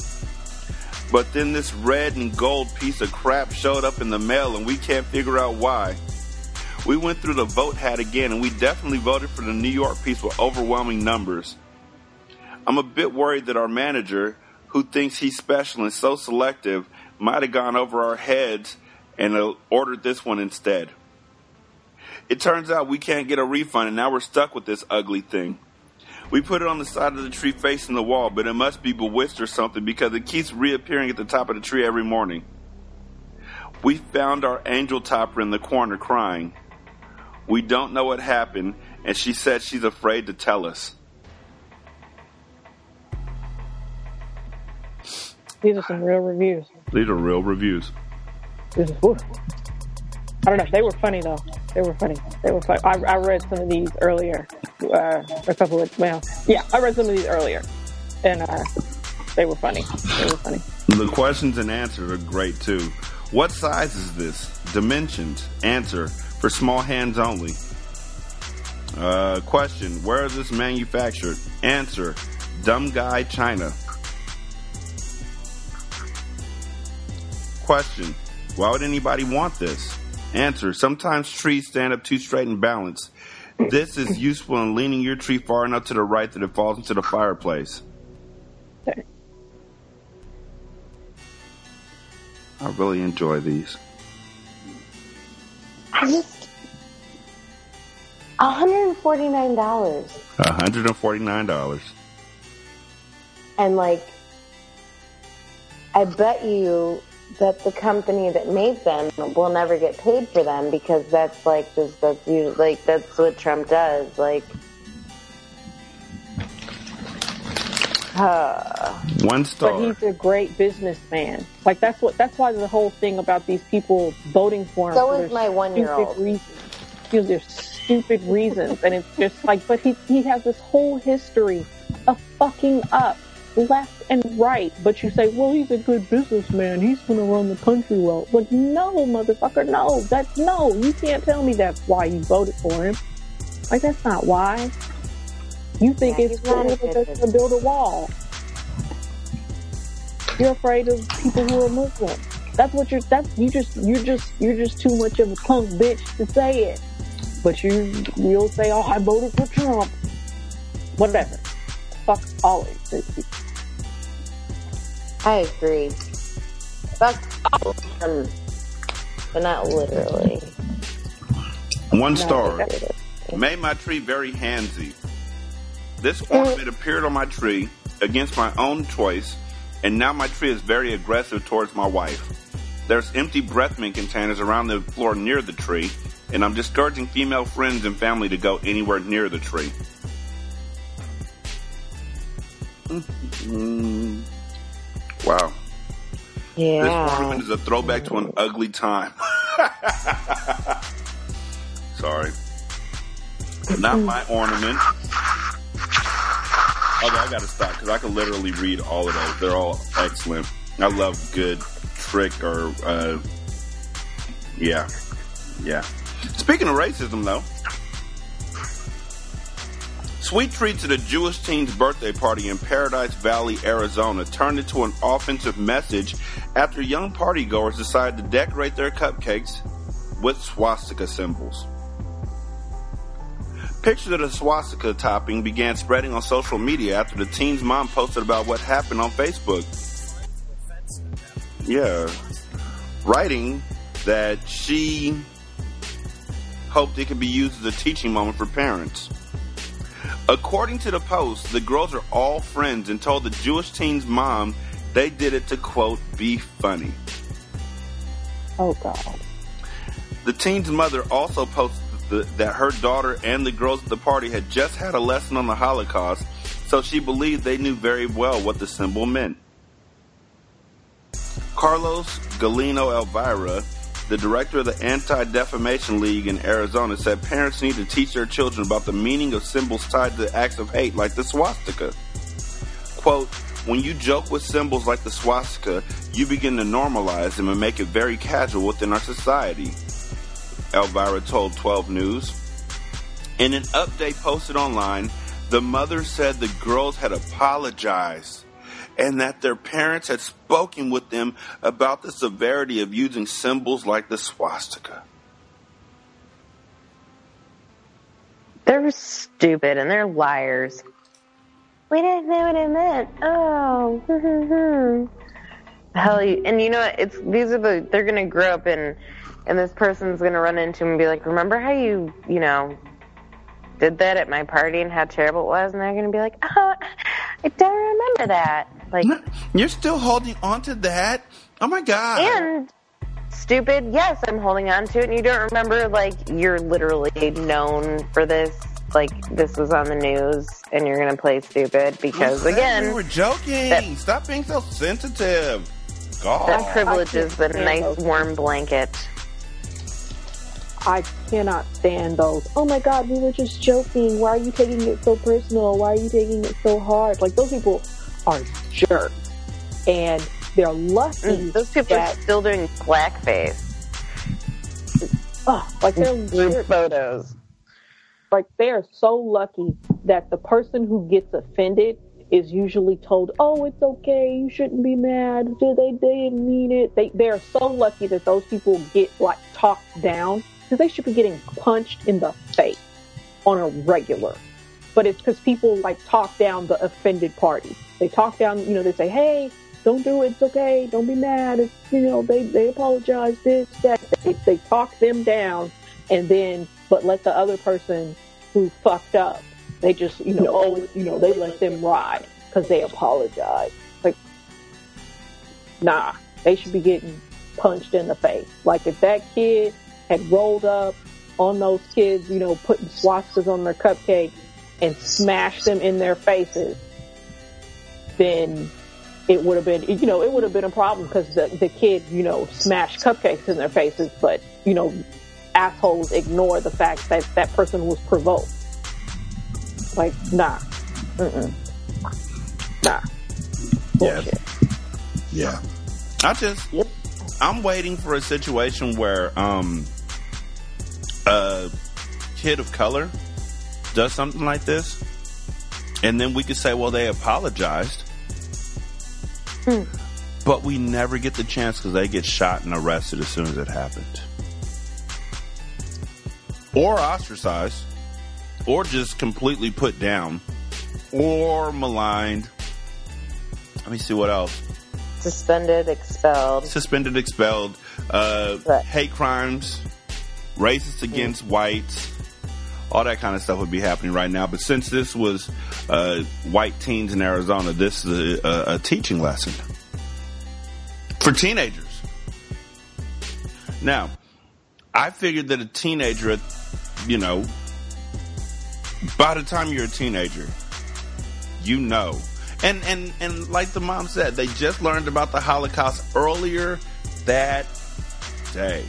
S1: But then this red and gold piece of crap showed up in the mail and we can't figure out why. We went through the vote hat again and we definitely voted for the New York piece with overwhelming numbers. I'm a bit worried that our manager, who thinks he's special and so selective, might have gone over our heads and uh, ordered this one instead. It turns out we can't get a refund and now we're stuck with this ugly thing. We put it on the side of the tree facing the wall, but it must be bewitched or something because it keeps reappearing at the top of the tree every morning. We found our angel topper in the corner crying. We don't know what happened, and she said she's afraid to tell us.
S3: These are some real reviews.
S1: These are real reviews.
S3: This is, whew. I don't know. They were funny though. They were funny. They were funny. I, I read some of these earlier. Uh, a couple of well, yeah, I read some of these earlier, and uh, they were funny. They were funny.
S1: The questions and answers are great too. What size is this? Dimensions. Answer for small hands only. Uh, question: Where is this manufactured? Answer: Dumb guy, China. Question: Why would anybody want this? Answer: Sometimes trees stand up too straight and balanced. This is useful in leaning your tree far enough to the right that it falls into the fireplace. I really enjoy these.
S2: I just $149.
S1: $149.
S2: And like, I bet you that the company that made them will never get paid for them because that's like just that's you like that's what Trump does. Like, uh,
S1: One star.
S3: But he's a great businessman. Like that's what that's why the whole thing about these people voting for him.
S2: So
S3: for
S2: is my one-year-old.
S3: stupid Reasons. Because they're stupid reasons, and it's just like, but he he has this whole history of fucking up left and right. But you say, well, he's a good businessman. He's gonna run the country well. But no, motherfucker, no. That's no. You can't tell me that's why you voted for him. Like that's not why. You think
S2: Yeah,
S3: it's
S2: he's not
S3: cool
S2: a
S3: to build a wall. You're afraid of people who are Muslim. That's what you're. That's you. Just you're just you're just too much of a punk bitch to say it. But you you'll say, "Oh, I voted for Trump." Whatever. Fuck all of these people.
S2: I agree. Fuck them, but not literally.
S1: One star. Made my tree very handsy. This ornament appeared on my tree against my own choice, and now my tree is very aggressive towards my wife. There's empty breath mint containers around the floor near the tree, and I'm discouraging female friends and family to go anywhere near the tree. Mm. Wow. This
S2: Yeah.
S1: ornament is a throwback to an ugly time. Sorry. Not my ornament. Okay, I gotta stop because I can literally read all of those. They're all excellent. I love good trick or, uh, yeah. Yeah. Speaking of racism, though, Sweet treats at a Jewish teen's birthday party in Paradise Valley, Arizona turned into an offensive message after young partygoers decided to decorate their cupcakes with swastika symbols. Pictures of the swastika topping began spreading on social media after the teen's mom posted about what happened on Facebook. Yeah. Writing that she hoped it could be used as a teaching moment for parents. According to the post, the girls are all friends and told the Jewish teen's mom they did it to quote, be funny.
S3: Oh God.
S1: The teen's mother also posted the, that her daughter and the girls at the party had just had a lesson on the Holocaust, so she believed they knew very well what the symbol meant. Carlos Galino Elvira, the director of the Anti Defamation League in Arizona, said parents need to teach their children about the meaning of symbols tied to acts of hate like the swastika. Quote, when you joke with symbols like the swastika, you begin to normalize them and make it very casual within our society. Elvira told 12 News. In an update posted online, the mother said the girls had apologized and that their parents had spoken with them about the severity of using symbols like the swastika.
S2: They're stupid and they're liars. We didn't know what it meant. Oh, hell, and you know what? It's these are the they're gonna grow up and and this person's gonna run into him and be like, "Remember how you you know did that at my party and how terrible it was?" And they're gonna be like, "Oh, I don't remember that." Like,
S1: You're still holding on to that? Oh my god.
S2: and stupid. Yes, I'm holding on to it, and you don't remember. Like, you're literally known for this. Like, this was on the news, and you're gonna play stupid because again,
S1: We
S2: again,
S1: were joking.
S2: that-
S1: Stop being so sensitive. God.
S2: that privilege is the nice
S3: those.
S2: warm blanket.
S3: I cannot stand those. Oh my god, we were just joking. Why are you taking it so personal? Why are you taking it so hard? Like those people are jerks, and they're lucky.
S2: Mm, Those people
S3: that,
S2: are still doing blackface.
S3: oh, like they're
S2: Group photos.
S3: like they are so lucky that the person who gets offended is usually told, "Oh, it's okay. You shouldn't be mad. They they didn't mean it." They they're so lucky that those people get like talked down because they should be getting punched in the face on a regular. But it's because people like talk down the offended party. They talk down, you know, they say, "Hey, don't do it. It's okay. Don't be mad. It's, you know, they they apologize. This that." They, they talk them down, and then but let the other person who fucked up they just, you know, oh, you know, they let them ride because they apologize. Like, nah, they should be getting punched in the face. Like, if that kid had rolled up on those kids, you know, putting swastikas on their cupcakes and smashed them in their faces, then it would have been, you know, it would have been a problem because the, the kid, you know, smashed cupcakes in their faces, but, you know, assholes ignore the fact that that person was provoked. Like, nah. Mm-mm. Nah.
S1: Yeah. Yeah. I just, I'm waiting for a situation where um, a kid of color does something like this, and then we could say, well, they apologized. But we never get the chance because they get shot and arrested as soon as it happened. Or ostracized. Or just completely put down. Or maligned. Let me see what else.
S2: Suspended, expelled.
S1: Suspended, expelled. Uh, hate crimes. Racist against whites. All that kind of stuff would be happening right now. But since this was uh, white teens in Arizona, this is a, a, teaching lesson for teenagers. Now, I figured that a teenager, you know, by the time you're a teenager, you know. And and and like the mom said, they just learned about the Holocaust earlier that day.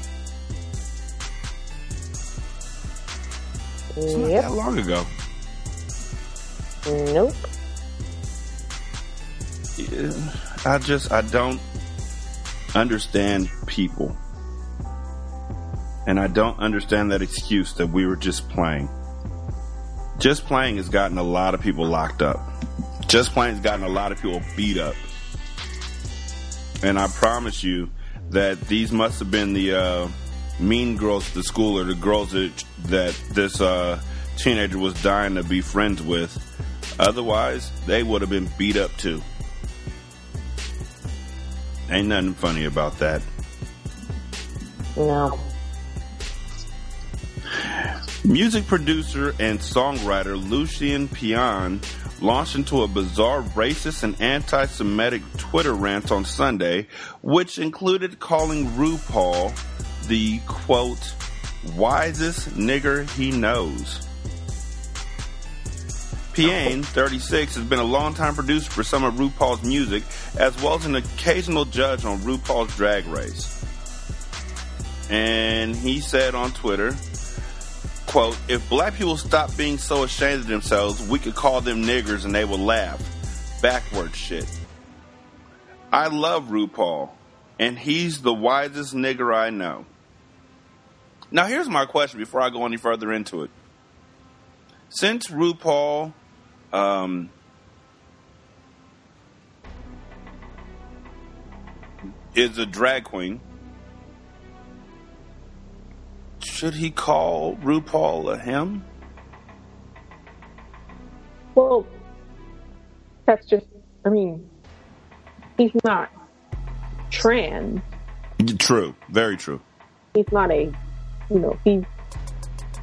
S1: It's not that long ago.
S2: Nope.
S1: I just I don't understand people. And I don't understand that excuse that we were just playing. Just playing has gotten a lot of people locked up. Just playing has gotten a lot of people beat up. And I promise you that these must have been the uh, mean girls at the school or the girls that, that this uh, teenager was dying to be friends with. Otherwise, they would have been beat up too. Ain't nothing funny about that.
S2: No.
S1: Music producer and songwriter Lucian Piane launched into a bizarre racist and anti Semitic Twitter rant on Sunday, which included calling RuPaul the quote, wisest nigger he knows. Piane, 36, has been a longtime producer for some of RuPaul's music, as well as an occasional judge on RuPaul's Drag Race. And he said on Twitter, quote, if black people stop being so ashamed of themselves, we could call them niggers and they will laugh. Backward shit. I love RuPaul, and he's the wisest nigger I know. Now, here's my question before I go any further into it. Since RuPaul um, is a drag queen, should he call RuPaul a him?
S3: Well, that's just, I mean, he's not trans.
S1: True, very true.
S3: He's not a, you know, he's,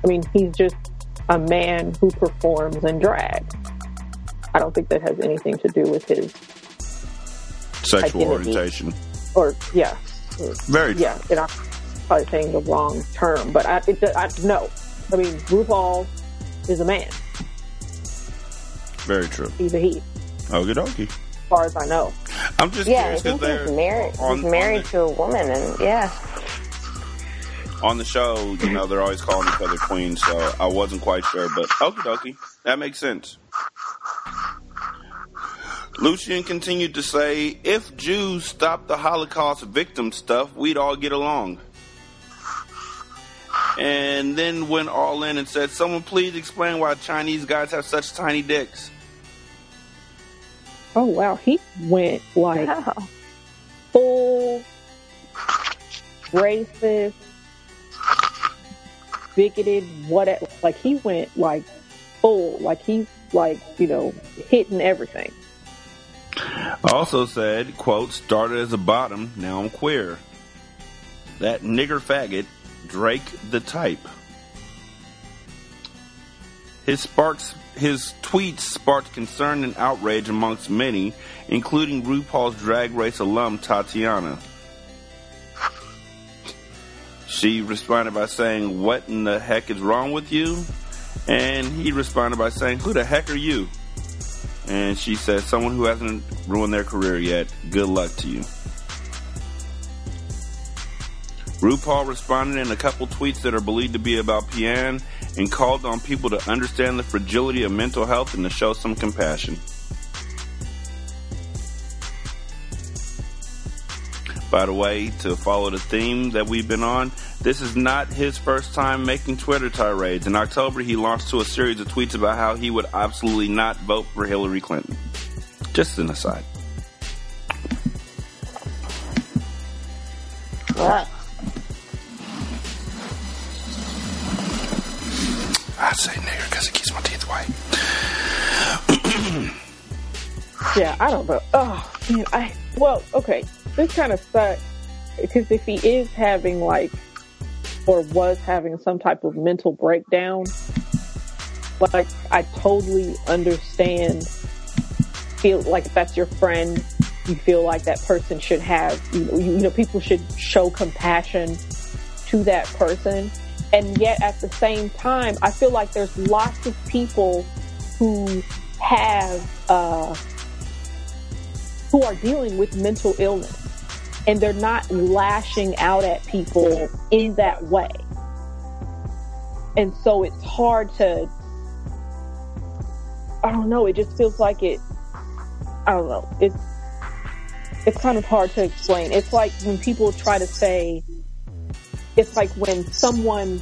S3: I mean, he's just a man who performs in drag. I don't think that has anything to do with his
S1: Sexual orientation.
S3: or yeah,
S1: Very true.
S3: yeah. And I'm probably saying the wrong term, but I, it, I no. I mean, RuPaul is a man.
S1: Very true.
S3: He's a he,
S1: Okie dokie.
S3: as far as I know.
S1: I'm just
S2: Yeah, I
S1: curious
S2: think
S1: because
S2: he's married.
S1: on,
S2: he's married
S1: the-
S2: to a woman, and yeah.
S1: On the show, you know, they're always calling each other queens, so I wasn't quite sure, but okie dokie. That makes sense. Lucian continued to say, if Jews stopped the Holocaust victim stuff, we'd all get along. And then went all in and said, someone please explain why Chinese guys have such tiny dicks.
S3: Oh wow, he went like full racist, bigoted, what? Like he went like full, like he like you know hitting everything.
S1: Also said, quote, started as a bottom, now I'm queer. That nigger faggot, Drake the type. His sparks his tweets sparked concern and outrage amongst many, including RuPaul's Drag Race alum Tatiana. She responded by saying, What in the heck is wrong with you? And he responded by saying, Who the heck are you? And she said, Someone who hasn't ruined their career yet. Good luck to you. RuPaul responded in a couple tweets that are believed to be about Piane and called on people to understand the fragility of mental health and to show some compassion. By the way, to follow the theme that we've been on, this is not his first time making Twitter tirades. In October, he launched to a series of tweets about how he would absolutely not vote for Hillary Clinton. Just an aside.
S2: What?
S1: I'd say nigger because it keeps my teeth white.
S3: Yeah, I don't know. Oh man, I well, okay. This kind of sucks because if he is having like, or was having some type of mental breakdown, like I totally understand. Feel like if that's your friend, you feel like that person should have, you know, you, you know, people should show compassion to that person. And yet at the same time, I feel like there's lots of people who have, uh, who are dealing with mental illness and they're not lashing out at people in that way. And so it's hard to, I don't know, it just feels like it, I don't know, it's, it's kind of hard to explain. It's like when people try to say, it's like when someone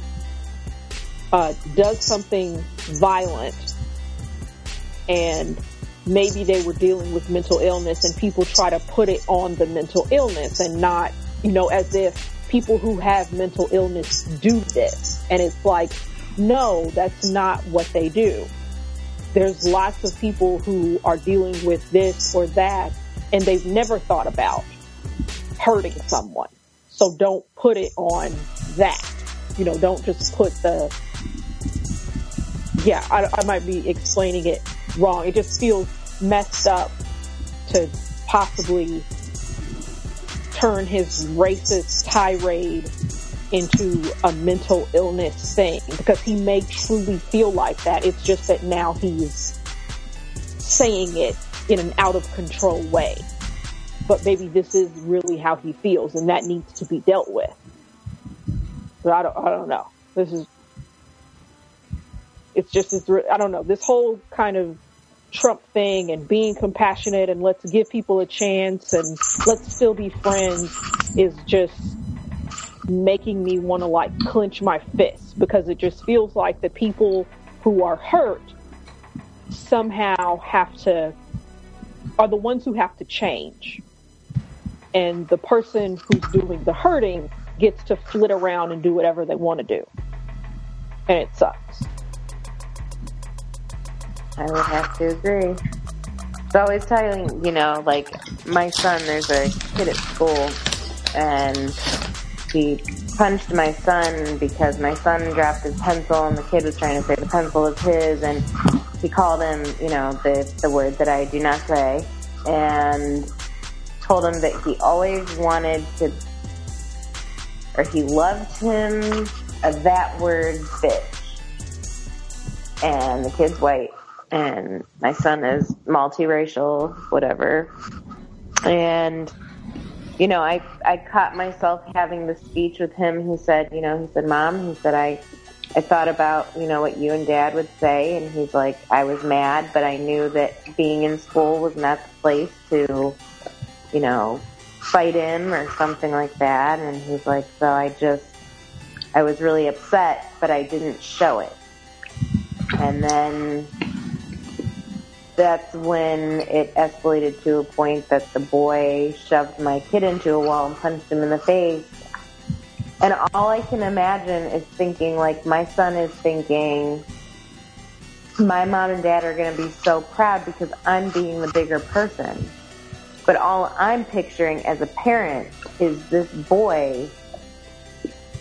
S3: uh, does something violent and maybe they were dealing with mental illness and people try to put it on the mental illness and not, you know, as if people who have mental illness do this. And it's like, no, that's not what they do. There's lots of people who are dealing with this or that and they've never thought about hurting someone. So don't put it on that. You know, don't just put the, yeah, I, I might be explaining it wrong. It just feels messed up to possibly turn his racist tirade into a mental illness thing because he may truly feel like that. It's just that now he's saying it in an out of control way. But maybe this is really how he feels and that needs to be dealt with. But I don't, I don't know. This is, it's just, it's, I don't know. This whole kind of Trump thing and being compassionate and let's give people a chance and let's still be friends is just making me want to like clench my fists because it just feels like the people who are hurt somehow have to are the ones who have to change. And the person who's doing the hurting gets to flit around and do whatever they want to do. And it sucks
S2: I would have to agree. It's always telling, you know, like my son, there's a kid at school and he punched my son because my son dropped his pencil and the kid was trying to say the pencil is his and he called him, you know, the, the word that I do not say and told him that he always wanted to, or he loved him a that word bitch. And the kid's white and my son is multiracial, whatever. And you know, I I caught myself having the speech with him. He said, you know, he said, "Mom," he said, "I I thought about, you know, what you and dad would say." And he's like, "I was mad, but I knew that being in school was not the place to, you know, fight him or something like that." And he's like, "So I just I was really upset, but I didn't show it." And then that's when it escalated to a point that the boy shoved my kid into a wall and punched him in the face. And all I can imagine is thinking, like, my son is thinking, my mom and dad are going to be so proud because I'm being the bigger person. But all I'm picturing as a parent is this boy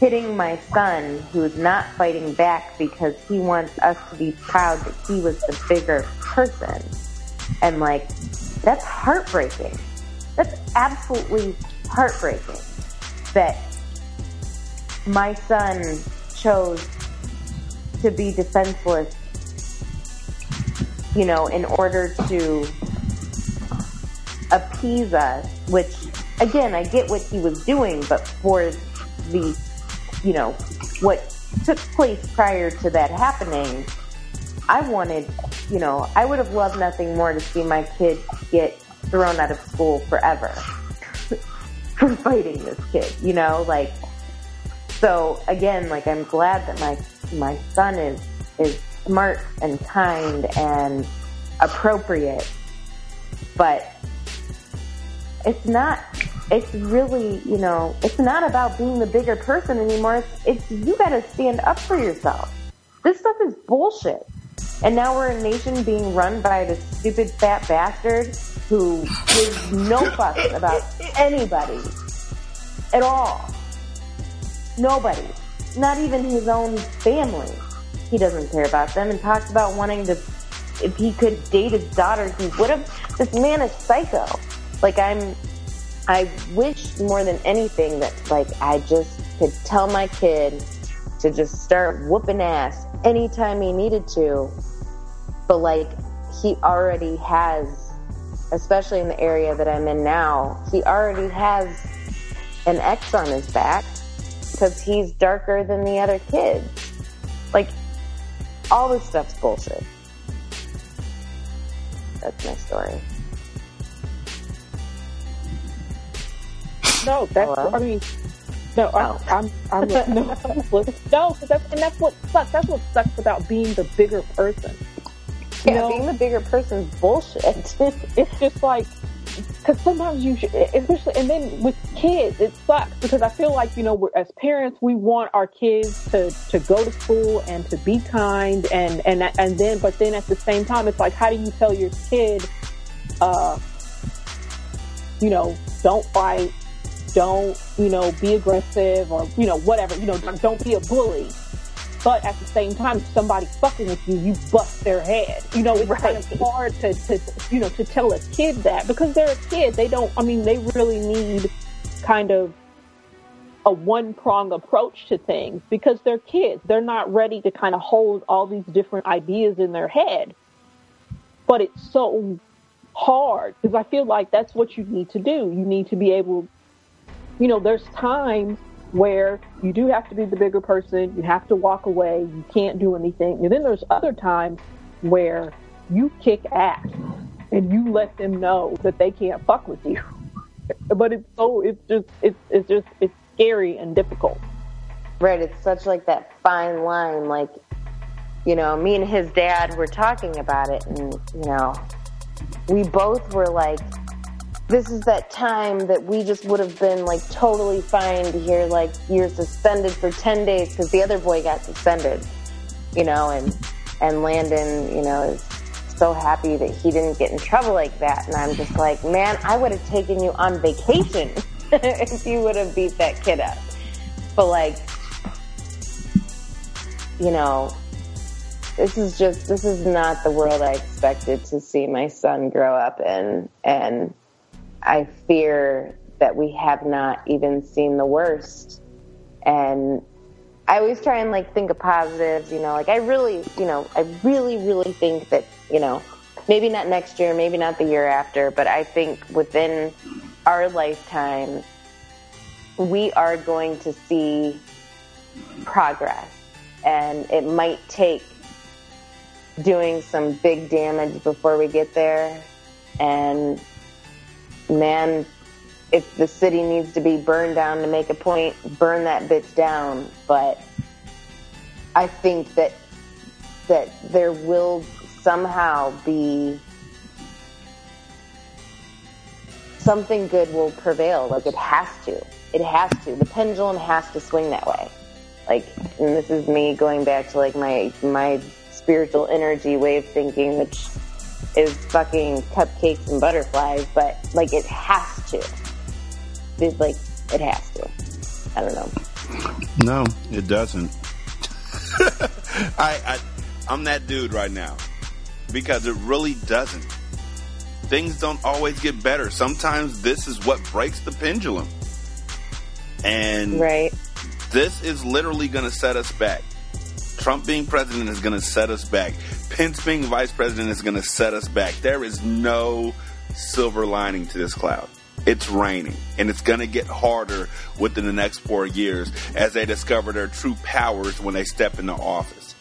S2: hitting my son who's not fighting back because he wants us to be proud that he was the bigger person. And like, that's heartbreaking. That's absolutely heartbreaking that my son chose to be defenseless, you know, in order to appease us, which again, I get what he was doing, but for the, you know, what took place prior to that happening, I wanted, you know, I would have loved nothing more to see my kid get thrown out of school forever for fighting this kid, you know, like, so again, like I'm glad that my my son is is smart and kind and appropriate, but it's not. It's really, you know, it's not about being the bigger person anymore. It's, it's you got to stand up for yourself. This stuff is bullshit. And now we're a nation being run by this stupid fat bastard who gives no fucks about anybody at all. Nobody. Not even his own family. He doesn't care about them and talks about wanting to, if he could date his daughter, he would have. This man is psycho. Like, I'm, I wish more than anything that, like, I just could tell my kid to just start whooping ass anytime he needed to. But, like, he already has, especially in the area that I'm in now, he already has an X on his back because he's darker than the other kids. Like, all this stuff's bullshit. That's my story.
S3: No, that's.
S2: Hello?
S3: I mean, no, I, I'm. I'm. No, no, that's and that's what sucks. That's what sucks about being the bigger person. You
S2: Yeah,
S3: know?
S2: being the bigger person's bullshit.
S3: it's just like because sometimes you should, especially and then with kids it sucks because i feel like you know we're, as parents we want our kids to to go to school and to be kind and and and then but then at the same time it's like how do you tell your kid uh you know don't fight don't you know be aggressive or you know whatever you know don't be a bully but at the same time, if somebody's fucking with you, you bust their head. You know, it's kind of hard to, to, you know, to tell a kid that because they're a kid. They don't, I mean, they really need kind of a one prong approach to things because they're kids. They're not ready to kind of hold all these different ideas in their head. But it's so hard because I feel like that's what you need to do. You need to be able, you know, there's times where you do have to be the bigger person, you have to walk away, you can't do anything. And then there's other times where you kick ass and you let them know that they can't fuck with you. but it's so it's just it's it's just it's scary and difficult.
S2: Right, it's such like that fine line. Like, you know, me and his dad were talking about it, and you know, we both were like, "This is that time that we just would have been like totally fine to hear like you're suspended for ten days because the other boy got suspended." You know, and and Landon, you know, is so happy that he didn't get in trouble like that, and I'm just like, man, I would have taken you on vacation if you would have beat that kid up. But like, you know, this is just this is not the world I expected to see my son grow up in, and I fear that we have not even seen the worst. And I always try and like think of positives, you know, like I really, you know, I really, really think that, you know, maybe not next year, maybe not the year after, but I think within our lifetime, we are going to see progress. And it might take doing some big damage before we get there. And man, if the city needs to be burned down to make a point, burn that bitch down. But I think that that there will somehow be something good will prevail. Like it has to. It has to. The pendulum has to swing that way. Like, and this is me going back to like my my spiritual energy way of thinking, which is fucking cupcakes and butterflies. But like, it has to. It, like, it has to. I don't know.
S1: No, it doesn't. I, I I'm that dude right now because it really doesn't. Things don't always get better. Sometimes this is what breaks the pendulum. And
S2: right.
S1: this is literally going to set us back. Trump being president is going to set us back. Pence being vice president is going to set us back. There is no silver lining to this cloud. It's raining, and it's going to get harder within the next four years as they discover their true powers when they step into office.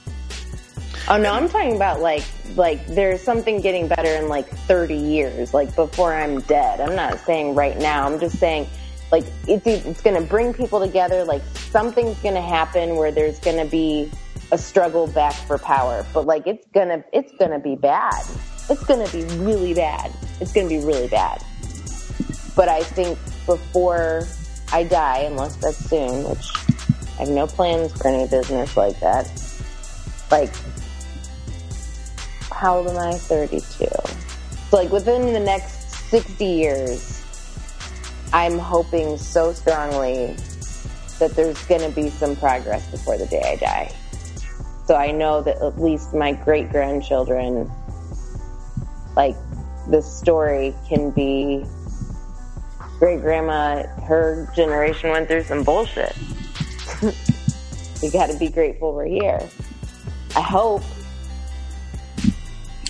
S2: Oh no, I'm talking about like like there's something getting better in like 30 years, like before I'm dead. I'm not saying right now. I'm just saying like it's it's going to bring people together. Like something's going to happen where there's going to be a struggle back for power. But like it's gonna it's gonna be bad. It's gonna be really bad. It's gonna be really bad. But I think before I die, unless that's soon, which I have no plans for any business like that. Like how old am I? 32. So, like, within the next 60 years, I'm hoping so strongly that there's going to be some progress before the day I die. So I know that at least my great grandchildren, like, the story can be great grandma, her generation went through some bullshit. you got to be grateful we're here. I hope.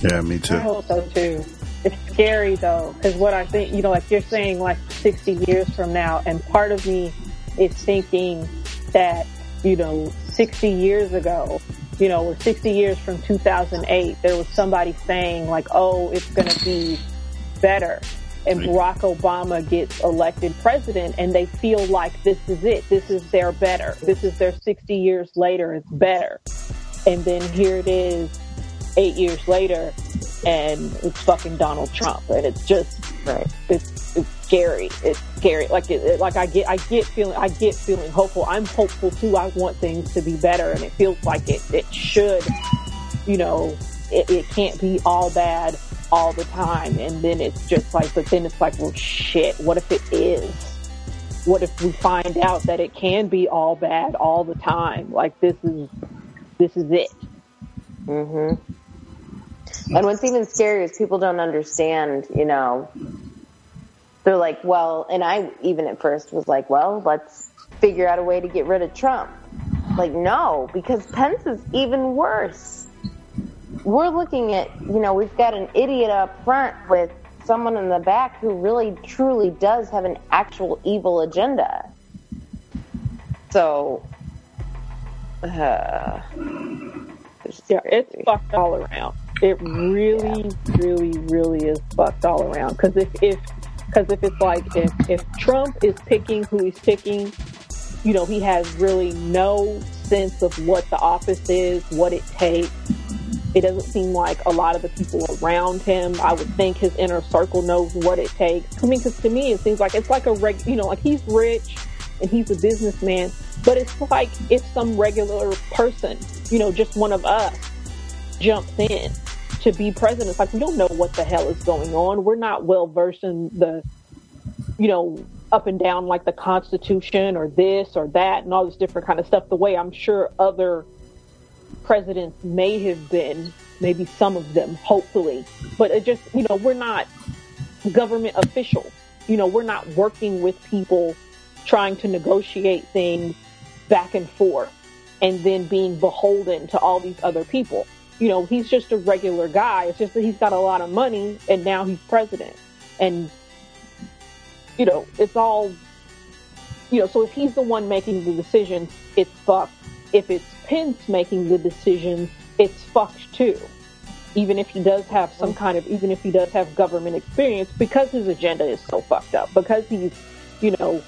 S1: Yeah, me too.
S3: I hope so too. It's scary though, because what I think, you know, like you're saying, like 60 years from now, and part of me is thinking that, you know, 60 years ago, you know, or 60 years from 2008, there was somebody saying like, oh, it's going to be better. And Barack Obama gets elected president and they feel like this is it. This is their better. This is their 60 years later. It's better. And then here it is eight years later and it's fucking Donald Trump. And it's just,
S2: right.
S3: it's, it's scary. It's scary. Like, it, it- like I get, I get feeling, I get feeling hopeful. I'm hopeful too. I want things to be better and it feels like it, it should, you know, it, it can't be all bad all the time. And then it's just like, but then it's like, well, shit, what if it is? What if we find out that it can be all bad all the time? Like this is, this is it.
S2: Mm-hmm. And what's even scarier is people don't understand, you know. They're like, well, and I even at first was like, well, let's figure out a way to get rid of Trump. Like, no, because Pence is even worse. We're looking at, you know, we've got an idiot up front with someone in the back who really, truly does have an actual evil agenda. So, uh,
S3: Yeah, it's fucked all around. It really, really, really is fucked all around. Because if if because if it's like if if Trump is picking who he's picking, you know, he has really no sense of what the office is, what it takes. It doesn't seem like a lot of the people around him. I would think his inner circle knows what it takes. I mean, because to me, it seems like it's like a reg. You know, like he's rich and he's a businessman, but it's like if some regular person, you know, just one of us, jumps in to be president. It's like we don't know what the hell is going on. We're not well versed in the, you know, up and down like the Constitution or this or that and all this different kind of stuff. The way I'm sure other presidents may have been, maybe some of them, hopefully, but it just you know we're not government officials. You know, we're not working with people trying to negotiate things back and forth and then being beholden to all these other people. You know, he's just a regular guy. It's just that he's got a lot of money and now he's president. And, you know, it's all, you know, so if he's the one making the decisions, it's fucked. If it's Pence making the decisions, it's fucked too. Even if he does have some mm. kind of, even if he does have government experience, because his agenda is so fucked up, because he's, you know,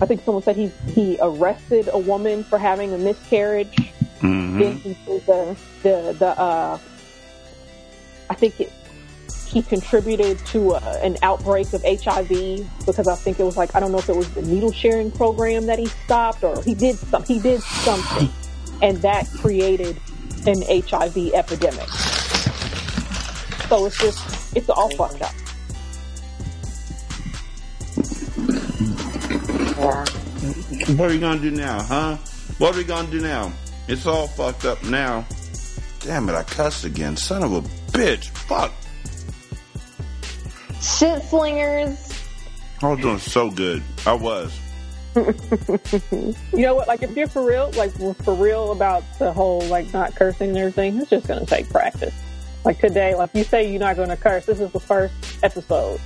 S3: I think someone said he he arrested a woman for having a miscarriage.
S1: Mm-hmm.
S3: Then he did the the the uh, I think it he contributed to uh, an outbreak of HIV because I think it was like I don't know if it was the needle sharing program that he stopped or he did some he did something, and that created an HIV epidemic. So it's just it's all fucked up.
S2: Yeah.
S1: What are we gonna do now, huh? What are we gonna do now? It's all fucked up now. Damn it, I cussed again. Son of a bitch. Fuck.
S2: Shit slingers.
S1: I was doing so good. I was.
S3: you know what? Like if you're for real, like for real about the whole like not cursing and everything, it's just gonna take practice. Like today, like you say you're not gonna curse. This is the first episode.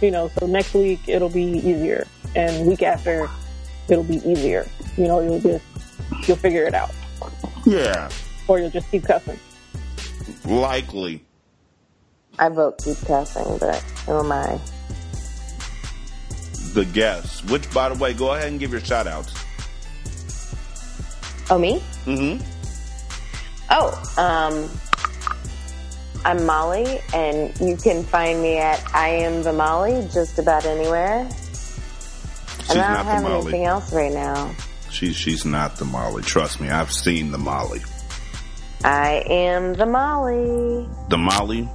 S3: You know, so next week it'll be easier, and week after it'll be easier. You know, you'll just you'll figure it out,
S1: Yeah.
S3: or you'll just keep cussing.
S1: Likely.
S2: I vote keep cussing, but who am I?
S1: The guests. Which, by the way, go ahead and give your shout outs.
S2: Oh, me?
S1: Mm-hmm.
S2: Oh, um, I'm Molly, and you can find me at I am the Molly just about anywhere.
S1: She's
S2: and I don't
S1: the
S2: have
S1: Molly.
S2: anything else right now.
S1: She's she's not the Molly. Trust me, I've seen the Molly.
S2: I am the Molly.
S1: The Molly,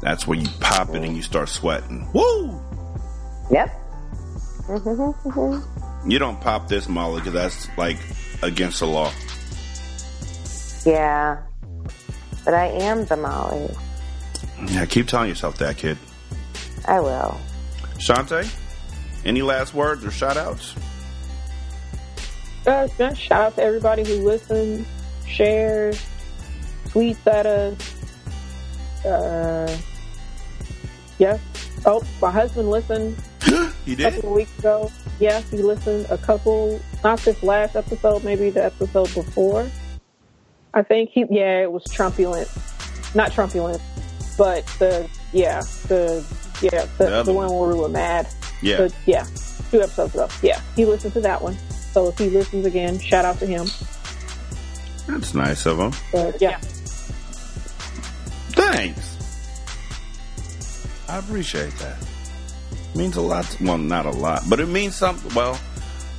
S1: that's where you pop it and you start sweating. Woo!
S2: Yep.
S1: You don't pop this Molly because that's like against the law.
S2: yeah. But I am the Molly.
S1: Yeah, keep telling yourself that, kid.
S2: I will.
S1: Shanta, any last words or shout outs?
S3: Uh, shout out to everybody who listens, shares, tweets at us. Uh, yeah. Oh, my husband listened
S1: He did?
S3: a couple weeks ago. Yes, he listened a couple, not this last episode, maybe the episode before. I think he, yeah, it was Trumpulent. Not Trumpulent, but the, yeah, the, yeah,
S1: The
S3: the, the one where we were mad.
S1: Yeah.
S3: The- yeah, two episodes ago. Yeah, he listened to that one. So if he listens again, shout out to him.
S1: That's nice of him.
S3: But yeah.
S1: Thanks. I appreciate that. means a lot. To, well, not a lot, but it means something. Well,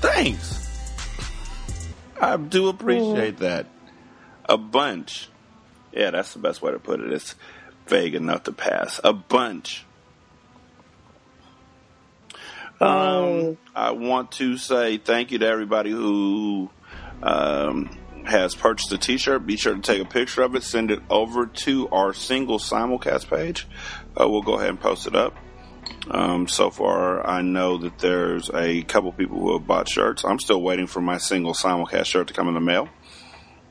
S1: thanks. I do appreciate that. A bunch. Yeah, that's the best way to put it. It's vague enough to pass. A bunch. Um, I want to say thank you to everybody who um, has purchased a T-shirt. Be sure to take a picture of it, send it over to our single simulcast page. Uh, we'll go ahead and post it up. Um, so far, I know that there's a couple people who have bought shirts. I'm still waiting for my single simulcast shirt to come in the mail.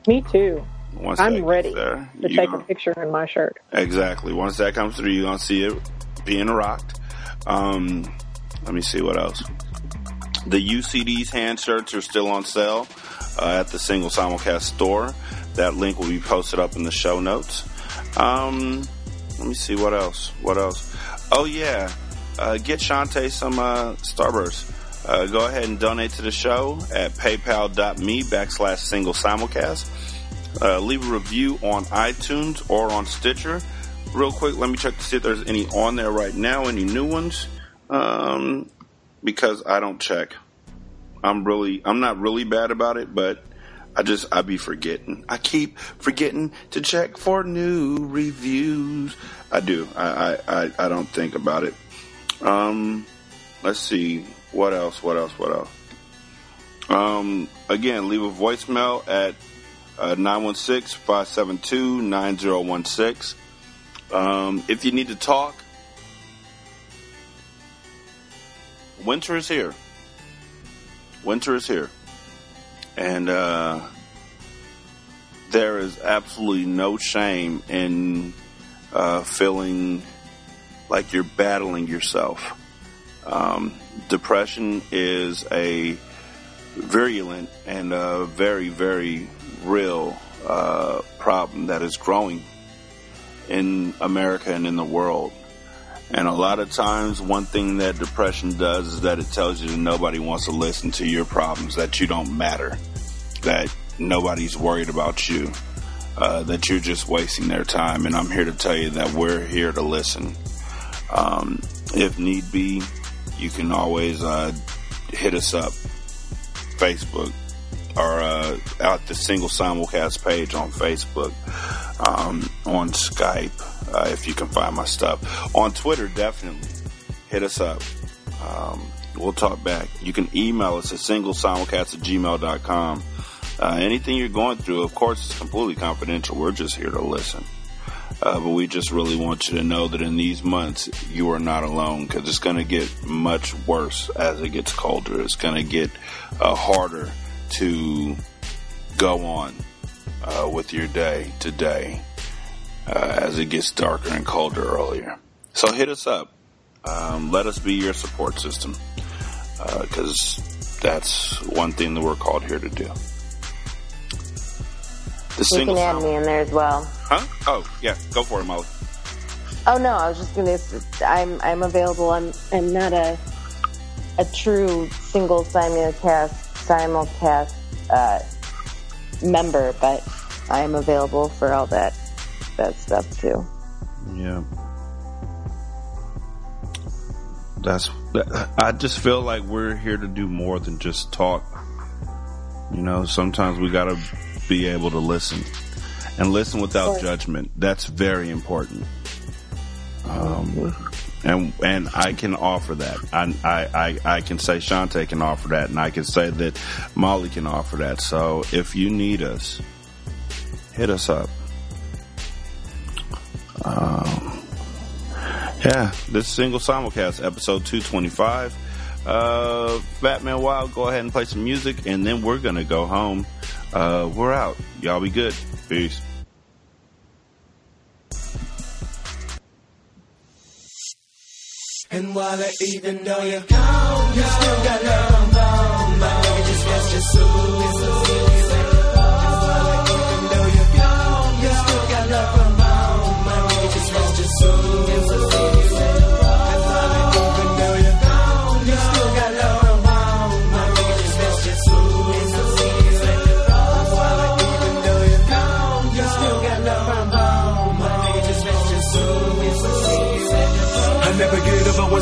S3: Me too.
S1: Once
S3: I'm ready
S1: there,
S3: to take
S1: gonna-
S3: a picture in my shirt.
S1: Exactly. Once that comes through, you're gonna see it being rocked. Um, let me see what else. The UCD's hand shirts are still on sale uh, at the Single Simulcast store. That link will be posted up in the show notes. Um, let me see what else. What else? Oh yeah, uh, get Shanta some uh, Starburst. Uh, go ahead and donate to the show at paypal.me backslash single simulcast. Uh, leave a review on iTunes or on Stitcher. Real quick, let me check to see if there's any on there right now, any new ones. Um, because I don't check. I'm really, I'm not really bad about it, but I just, I be forgetting. I keep forgetting to check for new reviews. I do. I, I, I, I don't think about it. Um, let's see. What else? What else? What else? Um, again, leave a voicemail at uh, 916-572-9016. Um, if you need to talk, winter is here. Winter is here. And uh, there is absolutely no shame in uh, feeling like you're battling yourself. Um, depression is a virulent and a very, very real uh, problem that is growing in America and in the world. And a lot of times, one thing that depression does is that it tells you that nobody wants to listen to your problems, that you don't matter, that nobody's worried about you, uh, that you're just wasting their time. And I'm here to tell you that we're here to listen. Um, if need be, you can always uh, hit us up, Facebook, or uh, at the single simulcast page on Facebook, um, on Skype, uh, if you can find my stuff. On Twitter, definitely hit us up. Um, we'll talk back. You can email us at singlesimulcast at gmail.com. Uh, anything you're going through, of course, it's completely confidential. We're just here to listen. Uh, but we just really want you to know that in these months, you are not alone because it's going to get much worse as it gets colder. It's going to get uh, harder to go on uh, with your day today uh, as it gets darker and colder earlier. So hit us up. Um, let us be your support system because that's one thing that we're called here to do. The
S2: You can add me in there as well.
S1: Huh? Oh, yeah. Go for it, Molly.
S2: Oh no, I was just gonna. I'm I'm available. I'm I'm not a a true single simulcast simulcast uh, member, but I am available for all that that stuff too.
S1: Yeah. That's. I just feel like we're here to do more than just talk. You know, sometimes we got to be able to listen and listen without judgment. That's very important. Um, and and I can offer that. I, I I I can say Shanta can offer that, and I can say that Molly can offer that. So if you need us, hit us up. Yeah, this is single simulcast episode 225. Uh, Batman Wild, go ahead and play some music, and then we're gonna go home. Uh, we're out. Y'all be good. Peace.
S22: And while I, even though you're gone, you still got love on bone. My nigga just rest your soul.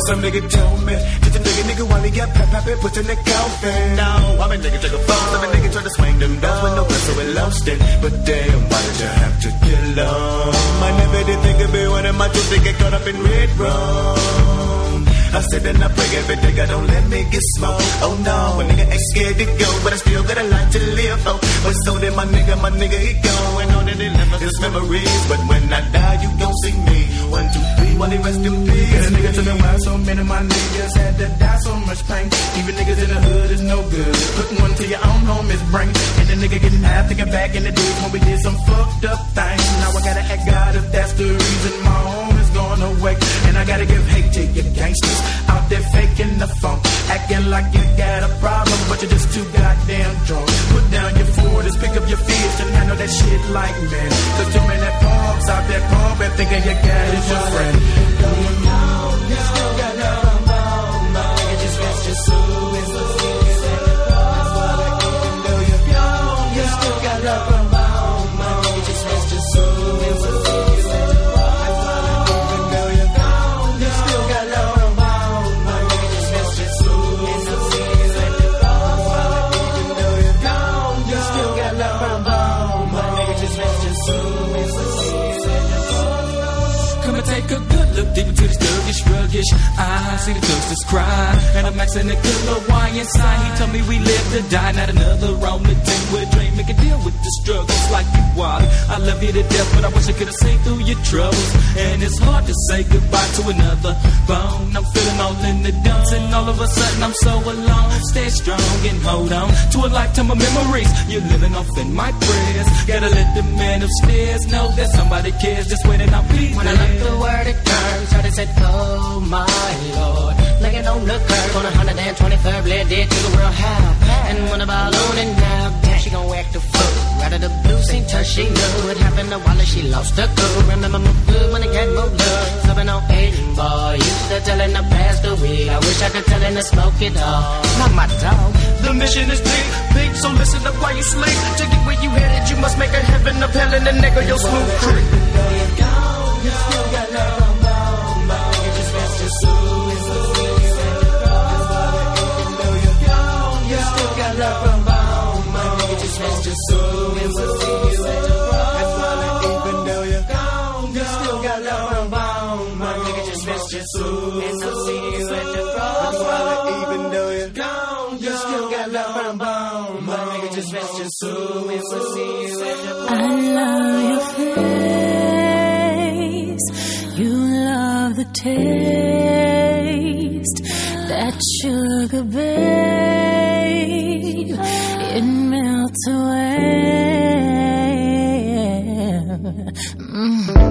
S22: Some nigga told me. Just a nigga, nigga, while he got pep, pep, put in the coffin. Now, I'm a nigga, take a phone. I'm a nigga, try to swing them doors with no whistle, we lost it. But damn, why did you have to kill him? I never did think of it when my two get caught up in red rum. I said and I pray every day, God don't let me get smoked. Oh no, a nigga ain't scared to go, but I still got a life to live. Oh, but so did my nigga, my nigga, he going on and it his memories. But when I die, you gon' see me. One, two, three, he rest in peace.
S23: And a nigga to the why so many of my niggas had to die so much pain. Even niggas in the hood is no good. Putting one to your own home is brain. And the nigga getting half thinking back in the days when we did some fucked up things. Now I gotta ask God if that's the reason my is going away. And I gotta give hate to you gangsters out there faking the funk. Acting like you got a problem, but you're just too goddamn drunk. Put down your forties, pick up your fists and handle that shit like men. Cause too many punks out there pumping, thinking you got is your friend.
S22: You still got on bone. My nigga, just rest your soul. You still got love
S24: I see the thugs cry, and I'm maxing the killer. Why inside? He told me we live to die, not another on the team with dream. Make a deal with the struggles like you are. I love you to death, but I wish I could have seen through your troubles. And it's hard to say goodbye to another bone. I'm feeling all in the dumps, and all of a sudden I'm so alone. Stay strong and hold on to a lifetime of memories. You're living off in my prayers. Gotta let the man upstairs know that somebody cares. Just waiting, I'll be
S25: When I look the word it turns, Shorty said, Oh my lord. Laying on the curve on a 123rd, bled dead to the world half. And when a balloon and now, damn, she gon' act a fool. Out of the blue, seen her, she knew what happened to Wally, she lost her cool. Remember my good when it got moved love. Subbing on eight boy, used to telling the past the week. I wish I could tell him to smoke it all. Not my dog.
S26: The mission is big, big, so listen up while you sleep. To get where you headed, you must make a heaven of hell in the nigga, your smooth creek.
S22: You still got got love from home. My nigga just missed your soul.
S23: And we'll see you at the prom. That's why, I even know you're gone, you still got love from home. My nigga just missed your soul. And we'll see you at the prom. That's why, I even know you're gone, you still got love from home. My nigga just missed your soul. And we'll see you at the prom.
S4: I love your face. You love the taste. That sugar, babe to end.
S27: Mm.
S5: Mm-hmm.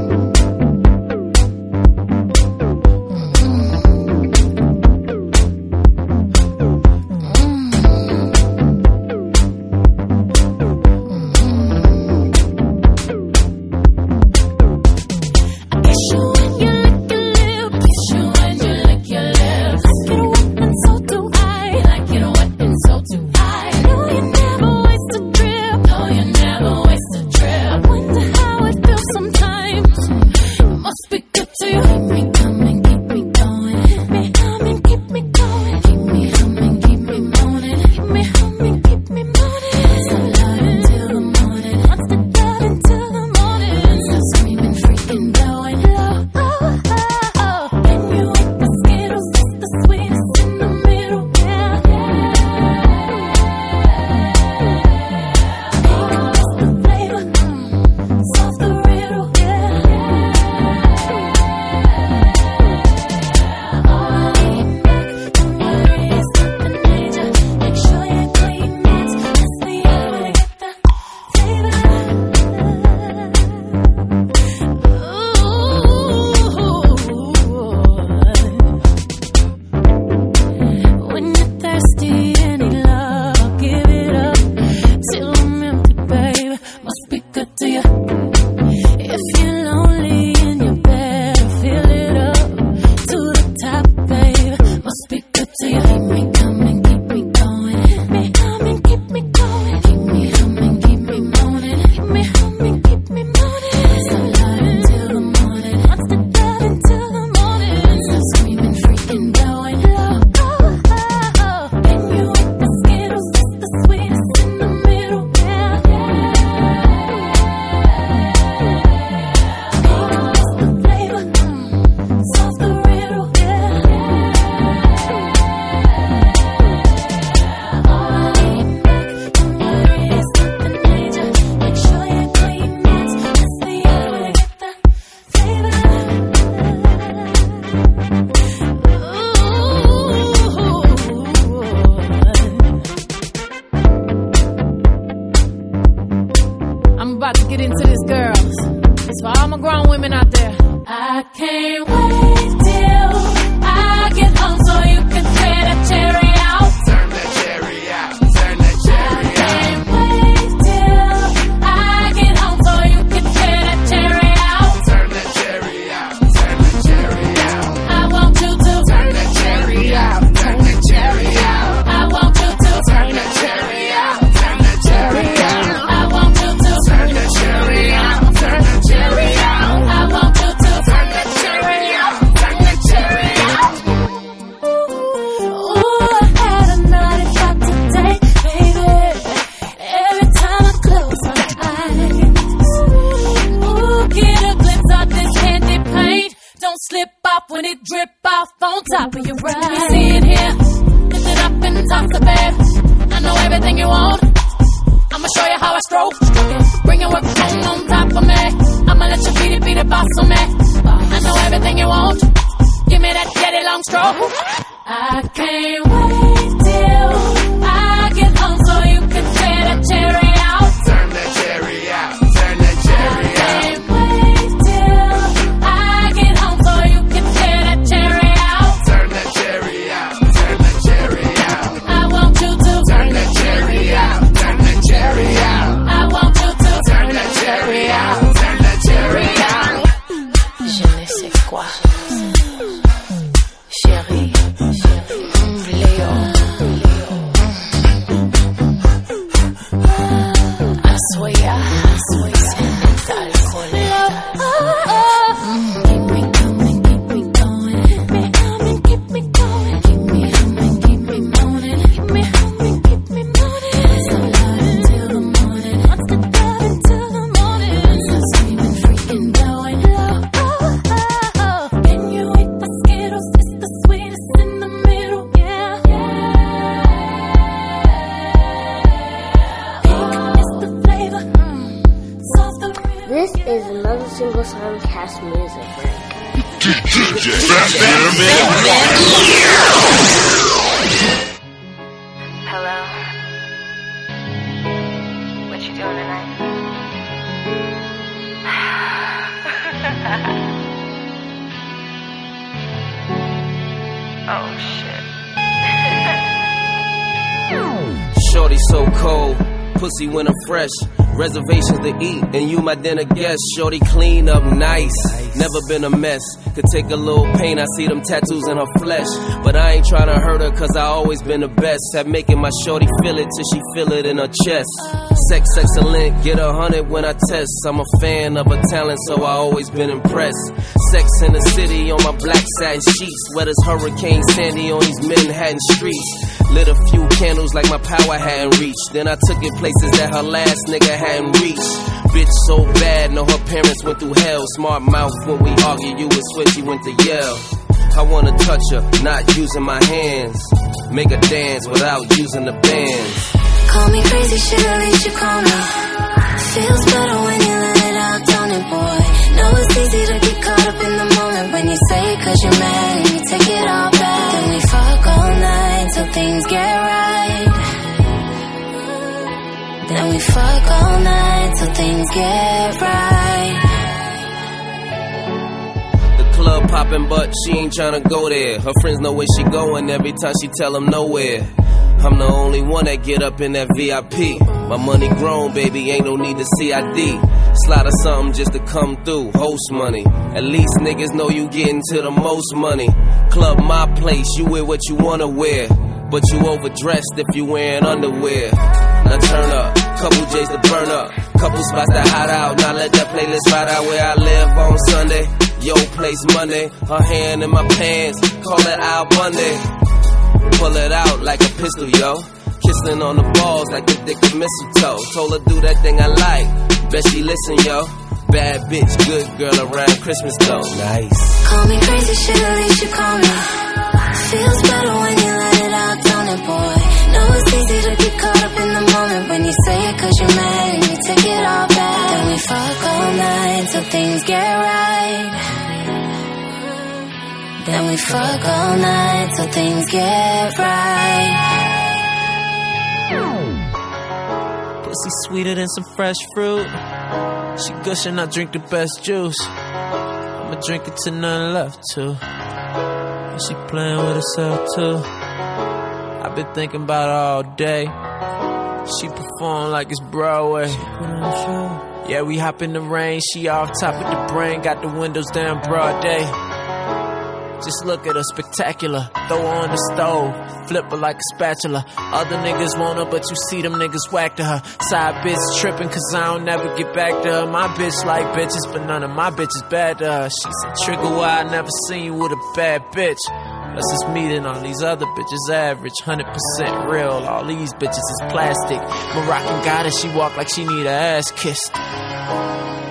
S28: Hello. What you doing tonight? oh shit.
S7: Shorty so cold, pussy when I'm fresh. Reservations to eat, and you my dinner guest. Shorty clean up nice, never been a mess. Could take a little pain, I see them tattoos in her flesh. But I ain't tryna hurt her, cause I always been the best. At making my shorty feel it till she feel it in her chest. Sex excellent, get a hundred when I test. I'm a fan of her talent, so I always been impressed. Sex in the city on my black satin sheets. Wet as Hurricane Sandy on these Manhattan streets. Lit a few candles like my power hadn't reached. Then I took it places that her last nigga hadn't reached. Bitch so bad, know her parents went through hell. Smart mouth when we argue, you was switchy, went to yell. I wanna touch her, not using my hands. Make her dance without using the bands.
S29: Call me crazy, shit, at least you call me. Feels better when you let it out, don't it, boy? Know it's easy to get caught up in the moment when you say it cause you're mad and you take it all back. Then we fuck all night till things get right. Then we fuck all night till things get right.
S7: Popping, but she ain't tryna go there. Her friends know where she going every time she tell them nowhere. I'm the only one that get up in that VIP. My money grown, baby, ain't no need to CID. Slide or something just to come through, host money. At least niggas know you getting to the most money. Club my place, you wear what you wanna wear. But you overdressed if you wearing underwear. Now turn up, couple J's to burn up, couple spots to hide out. Now let that playlist ride out where I live on Sunday. Yo, place Monday, her hand in my pants, call it out Monday. Pull it out like a pistol, yo. Kissing on the balls like a dick of mistletoe. Told her do that thing I like. Bet she listen, yo. Bad bitch, good girl around Christmas though. Nice.
S29: Call me crazy, shit, at least you call me. Feels better when you let it out, don't it, boy? Know it's easy to get caught up in the moment when you say it cause you're mad and you take it all back. Then we fuck all night till things get right. Then we fuck all night till things get right.
S30: Pussy sweeter than some fresh fruit. She gushing, I drink the best juice. I'ma drink it till none left too. And she playing with herself too. I've been thinking about her all day. She perform like it's Broadway. Yeah, we hop in the rain. She off top of the brain, got the windows down broad day. Just look at her, spectacular. Throw her on the stove, flip her like a spatula. Other niggas want her, but you see them niggas whack to her. Side bitch tripping, cause I don't never get back to her. My bitch like bitches, but none of my bitches bad to her. She's a trigger why I never seen you with a bad bitch. That's just meet meeting on these other bitches average, 100% real. All these bitches is plastic. Moroccan goddess, she walk like she need her ass kissed.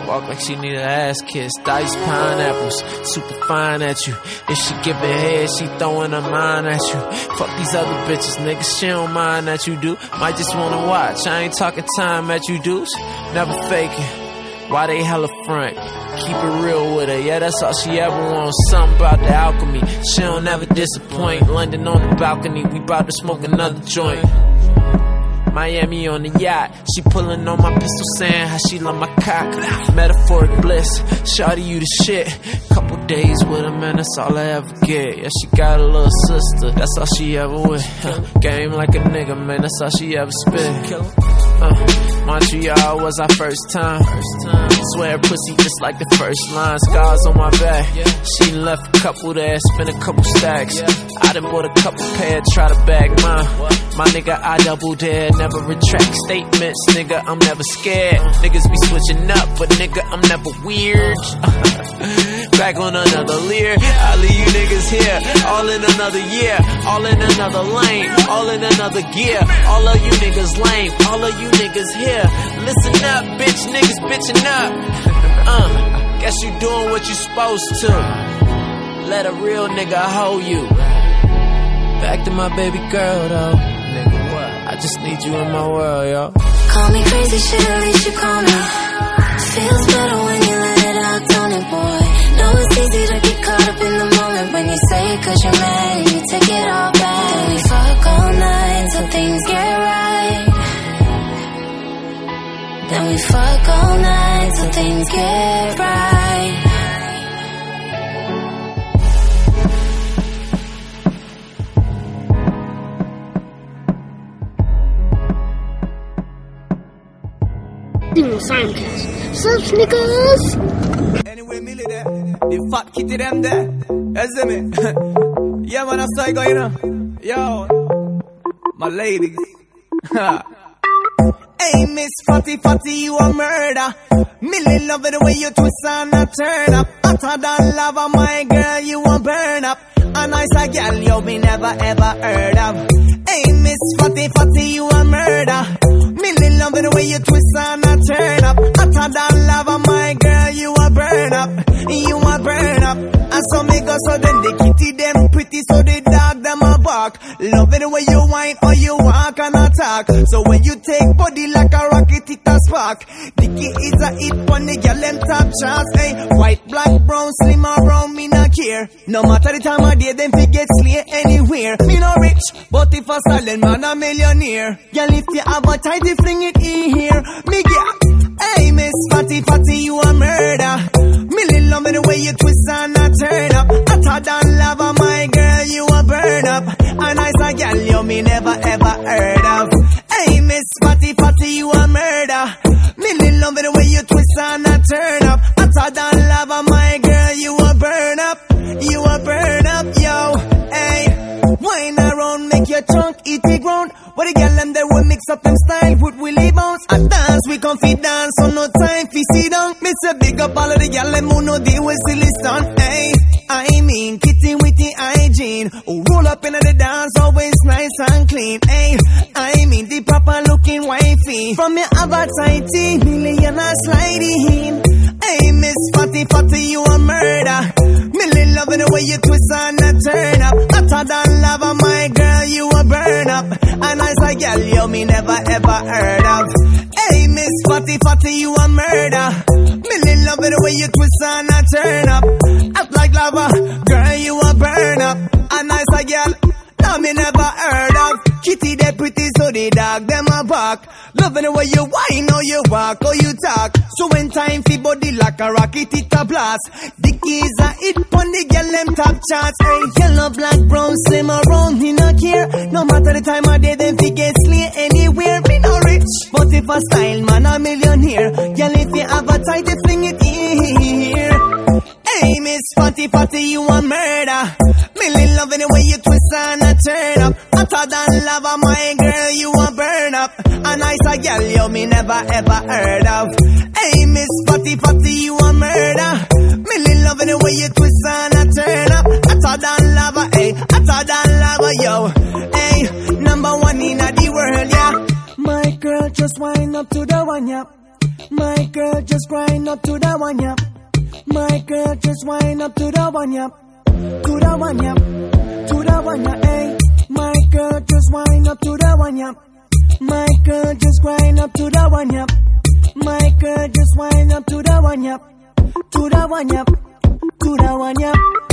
S30: Walk like she need her ass kissed. Diced pineapples, super fine at you. If she give it head, she throwing her mind at you. Fuck these other bitches, niggas, she don't mind that you do. Might just wanna watch. I ain't talking time at you dudes. Never faking. Why they hella front? Keep it real with her, yeah, that's all she ever wants. Something about the alchemy. She don't ever disappoint. London on the balcony, we bout to smoke another joint. Miami on the yacht. She pulling on my pistol saying how she love my cock. Metaphoric bliss. Shawty, you the shit. Couple days with a man, that's all I ever get. Yeah, she got a little sister. That's all she ever with. Game like a nigga, man, that's all she ever spit. Uh, Montreal was our first time. Swear pussy just like the first line. Scars on my back. She left a couple there, spent a couple stacks. I done bought a couple pair, try to bag mine. My nigga, I double dare, never retract statements. Nigga, I'm never scared. Niggas be switching up, but nigga, I'm never weird. Back on another leer. I leave you niggas here, all in another year, all in another lane, all in another gear. All of you niggas lame, all of you niggas here. Listen up, bitch, niggas bitching up. Uh, guess you doing what you supposed to. Let a real nigga hold you. Back to my baby girl though. Just need you in my world, yo.
S29: Call me crazy, shit, at least you call me. Feels better when you let it out, don't it, boy. Know it's easy to get caught up in the moment when you say it cause you're mad and you take it all back. Then we fuck all night till things get right. Then we fuck all night till things get right.
S5: Single Simulcast. Sup, Snickers?
S31: Anyway, Millie there. The fat kitty them there. You me? yeah, man, saw you go, you know. Yo, my ladies. hey, Miss Fatty Fatty, you a murder. Millie love it the way you twist and a turn up. Hotter than lava, my girl, you a burn up. A nice a girl you be never ever heard of. Hey, Miss Fatty Fatty, you a murder. Millie love it the way you twist and a turn up. Hotter than lava, my girl, you a burn up. You a burn up. And so me go so then the kitty them pretty so the dog them a bark. Love it way you whine or you walk and attack. So when you take body like a rocket, it a spark. Dicky is a hit on the girl them top charts. Hey, eh? white, black, brown, slim or brown, me not care. No matter the time of day, them fi get slay anywhere. Me no rich, but if a silent man a millionaire. Girl, if you have a tidy fling it in here. Me get, hey Miss Fatty Fatty, you a murder. Millie love the way you twist and a turn up. Hotter than lava, my girl, you a burn up. A nice a girl you me never ever heard of. Hey Miss Fatty Fatty, you a murder. Millie love the way you twist and a turn up. Hotter than lava, my girl, you a burn up. You a burn up, yo. Your trunk eat the ground. What the girl and they will mix up them style with Willie bounce. I dance, we fit dance, so no time fi sit down. Me say big up all of the girl them who know deal with silly. Hey, I mean kitty with the hygiene. Roll up into the dance, always nice and clean. Hey, I mean the proper looking wifey. From your other tighty, million a sliding. Hey, Miss Fatty Fatty, you a murder. Millie loving the way you twist and a turn up. Hotter than lava, my A girl, you me never ever heard of. Hey, Miss Fatty Fatty, you a murder. Millie loving the way you twist and a turn up. Act like lava, girl, you a burn up. A nice girl. No, me never heard of Kitty, they pretty, so they dog, them a bark. Loving the way you whine or you walk or you talk. So when time fi body like a rocket, it a blast. The keys a hit pon the girl them top charts. Hey, yellow, black, brown, slim or round, me no care. No matter the time of day, them fi get slay anywhere. Me no rich, but if a style man a millionaire, girl if you have a tight, you fling it here. Hey, Miss Fatty Fatty, you a murder. Millie loving the way you twist and a turn up. Hotter than lava, my girl, you a burn up. A nice a girl, you me never ever heard of. Hey, Miss Fatty Fatty, you a murder. Millie loving the way you twist and a turn up. Hotter than lava, hey, hotter than lava, yo. Hey, number one in the world, yeah. My girl, just wind up to the one, yeah. My girl, just grind up to the one, yeah. My girl, just wind up to the one, yeah. To the one, yeah. To the one, yeah, hey. My girl, just wind up to the one, yeah. My girl, just wind up to the one, yeah. My girl, just wind up to the one, yeah. To the one, yeah. To the one, yeah.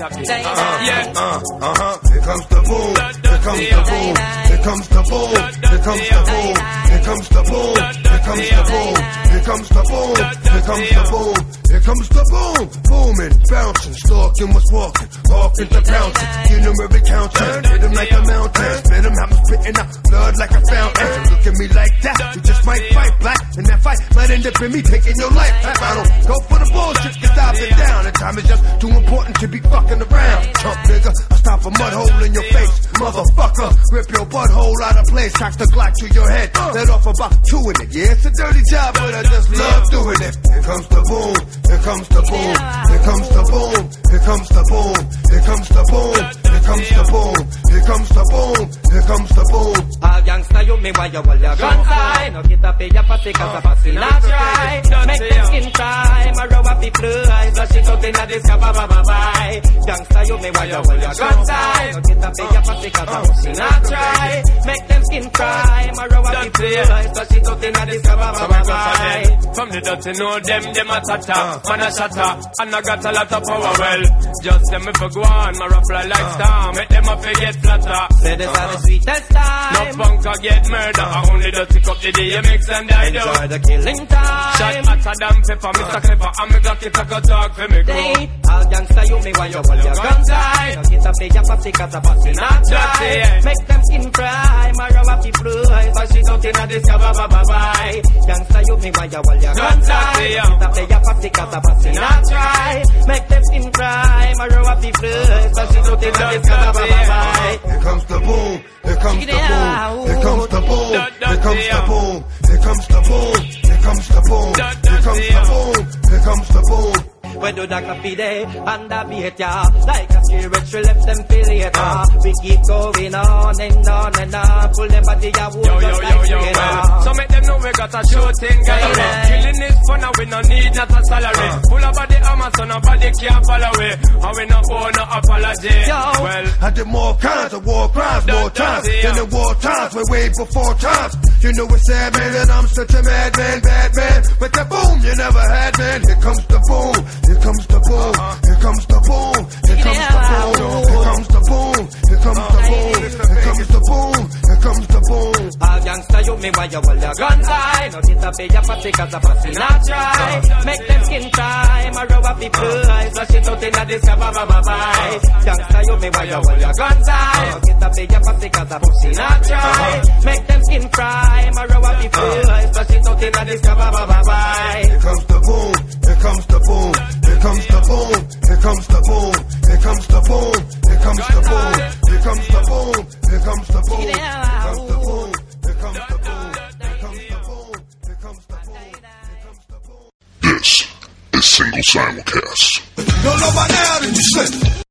S11: That's the way I tap it. Yeah.
S12: Uh, uh-huh. Here comes the boom. Here comes the boom. Here comes the boom. Here comes the boom. Here comes the boom. Here comes the boom. Here comes the boom. Here comes the boom. Here comes the boom. Booming, bouncing, stalking, was walking, walking to bouncing. You know every counter. Hit him like a mountain. Spit him, I'm spitting out blood like a fountain.
S19: End up in me taking your life. I don't go for the bullshit, cause I've been down. And time is just too important to be fucking around. Chump nigga, I stop a mud hole in your face. Motherfucker, rip your butthole out of place. Cock the Glock to your head. Uh. Let off about two in it. Yeah, it's a dirty job, but I just love doing it. Here comes the boom, here comes the boom, here comes the boom, here comes the boom, here comes the boom, here comes the boom, here comes the boom, here comes the boom.
S32: All gangsta you me why you hold your gun tight No get up in your pussy cause a pussy not try Make them skin cry My row up the blue eyes Flush it out in the disco ba ba ba bye Gangsta you me why you hold your gun tight No get up in your a pussy oh. not try. Make them skin cry. My row up the eyes Flush it out in the disco ba ba ba bye
S33: From the dirty know them, them a tata uh. Man a shatter, and I got a lot of power well. Just them if I go on, my rap fly like uh. star Make them up get flatter.
S32: Say this are the sweetest time.
S33: No bunker get murder. I only pick up the DMX and I do
S32: Enjoy the killing time.
S33: Shot hotter than pepper, Mr. Clever. And me got it, I got talk for me
S32: Day, all gangsta you me hold your gun tight get up in your pussy cause a pussy not try Make them skin cry. My row up the blue eyes Flush it out in the disco ba ba ba bye. Gangsta you me why you hold your gun tight No get up in your pussy cause a pussy not try. Make them skin cry. My row up the blue eyes Flush it out in the disco ba ba ba bye.
S19: Here comes the boom, here comes the boom, here comes the boom, here comes the boom, here comes the boom, here comes the boom, here comes the boom, here comes the boom.
S32: Where do that coffee day and the beat ya Like a spiritual left them feel later ah. We keep going on and on and on. Pull them body ya wood
S33: Yo, yo,
S32: just
S33: yo,
S32: like
S33: yo,
S32: trainer
S33: well So make them know we got a shooting gallery Killing is fun and we no need not a salary. Full of body armor so nobody can follow it. And we no owe no apology. Well,
S19: I did more kinds of war crimes, more times. than the war times, way way before times. You know it's sad, man, that I'm such a madman, bad man. But the boom, you never had, man. Here comes the boom, here comes the boom, here comes the boom, here comes the boom, here comes the boom, here comes the boom, here comes the boom, here comes the boom.
S32: All gangsta you me why you hold your gun tight No get up in your pussy cause a pussy not try Make them skin cry My row up the blue eyes Flush it out in the disco ba ba ba bye. Gangsta you me why you hold your gun tight No get up in your pussy cause a pussy not try Make them skin My row the
S19: Here comes the boom, here comes the boom, here comes the boom, here comes the boom, here comes the boom, here comes the boom, here comes the boom, here comes the boom, here comes the boom, here comes the boom, here comes the boom, here comes the boom.
S34: This is Single Simulcast.
S19: Don't know by now that you slip.